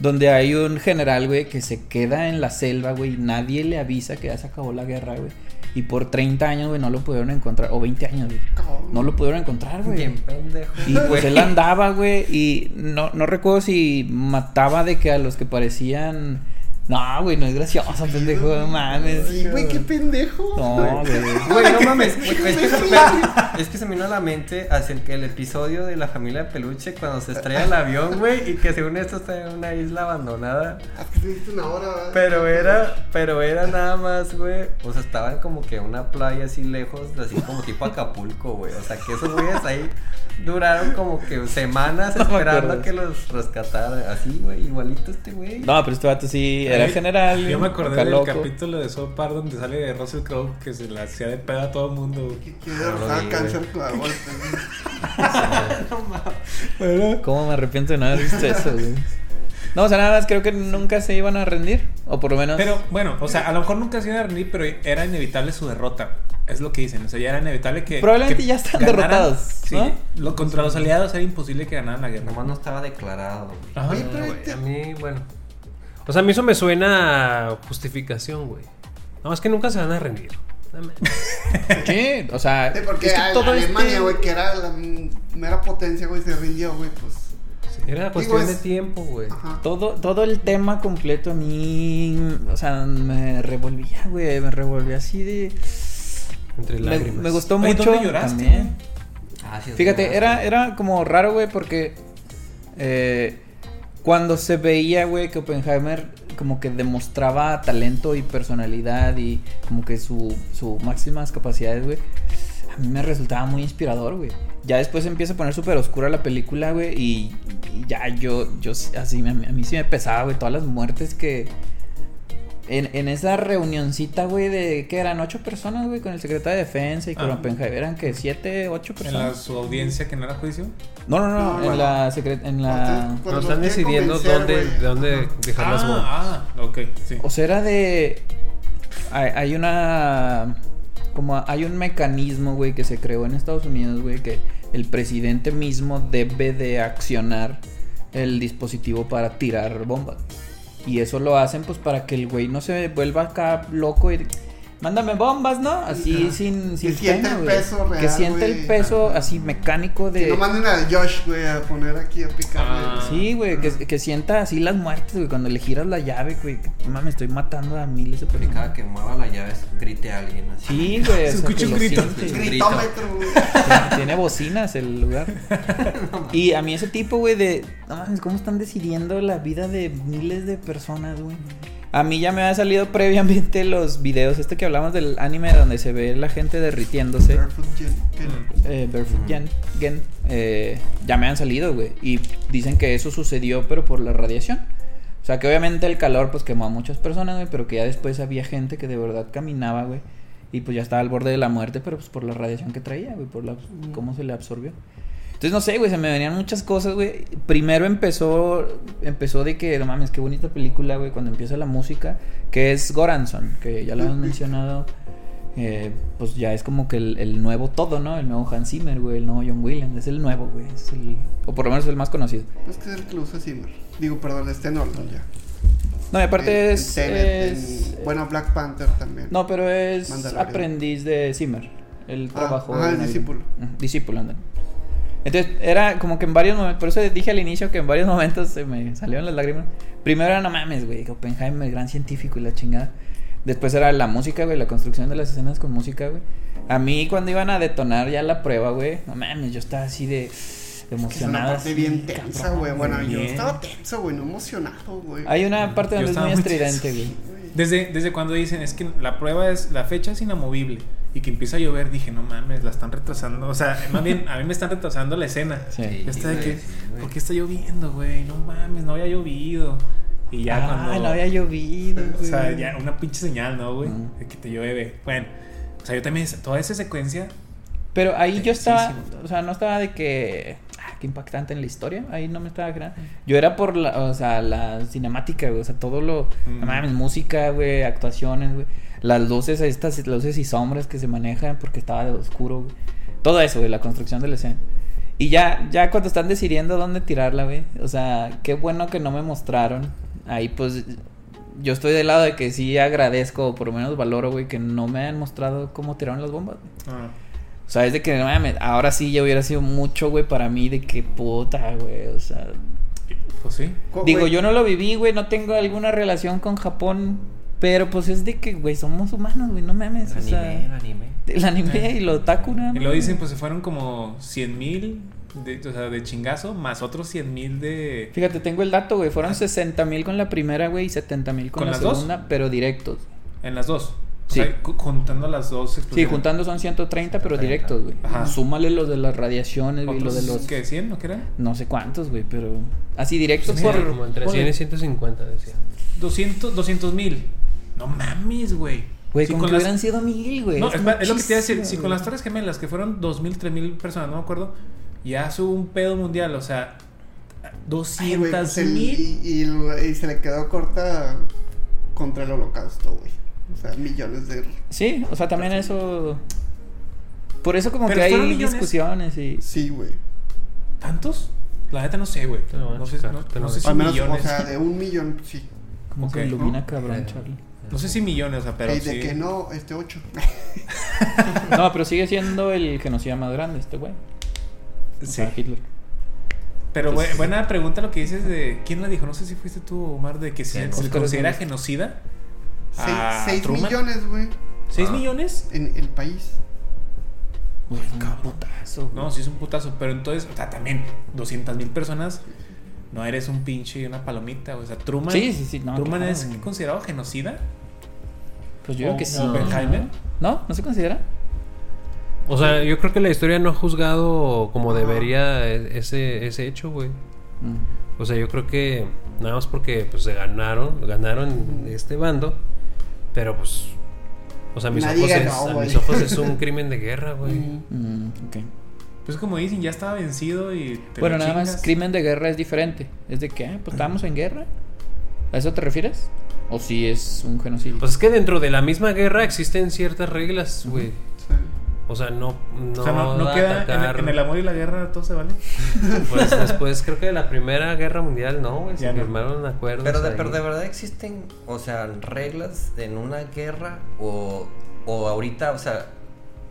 Donde hay un general, güey, que se queda en la selva, güey, y nadie le avisa que ya se acabó la guerra, güey. Y por 30 años, güey, no lo pudieron encontrar, o 20 años, güey. Cabrón. No lo pudieron encontrar, güey. Bien pendejo. Y pues él andaba, güey, y no, no recuerdo si mataba de que a los que parecían... No, güey, no es gracioso, pendejo, no mames. Güey, qué pendejo. No, güey. Güey, no mames. es, que se me, es que se me vino a la mente hacia el, el episodio de la familia de peluche cuando se estrella el avión, güey, y que según esto está en una isla abandonada. Ah, una hora, ¿verdad? Pero era, pero era nada más, güey. O sea, estaban como que en una playa así lejos, así como tipo Acapulco, güey. O sea, que esos güeyes ahí duraron como que semanas No esperando a que los rescataran. Así, güey, igualito este güey. No, pero este vato sí era General. Yo me acordé del loco. capítulo de South Park donde sale de Russell Crowe que se la hacía de pedo a todo el mundo. quiere cáncer. ¿Cómo me arrepiento de no haber visto eso, güey? No, o sea, nada más creo que nunca se iban a rendir. O por lo menos. Pero bueno, o sea, a lo mejor nunca se iba a rendir, pero era inevitable su derrota. Es lo que dicen. O sea, ya era inevitable que. Probablemente que ya están ganaran. derrotados, Sí, ¿no? lo- contra los aliados era imposible que ganaran la guerra. Nomás no estaba declarado. Ajá. Oye, pero güey, te- a mí, bueno. O sea, a mí eso me suena a justificación, güey. No, es que nunca se van a rendir. Sí, o sea. Sí, porque es que a- todo Alemania, este- güey, que era la mera potencia, güey, se rindió, güey, pues. Era cuestión es- de tiempo, güey. Ajá. Todo, todo el tema completo a mí, o sea, me revolvía, güey, me revolvía así de... Entre lágrimas. me gustó Oye, mucho ¿dónde lloraste, también. Ah, sí, Fíjate, era, era como raro, güey, porque eh, cuando se veía, güey, que Oppenheimer como que demostraba talento y personalidad y como que su, su máximas capacidades, güey, a mí me resultaba muy inspirador, güey. Ya después empieza a poner súper oscura la película, güey, y, ya yo, yo sí- así, a a mí sí me pesaba, güey, todas las muertes que... En, en esa reunioncita, güey, de que eran ocho personas, güey, con el secretario de defensa y con Ah. Oppenheimer, eran que siete, ocho En personas. la, su audiencia que no era juicio. No, no, no, No, en bueno. la secre- en la los están decidiendo dónde, dónde dejar las bombas. Ah, ah, ok, sí. o sea, era de hay, hay una como hay un mecanismo, güey, que se creó en Estados Unidos, güey, que el presidente mismo debe de accionar el dispositivo para tirar bombas. Y eso lo hacen pues para que el güey no se vuelva acá loco y mándame bombas, ¿no? Así sin sin Que sienta pena, el peso real, que siente el peso así mecánico de Que no manden al Josh, güey, a poner aquí a picar. Ah. Sí, güey, que, que sienta así las muertes, güey, cuando le giras la llave, güey. Mames, estoy matando a miles de Y cada personas. que mueva la llave grite a alguien así. Sí, güey. Se escucha un grito. siente. Un Gritómetro, güey. Tiene, tiene bocinas el lugar. Y a mí ese tipo, güey, de... No mames, ¿cómo están decidiendo la vida de miles de personas, güey? A mí ya me había salido previamente los videos, este que hablamos del anime donde se ve la gente derritiéndose. Barefoot Gen- Gen. eh, Barefoot Gen, Gen, eh, ya me han salido, güey. Y dicen que eso sucedió, pero por la radiación. O sea, que obviamente el calor, pues quemó a muchas personas, güey. Pero que ya después había gente que de verdad caminaba, güey. Y pues ya estaba al borde de la muerte, pero pues por la radiación que traía, güey. Por la, cómo se le absorbió. Entonces, no sé, güey, se me venían muchas cosas, güey. Primero empezó, empezó de que, no mames, qué bonita película, güey, cuando empieza la música, que es Goranson, que ya lo hemos mencionado. eh, pues ya es como que el, el nuevo todo, ¿no? El nuevo Hans Zimmer, güey, el nuevo John Williams. Es el nuevo, güey. Es el, o por lo menos el más conocido. Es que es el que lo usa Zimmer. Digo, perdón, este Nolan ya. No, y aparte En- es, Tenet, es- en- Bueno, Black Panther también. No, pero es aprendiz de Zimmer. Ah, ajá, el algo. discípulo. Ujú, Discípulo, ándale. Entonces, era como que en varios momentos, por eso dije al inicio que en varios momentos se me salieron las lágrimas. Primero era, no mames, güey, que Oppenheimer, gran científico y la chingada. Después era la música, güey, la construcción de las escenas con música, güey. A mí cuando iban a detonar ya la prueba, güey, no mames, yo estaba así de Es que es una emocionado. parte bien tensa, güey. Bueno, yo estaba tenso, güey, no emocionado, güey. Hay una parte Yo donde es muy estridente, güey. Desde, desde cuando dicen es que la prueba es, la fecha es inamovible y que empieza a llover, dije, no mames, la están retrasando. O sea, más bien, a mí me están retrasando la escena. Sí. Ya está de que, sí. ¿por qué está lloviendo, güey? No mames, no había llovido. Y ya ah, cuando. no había llovido. O sea, güey. ya una pinche señal, ¿no, güey? De que te llueve. Bueno, o sea, yo también, toda esa secuencia. Pero ahí yo estaba, o sea, no estaba de que, ah, qué impactante en la historia, ahí no me estaba creando. Yo era por la, o sea, la cinemática, güey, o sea, todo lo, Mm. no mames, música, güey, actuaciones, güey, las luces, estas luces y sombras que se manejan porque estaba de oscuro, güey. Todo eso, güey, la construcción de la escena. Y ya, ya cuando están decidiendo dónde tirarla, güey, o sea, qué bueno que no me mostraron. Ahí, pues, yo estoy del lado de que sí agradezco, o por lo menos valoro, güey, que no me han mostrado cómo tiraron las bombas, güey. ah, O sea, es de que, no mames, ahora sí ya hubiera sido mucho, güey, para mí de que puta, güey, o sea... pues sí. Digo, güey, yo no lo viví, güey, no tengo alguna relación con Japón, pero pues es de que, güey, somos humanos, güey, no mames, El o sea... anime, el anime. El anime y lo otaku, nada Y lo dicen, pues se fueron como 100 mil, de, o sea, de chingazo, más otros 100 mil de. Fíjate, tengo el dato, güey, fueron 60 mil con la primera, güey, y 70 mil con, ¿Con la las dos? segunda, pero directos. En las dos. O Sí. sea, juntando las dos Sí, juntando son 130, pero 130. directos, güey. Ajá. Súmale los de las radiaciones, güey, lo ¿Otros de los... ¿Qué? ¿100 o qué era? No sé cuántos, güey, pero... Así directos Sí, por... como entre por- 100 y 150, decía. 200 200 mil. No mames, güey. Güey, como con que las- hubieran sido mil, güey. No, es, lo que te iba a decir. Si con las. Torres Gemelas, que fueron 2.000, 3.000 personas, no me acuerdo, ya hubo un pedo mundial, o sea, ay, güey, 200 pues mil. y, y lo- y se le quedó corta contra el holocausto, güey. O sea, millones de... Sí, o sea, también eso. Por eso, como Pero que hay millones. discusiones y. Sí, güey. ¿Tantos? La neta no sé, güey. No sé, no, no sé si Al menos, millones. o sea, de un millón, sí. Como Ok, se ilumina ¿no? cabrón, Charlie. No sé si millones, o sea, pero y sí. de que no, este 8. No, pero sigue siendo el genocida más grande, este güey. O Sí. sea, Hitler. Pero Entonces- bu- buena pregunta lo que dices de. ¿Quién la dijo? No sé si fuiste tú, Omar, de que se, se considera genocida. a 6 Truman. millones, güey, ¿6 Ah. millones? en el país. Güey, es un putazo, güey. No, sí es un putazo. Pero entonces, o sea, también 200 mil personas. No eres un pinche una palomita. O sea, Truman. Sí, sí, sí. No, Truman claro, es considerado genocida. Pues yo creo o- que sí. o ¿no? Oppenheimer. ¿No? ¿No se considera? O sea, yo creo que la historia no ha juzgado como debería e- ese, ese hecho, güey. Mm. O sea, yo creo que nada más porque pues se ganaron, ganaron este bando, pero pues o sea, a mis Nadie ojos ganó, es, a mis ojos es un crimen de guerra, güey. Mm, ok. Pues como dicen, ya estaba vencido y. te Bueno, lo nada más, chingas. crimen de guerra es diferente. Es de que, ah, pues estábamos en guerra. ¿A eso te refieres? ¿O si es un genocidio? Pues es que dentro de la misma guerra existen ciertas reglas, güey. Sí. O sea, no no, O sea, no, no queda. En el, atacar. en el amor y la guerra todo se vale. Pues después creo que de la Primera Guerra Mundial no, güey, se firmaron acuerdos. Pero de, ahí. pero de verdad existen, o sea, reglas en una guerra o, o ahorita, o sea,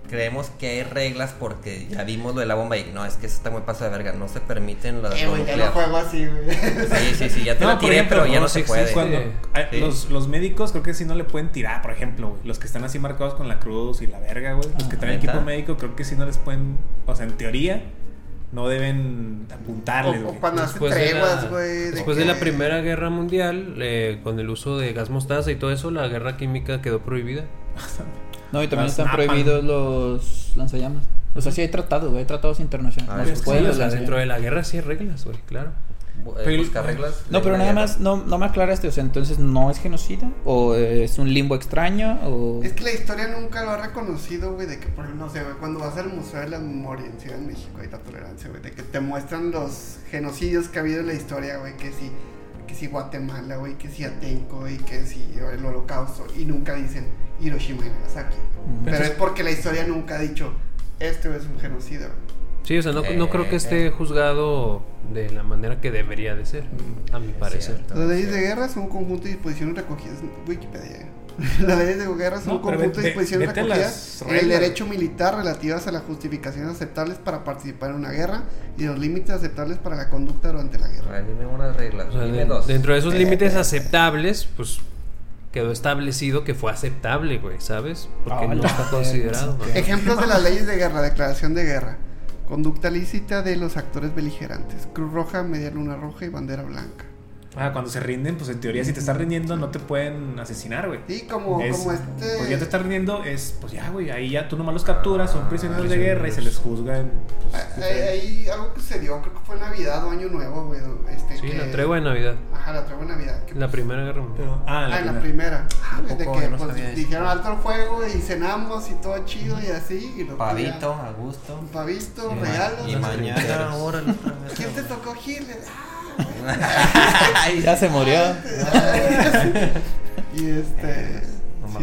creemos que hay reglas porque ya vimos lo de la bomba y no, es que eso está muy paso de verga, no se permiten las Eh, güey, ya juego así, güey. Sí, sí, sí, ya te la por tiré, ejemplo, pero ya no, no se puede. Cuando Sí. los, los médicos creo que sí no le pueden tirar, por ejemplo, güey. Los que están así marcados con la cruz y la verga, güey. Los que traen ¿neta? equipo médico creo que sí no les pueden. O sea, en teoría, no deben apuntarles, O, o güey. cuando hace Después de la- güey. Después de la que- Primera Guerra Mundial, eh, con el uso de gas mostaza y todo eso, la guerra química quedó prohibida. No, y también están napan. prohibidos los lanzallamas. O sea, sí hay tratados, güey, hay tratados internacionales. Ah, No sí, se sí, puede Sí, o los sea, dentro de la guerra sí hay reglas, güey, claro. Eh, buscar reglas. No, pero nada guerra. más, no, no me aclaraste, o sea, entonces no es genocida, o es un limbo extraño, o... Es que la historia nunca lo ha reconocido, güey, de que, por ejemplo, no sé, güey, cuando vas al Museo de la Memoria en Ciudad de México y la tolerancia, güey, de que te muestran los genocidios que ha habido en la historia, güey, que si, que si Guatemala, güey, que si Atenco, güey, que si el Holocausto, y nunca dicen Hiroshima y Nagasaki. Mm. Pero es porque la historia nunca ha dicho, este es un genocidio, güey. Sí, o sea, no, no creo que Eh, esté eh. juzgado de la manera que debería de ser, a mi Es parecer. cierto, Las es leyes de guerra son un conjunto de disposiciones recogidas en Wikipedia. Las leyes de guerra son No, un conjunto de disposiciones a recogidas en el derecho militar relativas a las justificaciones aceptables para participar en una guerra y los límites aceptables para la conducta durante la guerra. dime unas reglas. O sea, dime de- dos. dentro de esos Eh, límites eh, aceptables, pues quedó establecido que fue aceptable, güey, ¿sabes? Porque Ah, no está considerado. Ejemplos de las leyes de guerra, declaración de guerra. Conducta lícita de los actores beligerantes. Cruz roja, media luna roja y bandera blanca. Ah, cuando se rinden, pues en teoría si te estás rindiendo no te pueden asesinar, güey. Sí, como, Es- como este. Pues ya te estás rindiendo, es pues ya, güey, ahí ya tú nomás los capturas, son prisioneros de guerra y se les juzga. en, pues, Hay, hay algo que sucedió, creo que fue Navidad o Año Nuevo, güey. Este, Sí, que- la tregua de Navidad. Ajá, la tregua de Navidad. que, La pues, Primera Guerra Mundial. Pero- ah, Ah, la en la primera. primera. Ah, de poco? que no pues, dijeron alto el fuego y cenamos y todo chido y así. Y luego Pavito, a gusto. Un pavito, Y regalos. Y mañana, vez. ¿Quién te tocó Hitler? Ah, Ya se murió. y este.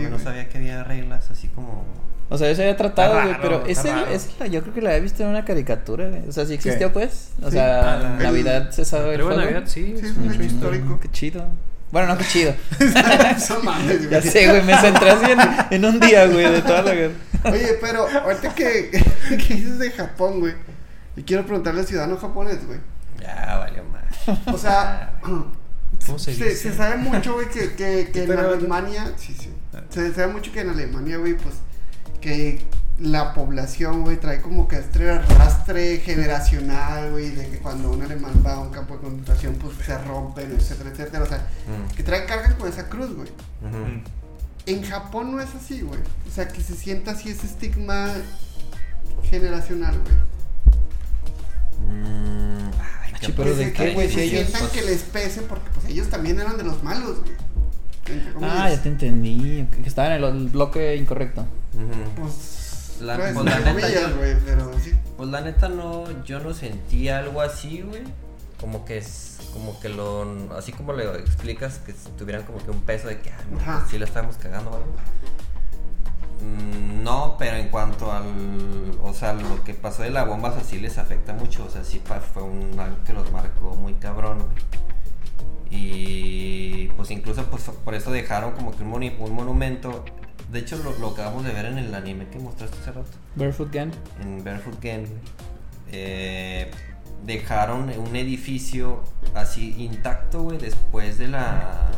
No sí, sabía que había reglas así como. O sea, yo se había tratado, güey, pero ese, ese la- yo creo que la había visto en una caricatura, güey. O sea, sí existió, pues. O Sí. sea, Ah, la- Navidad se sabe el fuego. Navidad, sí. Sí, es un hecho Mm, histórico. Qué chido. Bueno, no, qué chido. Mames, Ya sé, güey, me centré así en, en un día, güey, de toda la guerra. Oye, pero ahorita que, que dices de Japón, güey. Y quiero preguntarle al ciudadano japonés, güey. Ya valió más. O sea, ¿Cómo se se, dice? se sabe mucho, güey, que, que, que en Alemania. Sí, sí. Se sabe mucho que en Alemania, güey, pues. Que la población, güey, trae como que este arrastre generacional, güey, de que cuando un alemán va a un campo de concentración, pues se rompen, etcétera, etcétera. O sea, Mm, que traen cargan con esa cruz, güey. ujú. En Japón no es así, güey. O sea, que se sienta así ese estigma generacional, güey. Mm, Sí, qué pero Que ¿de qué, que- güey? que Si ellos- sientan que les pese porque pues ellos también eran de los malos, güey. Ah, ya te entendí. Que estaban en el, el bloque incorrecto. Pues, La- pues, pues, la neta, comillas, yo- güey, pero sí. Pues la neta no, yo no sentí algo así, güey. Como que es, como que lo, así como le explicas que tuvieran como que un peso de que, ah, no, pues, sí le estamos cagando o algo. Mm, no, pero en cuanto al, o sea, lo que pasó de la bomba, o sea, sí les afecta mucho, o sea, sí fue un algo que los marcó muy cabrón, güey. Y pues incluso pues por eso dejaron como que un, moni- un monumento. De hecho lo, lo acabamos de ver en el anime que mostraste hace rato Barefoot Gang. en Barefoot Gang, eh, dejaron un edificio así intacto, güey, después de la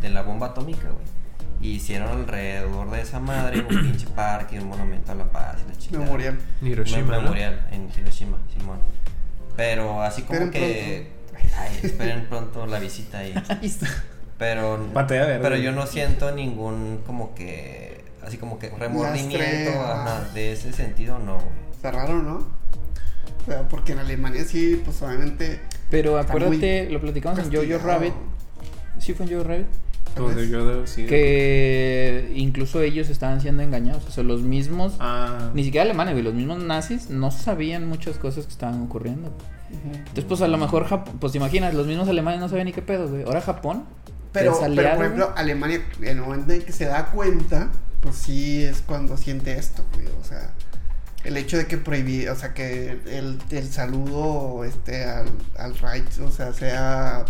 de la bomba atómica, güey. Y hicieron alrededor de esa madre un pinche parque, un monumento a la paz y la chingada. Memorial. Hiroshima, Me- ¿no? Memorial en Hiroshima, Simón. Pero así como Esperen que ay, esperen pronto la visita ahí. Pero verde. pero yo no siento ningún como que así como que remordimiento ajá, de ese sentido, no, güey. Está raro, ¿no? O sea, porque en Alemania sí, pues obviamente. Pero acuérdate, lo platicamos en Jojo. Rabbit. Sí, fue en Jojo Rabbit. Todo de Yoda, sí. Que incluso ellos estaban siendo engañados. O sea, los mismos. Ah. Ni siquiera alemanes, güey. Los mismos nazis no sabían muchas cosas que estaban ocurriendo. Entonces, pues a lo mejor, Jap- pues te imaginas, los mismos alemanes no sabían ni qué pedo, güey. Ahora Japón. Pero, por ejemplo, Alemania, en el momento en que se da cuenta, pues sí es cuando siente esto, güey. O sea, el hecho de que prohibí, o sea, que el, el saludo este, al, al Reich, o sea, sea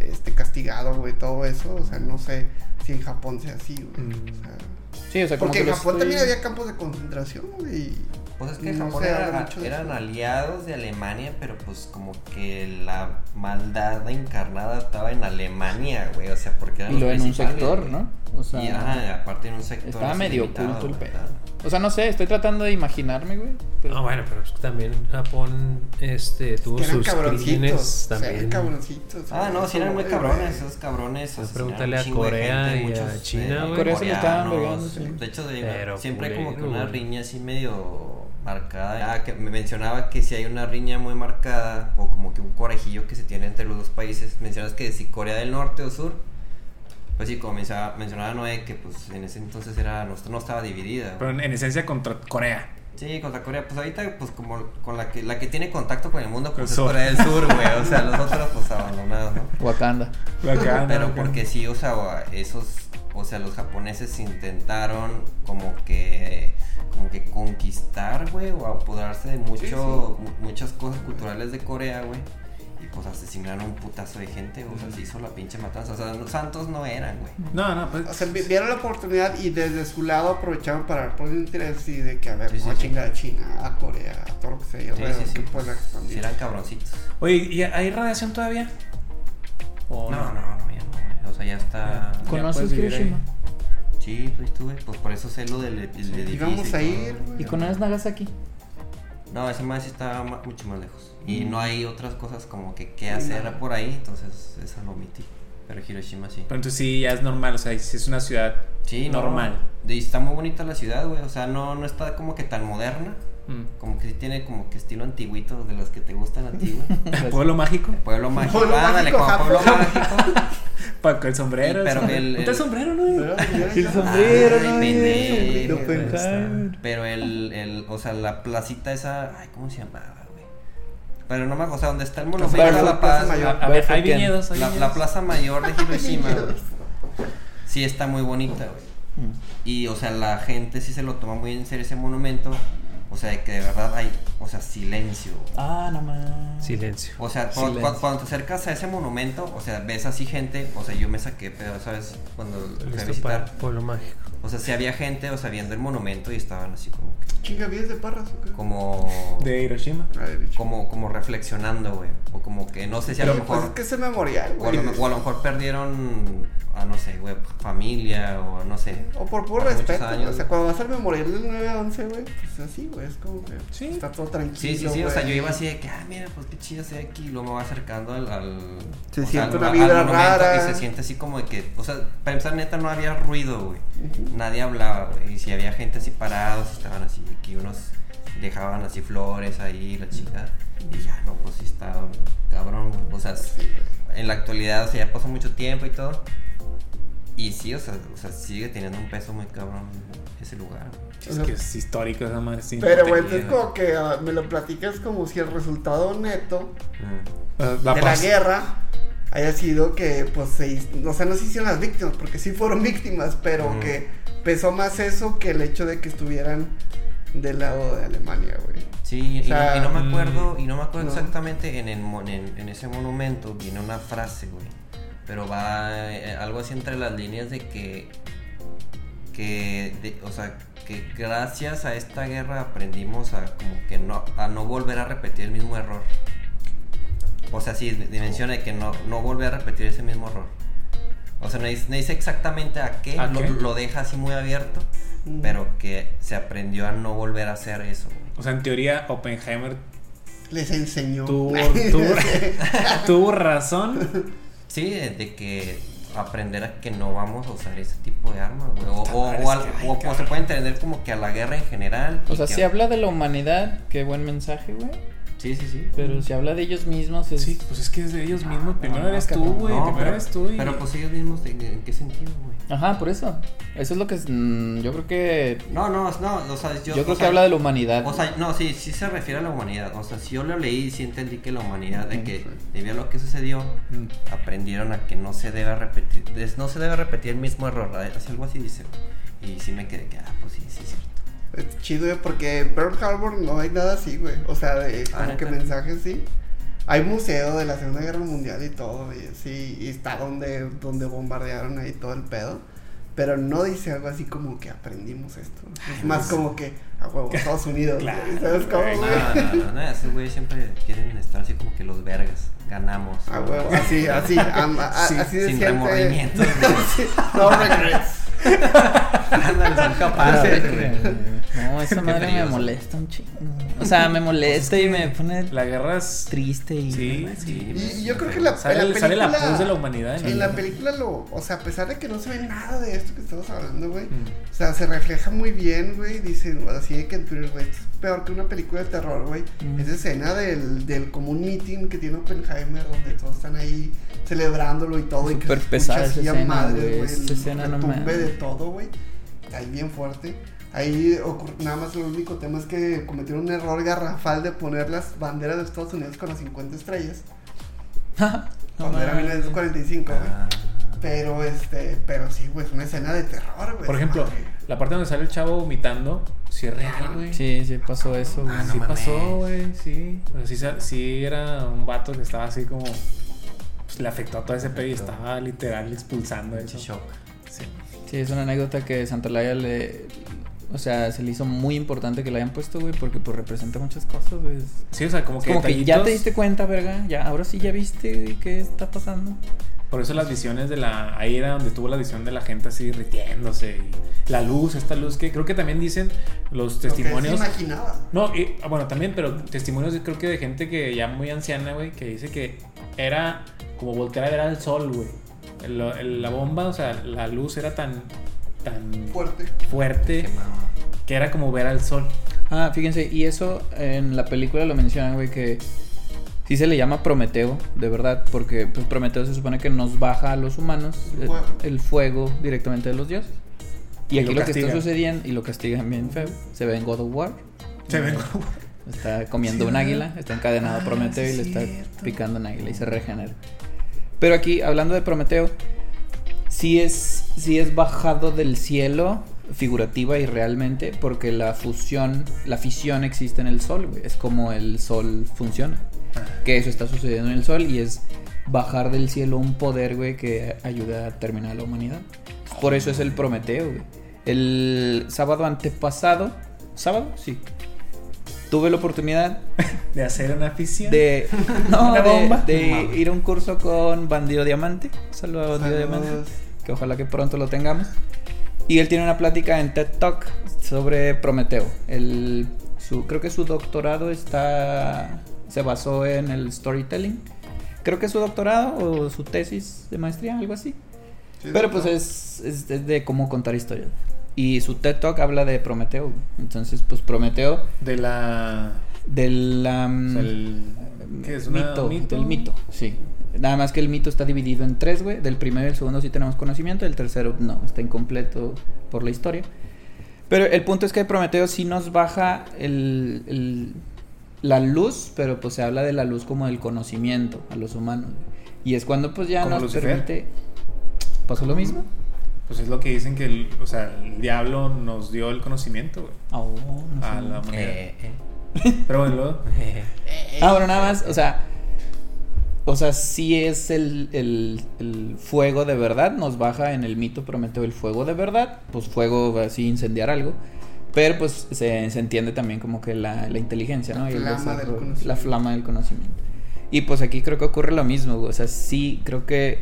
este, castigado, güey, todo eso. O sea, no sé si en Japón sea así, güey. Mm. O sea, Sí, o sea, como porque que en Japón estoy- también había campos de concentración, güey. Pues es que No Japón era- eran aliados de Alemania, pero pues como que la maldad encarnada estaba en Alemania, güey. O sea, porque eran Y lo en un sector, güey. ¿no? O sea, y ajá, aparte en un sector. estaba medio oculto el pedo. O sea, no sé, estoy tratando de imaginarme, güey. pero- Ah, bueno, pero es que también Japón este, tuvo Que eran sus cabroncitos. crímenes o sea, eran también. cabroncitos. Ah, no, sí eran muy cabrones, esos cabrones. Pues pregúntale a Corea gente, y a muchos, China, eh, güey. Corea se lo estaban coreanos, vergando, sí. De hecho, de- Pero siempre como que una güey. riña así medio marcada. Ah, que me mencionaba que si hay una riña muy marcada o como que un corejillo que se tiene entre los dos países. Mencionas que si Corea del Norte o Sur. Pues sí, como mencionaba, mencionaba Noé, que pues en ese entonces era, no, no estaba dividida. Pero en, en esencia contra Corea. Sí, contra Corea, pues ahorita pues como con la que la que tiene contacto con el mundo pues El es sur. Corea del Sur, güey, o sea, los otros pues abandonados, ¿no? Wakanda. Acá, Pero porque sí, o sea, esos, o sea, los japoneses intentaron como que como que conquistar, güey, o apoderarse de mucho mu- muchas cosas culturales de Corea, güey. Y pues asesinaron un putazo de gente, o sea, se hizo la pinche matanza, o sea, los santos no eran, güey. No, no, pues. O sea, vi- vieron la oportunidad y desde su lado aprovecharon para poner interés y de que a ver, Sí, sí, vamos a sí. chingar a China, a Corea, a todo lo que sea, y Sí, sí, sí. que pueda expandir. Sí eran cabroncitos. Oye, ¿y hay radiación todavía? ¿O No, no, no, ya no, güey. O sea, ya está. ¿Conoces. Hiroshima? Sí, pues estuve, pues por eso sé lo del, del edificio. Íbamos y a ir. ¿Y conoces Nagasaki? No, ese más sí está mucho más lejos. Y no hay otras cosas como que qué hacer por ahí, entonces esa lo omití. Pero Hiroshima sí. Pero entonces sí, ya es normal, o sea, sí es una ciudad Sí, no, normal. Y está muy bonita la ciudad, güey. O sea, no, no está como que tan moderna. Mm. Como que sí tiene como que estilo antiguito de los que te gustan a ti, güey. Pueblo mágico. Pueblo mágico. Pueblo ándale, mágico, como pueblo mágico. Pa- con el sombrero. Pero el- sombrero, ¿no? El sombrero, Ay, ¿no? pendejo. De. Pero el, el, o sea, la placita esa, ay, ¿cómo se llamaba, güey? Pero no me acuerdo, o sea, donde está el monumento a la Plaza paz, Mayor. A, a ver, hay viñedos. hay la, plaza mayor de Hiroshima, güey. Sí está muy bonita, güey. Mm. Y, o sea, la gente sí se lo toma muy en serio ese monumento. O sea, que de verdad hay, o sea, silencio. Ah, no más. Silencio. O sea, cuando, Silencio. cuando- cuando te acercas a ese monumento, o sea, ves así gente, o sea, yo me saqué, pero, ¿sabes? Cuando fui a visitar, Pueblo Mágico. O sea, sí había gente, o sea, viendo el monumento y estaban así como, que- Chinga, ¿vives de Parras o qué? como, De Hiroshima. Como, como reflexionando, güey. O como que, no sé si a Pero lo pues mejor, es que es el memorial, o, a güey. lo, o a lo mejor perdieron, a no sé, güey, familia, o no sé. O por puro respeto, años. o sea, cuando vas al memorial del 9-11, güey, pues así, güey, es como que Sí. está todo tranquilo. Sí, sí, sí, o sea, yo iba así de que, ah, mira, pues qué chido estoy aquí, y luego me va acercando al... al Se siente una al vibra monumento rara. Y se siente así como de que, o sea, para empezar, neta, no había ruido, güey. Nadie hablaba, güey, y si había gente así parados, estaban así, aquí unos dejaban así flores ahí, la chica, y ya, no, pues sí estaba cabrón, güey. o sea, en la actualidad, o sea, ya pasó mucho tiempo y todo, y sí, o sea, o sea sigue teniendo un peso muy cabrón ese lugar. Es que es histórico esa madre. sí, Pero, güey, entonces como que ah, me lo platicas como si el resultado neto Mm. La, la de paz. la guerra haya sido que, pues, se, o sea, no se hicieron las víctimas, porque sí fueron víctimas, pero que pesó más eso que el hecho de que estuvieran del lado de Alemania, güey. Sí, O y, no, y no me acuerdo, y no me acuerdo no. exactamente en, el, en, en ese monumento viene una frase, güey. Pero va eh, algo así entre las líneas de que, que, de- o sea, que gracias a esta guerra aprendimos a como que no, a no volver a repetir el mismo error. O sea, sí, menciona de que no, no volver a repetir ese mismo error. O sea, no dice, no dice exactamente a qué, ¿A lo, qué? lo deja así muy abierto, Mm. pero que se aprendió a no volver a hacer eso. O sea, en teoría, Oppenheimer Les enseñó. tuvo, tuvo, tuvo razón. Sí, de, que aprender a que no vamos a usar ese tipo de armas, güey. O, o, madre, o es al- que, ay, o- o se puede entender como que a la guerra en general. O sea, que- si habla de la humanidad, qué buen mensaje, güey. Sí, sí, sí. Pero si habla de ellos mismos, es. Sí, pues es que es de ellos mismos. Primero no, eres tú, güey. No, primero pero, eres tú. Y... pero pues ellos mismos, ¿en, en qué sentido, güey? Ajá, por eso. Eso es lo que es, mm, yo creo que. No, no, no, o sea, yo... Creo sea, que habla de la humanidad. O sea, no, sí, sí se refiere a la humanidad. O sea, si yo lo leí, sí entendí que la humanidad, de que debido a lo que sucedió, Mm. aprendieron a que no se debe repetir, no se debe repetir el mismo error, ¿verdad? así algo así dice. Y sí me quedé que, ah, pues sí, sí, es cierto. Es chido, güey, porque en Pearl Harbor no hay nada así, güey. O sea, de Ah, como que mensajes, sí. Hay museo de la Segunda Guerra Mundial y todo, y sí, y está donde, donde bombardearon ahí todo el pedo. Pero no dice algo así como que aprendimos esto. Es más como que, a huevo, Estados Unidos. Claro, ¿Sabes cómo, güey. güey? No, no, no, no, esos güeyes siempre quieren estar así como que los vergas, ganamos. A huevo, así, así, am- a- Sí, así de sin remordimientos, no regrets. Ándale, son capaces. No, esa madre me molesta un chingo. O sea, me molesta y me pone La guerra es. triste y. Sí, sí. Y, y yo creo que la, Sale, la sale la película- pus de la humanidad. en la película lo, o sea, a pesar de que no se ve nada de esto que estamos hablando, güey. Mm. O sea, se refleja muy bien, güey. Dicen, así de que en Twitter, güey, esto es peor que una película de terror, güey. Mm. Esa escena del, del como un meeting que tiene Oppenheimer, donde todos están ahí celebrándolo y todo. y que se pesada esa escena, madre, güey, esa escena no mames. de todo, güey. Ahí bien fuerte. Ahí nada más el único tema es que cometieron un error garrafal de poner las banderas de Estados Unidos con las 50 estrellas. No cuando era mames. 1945, güey. Ah, Pero este, pero sí, güey, es una escena de terror, güey. Por ejemplo, Madre. La parte donde sale el chavo vomitando, sí es real, güey. Sí, sí, pasó eso, güey. Ah, no sí mames. pasó, güey, sí. O sea, sí, sí era un vato que estaba así como. Pues le afectó a todo ese pedo y estaba literal expulsando eso. shock. Sí. Sí, es una anécdota que Santolaya le. O sea, se le hizo muy importante que la hayan puesto, güey, porque pues representa muchas cosas, güey. Sí, o sea, como que. como que ya te detallitos- diste cuenta, verga. Ya, ahora sí ya viste güey, qué está pasando. Por eso las visiones de la. Ahí era donde tuvo la visión de la gente así ritiéndose. Y la luz, esta luz que creo que también dicen los Lo que testimonios. se imaginaba. No, y, ah, bueno, también, pero testimonios creo que de gente que ya muy anciana, güey, que dice que era como voltear a ver al sol, güey. El- la bomba, o sea, la luz era tan, tan Fuerte. fuerte que era como ver al sol. Ah, fíjense, y eso en la película lo mencionan, güey, que sí se le llama Prometeo, de verdad, porque pues Prometeo se supone que nos baja a los humanos El el, fuego. el fuego directamente de los dioses. Y, Y aquí lo lo, que está sucediendo, y lo castigan bien feo, se ve en God of War. Se ve Está comiendo Sí, un águila, está encadenado Ah, Prometeo y le es está cierto. picando un águila y se regenera. Pero aquí, hablando de Prometeo, sí es, sí es bajado del cielo, figurativa y realmente, porque la fusión, la fisión existe en el sol, güey. Es como el sol funciona. Que eso está sucediendo en el sol y es bajar del cielo un poder, güey, que ayuda a terminar la humanidad. Por eso es el Prometeo, güey. El sábado antepasado, ¿sábado? Sí. Tuve la oportunidad de hacer una afición. de, no, Una de- bomba. de Mames. ir a un curso con Bandido Diamante. Saludos a Bandido. Diamante. Que ojalá que pronto lo tengamos. Y él tiene una plática en TED Talk sobre Prometeo. El, su, creo que su doctorado está se basó en el storytelling. Creo que es su doctorado o su tesis de maestría, algo así. Sí, Pero pues es, es, es de cómo contar historias. Y su TED Talk habla de Prometeo. Entonces, pues Prometeo De la. del um, o sea, el- ¿Qué es? Una- mito, mito? Del mito, sí. Nada más que el mito está dividido en tres, güey. Del primero y el segundo sí tenemos conocimiento. El tercero no, está incompleto por la historia. Pero el punto es que Prometeo sí nos baja el, el- la luz, pero pues se habla de la luz como del conocimiento a los humanos. Y es cuando pues ya nos Lucifer. permite... ¿Pasó lo mismo? Pues es lo que dicen que el, o sea, el diablo nos dio el conocimiento, güey. Oh, no A la humanidad. Eh, eh, Pero bueno, luego- eh. Ah, bueno, nada más, o sea, o sea, sí es el, el, el fuego de verdad, nos baja en el mito Prometeo el fuego de verdad, pues fuego así incendiar algo, pero pues se, se entiende también como que la, la inteligencia, ¿no? La Y flama del conocimiento. La flama del conocimiento. Y pues aquí creo que ocurre lo mismo, o sea, sí creo que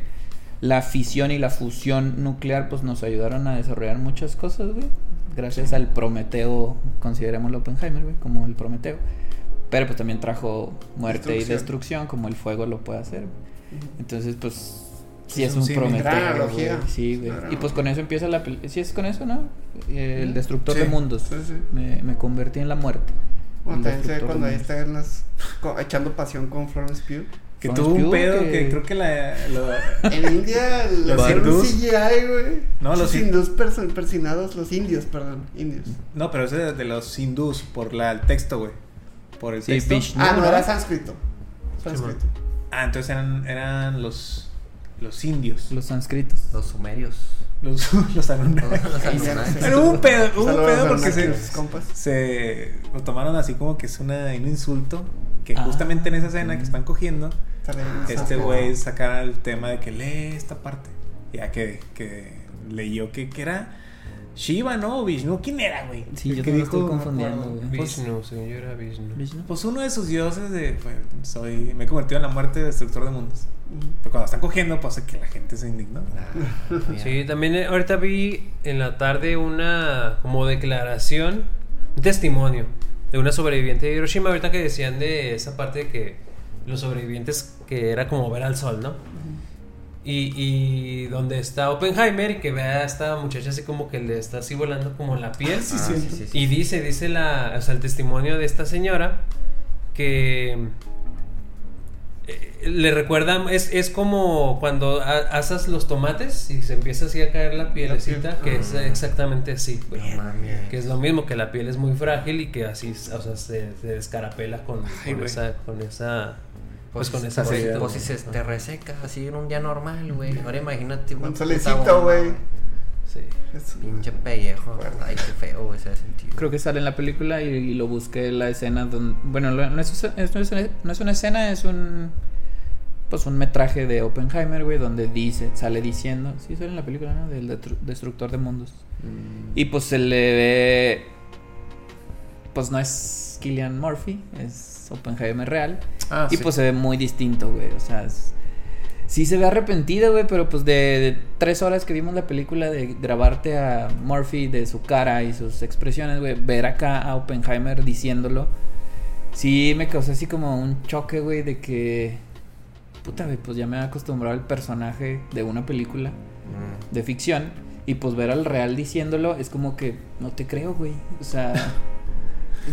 la fisión y la fusión nuclear pues nos ayudaron a desarrollar muchas cosas, güey. Gracias al Prometeo, considerémoslo Oppenheimer, güey, como el Prometeo. Pero pues también trajo muerte y Destrucción. como el fuego lo puede hacer. Entonces, pues sí Es es, un analogía. Sí, güey. Gran Y pues con eso empieza la película. Sí es con eso, ¿no? El destructor Sí, de mundos. sí, sí. Me, me convertí en la muerte. Bueno, El también se ve cuando ahí está en las, echando pasión con Florence Pugh. que Florence tuvo un pedo que- que, creo que la. lo- En India Los hicieron. CGI, güey. No, los Los hin- hindús persinados, los indios, perdón, indios. no, pero ese es de los hindús, por la, el texto, güey. Por el Sí, texto. Vishnu. ah, no, ¿no? era sánscrito. Sánscrito. Ah, entonces eran, eran los, los indios. Los sánscritos. Los sumerios. Los, los Anunnaki. Los Ahí ya no Anunnaki. sé. Pero hubo un pedo, hubo un pedo porque se, Anunnakis, compas. se lo tomaron así como que es una, un insulto. Que Ah. justamente en esa escena que están cogiendo, este güey sacara el tema de que lee esta parte. Ya que, que leyó que, que era Shiva, ¿no? Vishnu, ¿quién era, güey? Sí, El yo que dijo, estoy confundiendo, güey. Vishnu, según yo era Vishnu. ¿Vishnu? Pues uno de sus dioses de. pues, soy, me he convertido en la muerte destructor de mundos. Pero cuando están cogiendo, pues hace que la gente se indignó. Ah. Sí, también eh, ahorita vi en la tarde una como declaración, un testimonio de una sobreviviente de Hiroshima, ahorita que decían de esa parte de que los sobrevivientes que era como ver al sol, ¿no? Y, y donde está Oppenheimer y que ve a esta muchacha así como que le está así volando como la piel. Ah, sí, sí, sí. Y dice, dice la, o sea, el testimonio de esta señora que eh, le recuerda, es, es como cuando asas los tomates y se empieza así a caer la pielecita, que es exactamente así. Que es lo mismo, que la piel es muy frágil y que así, o sea, se, se descarapela con, Ay, con güey. esa, con esa, pues con esa pues, pues güey. si se te reseca así en un día normal, güey. Ahora imagínate una Un bomba, güey. Sí. Pinche pellejo. Ay, qué feo, ese sentido. Creo que sale en la película y, y lo busqué la escena donde... Bueno, no es, es- no es- no es una escena, es un... Pues un metraje de Oppenheimer, güey, donde dice, sale diciendo... Sí, sale en la película, ¿no? Del destructor de mundos. Y pues se le ve... Pues no es Killian Murphy, es Oppenheimer real. Ah, y sí. pues se ve muy distinto, güey. O sea, es- sí se ve arrepentido, güey, pero pues de, de tres horas que vimos la película de grabarte a Murphy de su cara y sus expresiones, güey, ver acá a Oppenheimer diciéndolo, sí me causó así como un choque, güey, de que, puta, güey, pues ya me he acostumbrado al personaje de una película Mm. de ficción y pues ver al real diciéndolo es como que no te creo, güey, o sea...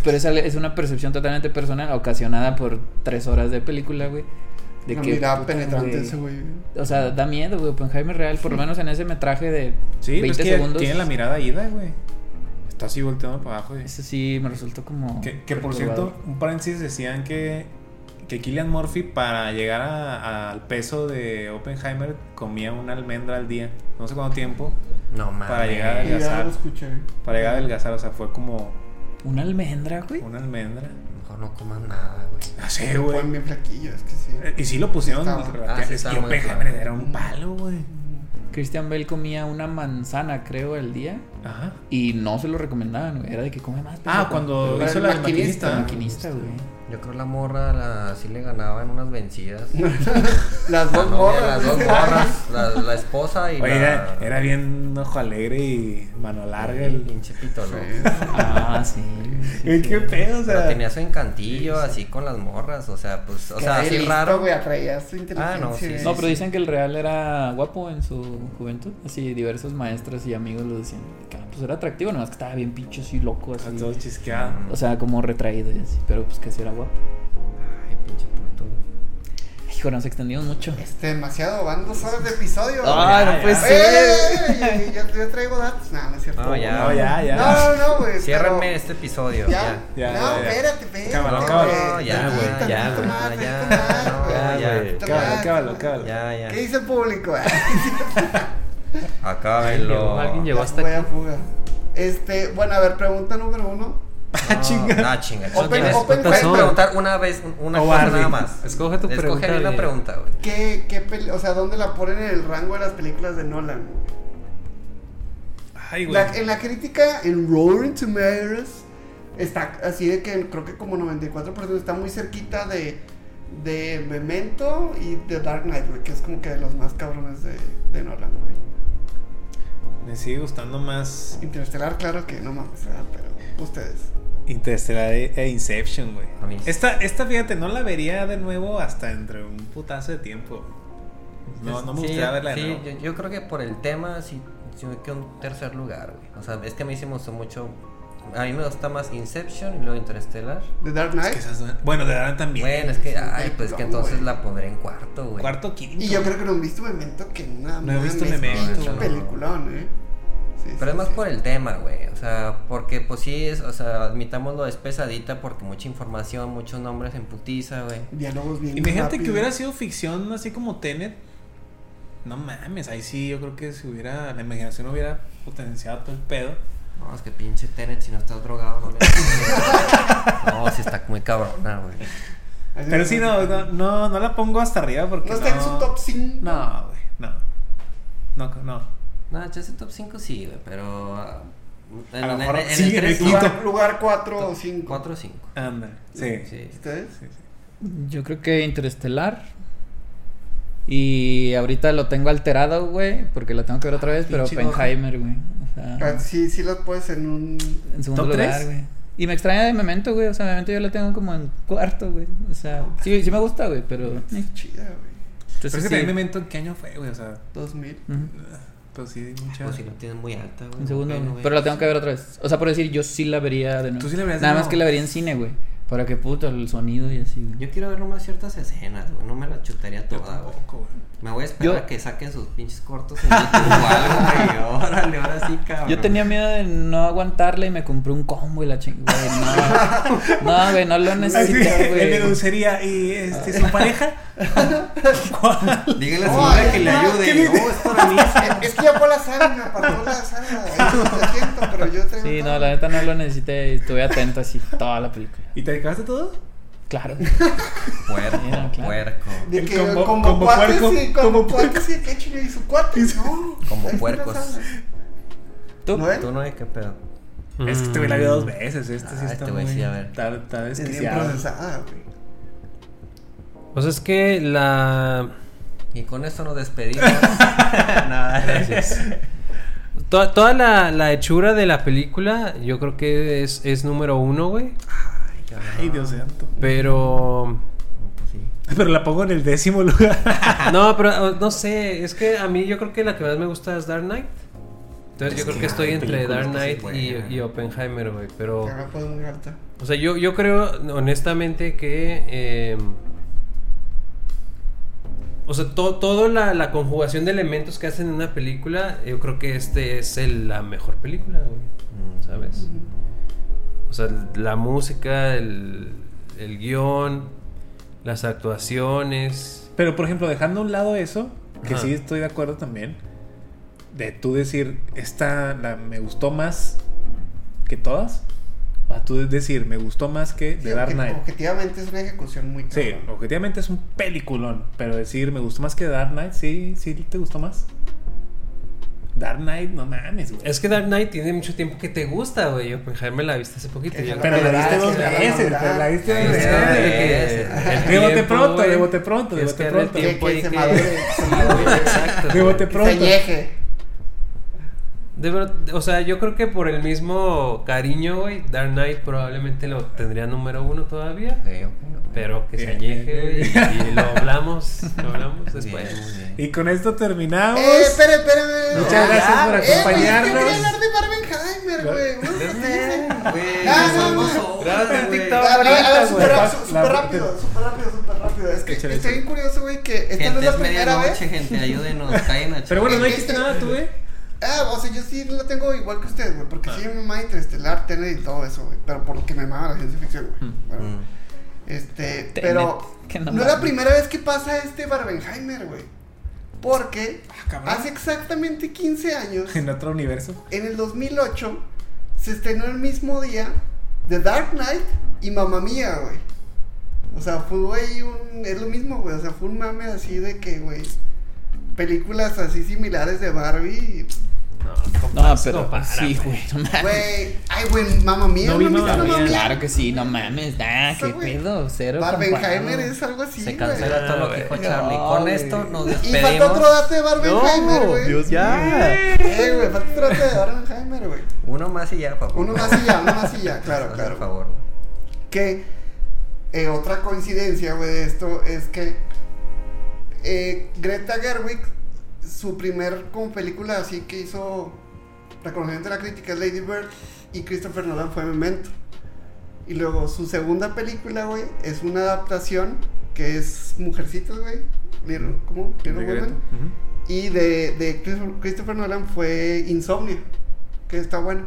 Pero esa es una percepción totalmente personal, ocasionada por tres horas de película, güey. De Una que, mirada puta, penetrante güey. ese güey. O sea, da miedo, güey. Oppenheimer real, por lo menos en ese metraje de Sí, 20 pues que segundos. tiene la mirada ida, güey. Está así volteando para abajo. güey. Eso sí me resultó como. Que, que por cierto, un paréntesis decían que, que Killian Murphy para llegar a- al peso de Oppenheimer comía una almendra al día. No sé cuánto tiempo. No mames. Para llegar ya adelgazar. lo escuché. Para llegar a adelgazar. O sea, fue como Una almendra, güey. una almendra. Mejor no comas nada, güey. Ah, sí, Se güey. ponen bien flaquillos, es que sí. Eh, Y sí lo pusieron. Ah, sí, es que Oppenheimer era un palo, güey. Christian Bale comía una manzana, creo, al día. Ajá. Y no se lo recomendaban, güey. Era de que come más. Ah, cuando hizo la maquinista. Maquinista, güey. Yo creo la morra la, sí le ganaba en unas vencidas. Las La dos morras. Las dos morras. La, la esposa y Oye, la... era, era bien ojo alegre y mano larga el pinche pitolo. Sí. Ah, sí. sí, sí. ¿Qué pedo? O Pero sea, tenía su encantillo así con las morras. O sea, pues, o sea, así listo, raro. güey, atraía su inteligencia. Ah, no, sí. No, pero dicen que el real era guapo en su juventud. Así, diversos maestros y amigos lo decían. Que, ah, pues era atractivo, nomás que estaba bien pincho así loco, así. todo chisqueado. O sea, como retraído y así. Pero pues que sí era guapo. Ay, pinche puto, güey. Hijo, nos extendimos mucho. Este, demasiado, van dos horas de episodio. Ya, no puede ya. ser. Eh, yo, yo traigo datos. No, no es cierto. No, ya. No, ya, ya. No, no, no, güey. Ciérrenme pero- este episodio. Ya, Ya. Ya, no, espérate, espérate. Cábalo, cábalo. Ya, güey, ya, güey, ya. ya. Cábalo, cábalo, cábalo. Ya, ya. ¿Qué dice el público? Acábenlo. Alguien llegó hasta aquí. fuga. Este, bueno, a ver, pregunta número uno. Ah, chinga. Ah, chinga. Open- ¿Quieres- open puedes preguntar una vez, una O cosa Barbie. nada más. Escoge tu Escoge pregunta ahí una pregunta, güey. ¿Qué, qué peli- o sea, dónde la ponen en el rango de las películas de Nolan? Ay, güey. La- en la crítica, en Roaring Tomatoes, está así de que creo que como 94% está muy cerquita de, de Memento y de Dark Knight, güey, que es como que de los más cabrones de, de Nolan, güey. Me sigue gustando más Interestelar, claro que no mames, pero ustedes. Interstellar e e Inception, güey. Esta, esta, fíjate, no la vería de nuevo hasta entre un putazo de tiempo. No, no me Sí, gustaría verla de sí, nuevo. yo, yo creo que por el tema sí, sí me quedo en tercer lugar, güey. O sea, es que a mí sí me gustó mucho. A mí me gusta más Inception y luego Interstellar. ¿De Dark Es Knight? que esas bueno, de Dark también. Bueno, es que, es un ay, pues es que entonces la pondré en cuarto, güey. Cuarto, quinto. Y yo creo que no han visto Memento que nada No he visto Memento, pinche no. peliculón, eh. Sí, Pero sí, es más sí. por el tema, güey. O sea, porque pues sí es, o sea, admitámoslo, es pesadita porque mucha información, muchos nombres en putiza, güey. Diálogos bien Imagínate que hubiera sido ficción así como Tenet. No mames, ahí sí yo creo que si hubiera. La imaginación hubiera potenciado todo el pedo. No, es que pinche Tenet, si no estás drogado, no le No, sí está muy cabrona, güey. Pero sí, no, no, no, no la pongo hasta arriba porque. No está en su top 5. No, güey, no. No, no. No, ya ese top 5 sí, güey, pero. ah, En, A lo en- mejor en el sí, en el tres, quinto. Lugar, lugar 4 o 5. 4 o 5. Anda, sí. Sí. ¿Ustedes? Sí, sí. Yo creo que Interestelar. Y ahorita lo tengo alterado, güey, porque lo tengo que ver otra vez, pero pinche Oppenheimer, güey. O sea, Ah, Sí, sí las puedes en un... en segundo ¿Top lugar, güey. Y me extraña de Memento, güey. O sea, Memento yo la tengo como en cuarto, güey. O sea, sí, sí me gusta, güey, pero. eh. Chida, güey. Entonces, Pero es que sí. Memento, ¿en qué año fue, güey? O sea, 2000. Ujú. Pues sí, mucha. Pues si lo tienes muy alta, güey. En segundo, güey. güey. pero la tengo que ver otra vez. O sea, por decir, yo sí la vería de nuevo. Tú sí la verías de Nada más nuevo. que la vería en cine, güey. Para que puto el sonido y así, güey. Yo quiero ver nomás ciertas escenas, güey. No me la chutaría toda, güey. güey. Me voy a esperar Yo- a que saquen sus pinches cortos en YouTube o algo, güey. Órale, ahora sí, cabrón. Yo tenía miedo de no aguantarla y me compré un combo y la chingada. No, no, güey, no lo necesité, el de güey. dulcería y este, su pareja. ¿Cuál? Dígale a su madre que le ayude. ¿qué No, es para mí. Es, que ya fue la sala, me apartó la Lo siento, pero yo traigo Sí, no, la neta no lo necesité estuve atento así toda la película. ¿Y te acabaste todo? Claro. Puerco, Mira, claro. puerco. De que como, combo cuates puerco, y como cuates y que chile y su cuate, no. Como puercos. ¿Tú? ¿No? Tú no hay qué pedo. Es que güey la vio dos veces. Este sí Ah, está este muy. sí, a ver. Está, está Es bien procesada, güey. Pues es que la. Y con esto nos despedimos. Gracias. Toda, toda la, la hechura de la película, yo creo que es, es número uno, güey. Ay, Dios santo. Pero. Pues sí. Pero la pongo en el décimo lugar. No, pero no sé. Es que a mí yo creo que la que más me gusta es Dark Knight. Entonces yo creo que estoy entre Dark Knight y, y Oppenheimer, güey. Pero. O sea, yo, yo creo honestamente que... eh, o sea, to- toda la, la conjugación de elementos que hacen en una película, yo creo que este es el- la mejor película, güey. Mm. ¿Sabes? O sea, la música, el, el guion, las actuaciones. Pero, por ejemplo, dejando a un lado eso, que Ajá. sí estoy de acuerdo también, de tú decir, esta la, me gustó más que todas, a tú decir, me gustó más que Sí, The Dark Knight. Objetivamente es una ejecución muy Sí, cabrón. objetivamente es un peliculón, pero decir, me gustó más que Dark Knight, sí, sí, ¿te gustó más? Dark Knight, no mames, güey. Es que Dark Knight tiene mucho tiempo que te gusta, güey. Oppenheimer la viste hace poquito. Yo Pero la viste dos veces, pero la viste dos veces. sí, El De bote tiempo, pronto, güey. de bote pronto, de Es bote que era el pronto. Que, se madure. Sí, güey, exacto. De bote Que se pronto. De verdad, o sea, yo creo que por el mismo cariño, güey, Dark Knight probablemente lo tendría número uno todavía. Pero que se añeje, bien, güey, bien. y, y lo hablamos, lo hablamos después. bien, muy bien. Y con esto terminamos. Eh, espera, espera. Muchas gracias por Eh, acompañarnos. quería hablar de Barbenheimer, güey. Ah, no no, súper rápido, súper rápido, súper rápido. Es que estoy bien curioso, güey, que esta no es la primera vez. gente, ayúdenos, caen a Pero bueno, no Este- dijiste nada tú, güey. Ah, o sea, yo sí la tengo igual que ustedes, güey, porque sí me mama Interestelar, Tenet y todo eso, güey, pero porque me mama la ciencia ficción, güey. Bueno, Mm. este, Tenet, pero que no, no es la primera vez que pasa este Barbenheimer, güey. Porque cabrón. hace exactamente 15 años, En otro universo. en el 2008, se estrenó el mismo día The Dark Knight y Mamma Mía, güey. O sea, fue, güey, un... Es lo mismo, güey. O sea, fue un mame así de que, güey... Películas así similares de Barbie. No, pero sí, güey. no mames. Güey, ay, güey, Mamma Mía. No vi Mamma Mamma Mía. Claro que sí, no mames. Nah, Eso, qué güey. pedo, cero. Barbenheimer es algo así, Se cancela todo lo que dijo Charlie. No, Con esto nos Y despedimos. falta otro dato de Barbenheimer, güey. Dios ya. Eh, güey, falta otro dato de Barbenheimer, güey. Uno más y ya, papá. Uno más y ya, uno más y ya, claro, Por claro. favor. Que eh, otra coincidencia, güey, de esto es que eh, Greta Gerwig, su primer como película así que hizo reconocimiento de la crítica es Lady Bird y Christopher Nolan fue Memento. Y luego su segunda película, güey, es una adaptación que es Mujercitas, güey. ¿Cómo? Little. Ujú. Y de, de Christopher- Nolan fue Insomnia, que está bueno.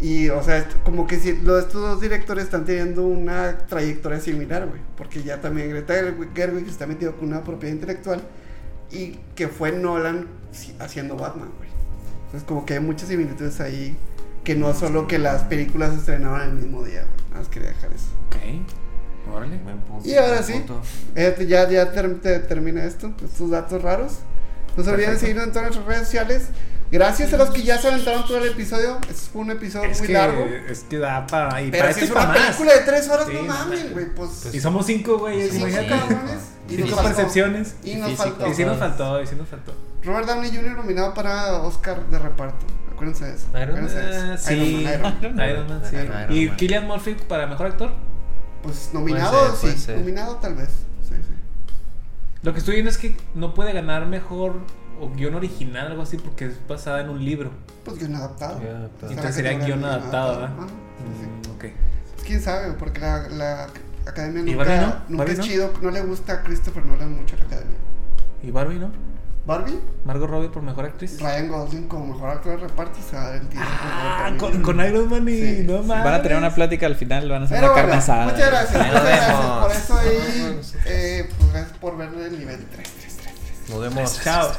Y, o sea, como que si, lo- estos dos directores están teniendo una trayectoria similar, güey. Porque ya también Greta Gerwig- Gerwig está metido con una propiedad intelectual. Y que fue Nolan haciendo Batman, güey. Entonces, como que hay muchas similitudes ahí. Que no solo que las películas se estrenaban el mismo día, güey. Nada más quería dejar eso. Ok. Órale. Buen punto, Y ahora sí, punto. eh, ya, ya ter- te- termina esto, estos datos raros. No se olviden Perfecto. seguirnos en todas nuestras redes sociales. Gracias a los que ya se aventaron todo el episodio. Este fue un episodio Es muy que, largo. es que da para. Y Pero para si es una más. película de tres horas, Sí, no mames, güey. Pues, Y somos cinco, güey. cinco imagínate. cabrones. Y nos Cinco faltó. percepciones. Y nos faltó. Y sí nos faltó, y sí nos faltó. Robert Downey Jr. nominado para Oscar de reparto. Acuérdense de eso. Iron Acuérdense de eso. Sí. Iron Man, Iron Man. Iron Man, sí. Iron ¿Y Man. Killian Murphy para mejor actor? Pues nominado, ser, puede sí. ser. Nominado tal vez. Sí, sí. Lo que estoy viendo es que no puede ganar mejor o guion original, algo así, porque es basada en un libro. Pues guion adaptado. Guión adaptado. Entonces sería guion adaptado, ¿verdad? Sí, sí. Mm, ok. Pues, quién sabe, porque la, la academia ¿Y nunca, Barbie no? nunca ¿Barbie es no? chido, no le gusta a Christopher Nolan mucho la academia. ¿Y Barbie, no? Barbie, Margot Robbie por mejor actriz. Ryan Gosling como mejor actor de reparto y se va a dar el tiro. Ah, con, con Iron Man y Sí, no mames. Van a tener una plática al final, van a hacer Pero una carne bueno, asada. muchas gracias, muchas gracias por eso ahí, eh, pues gracias por ver el nivel 3, 3, 3, 3. Nos vemos. Chao.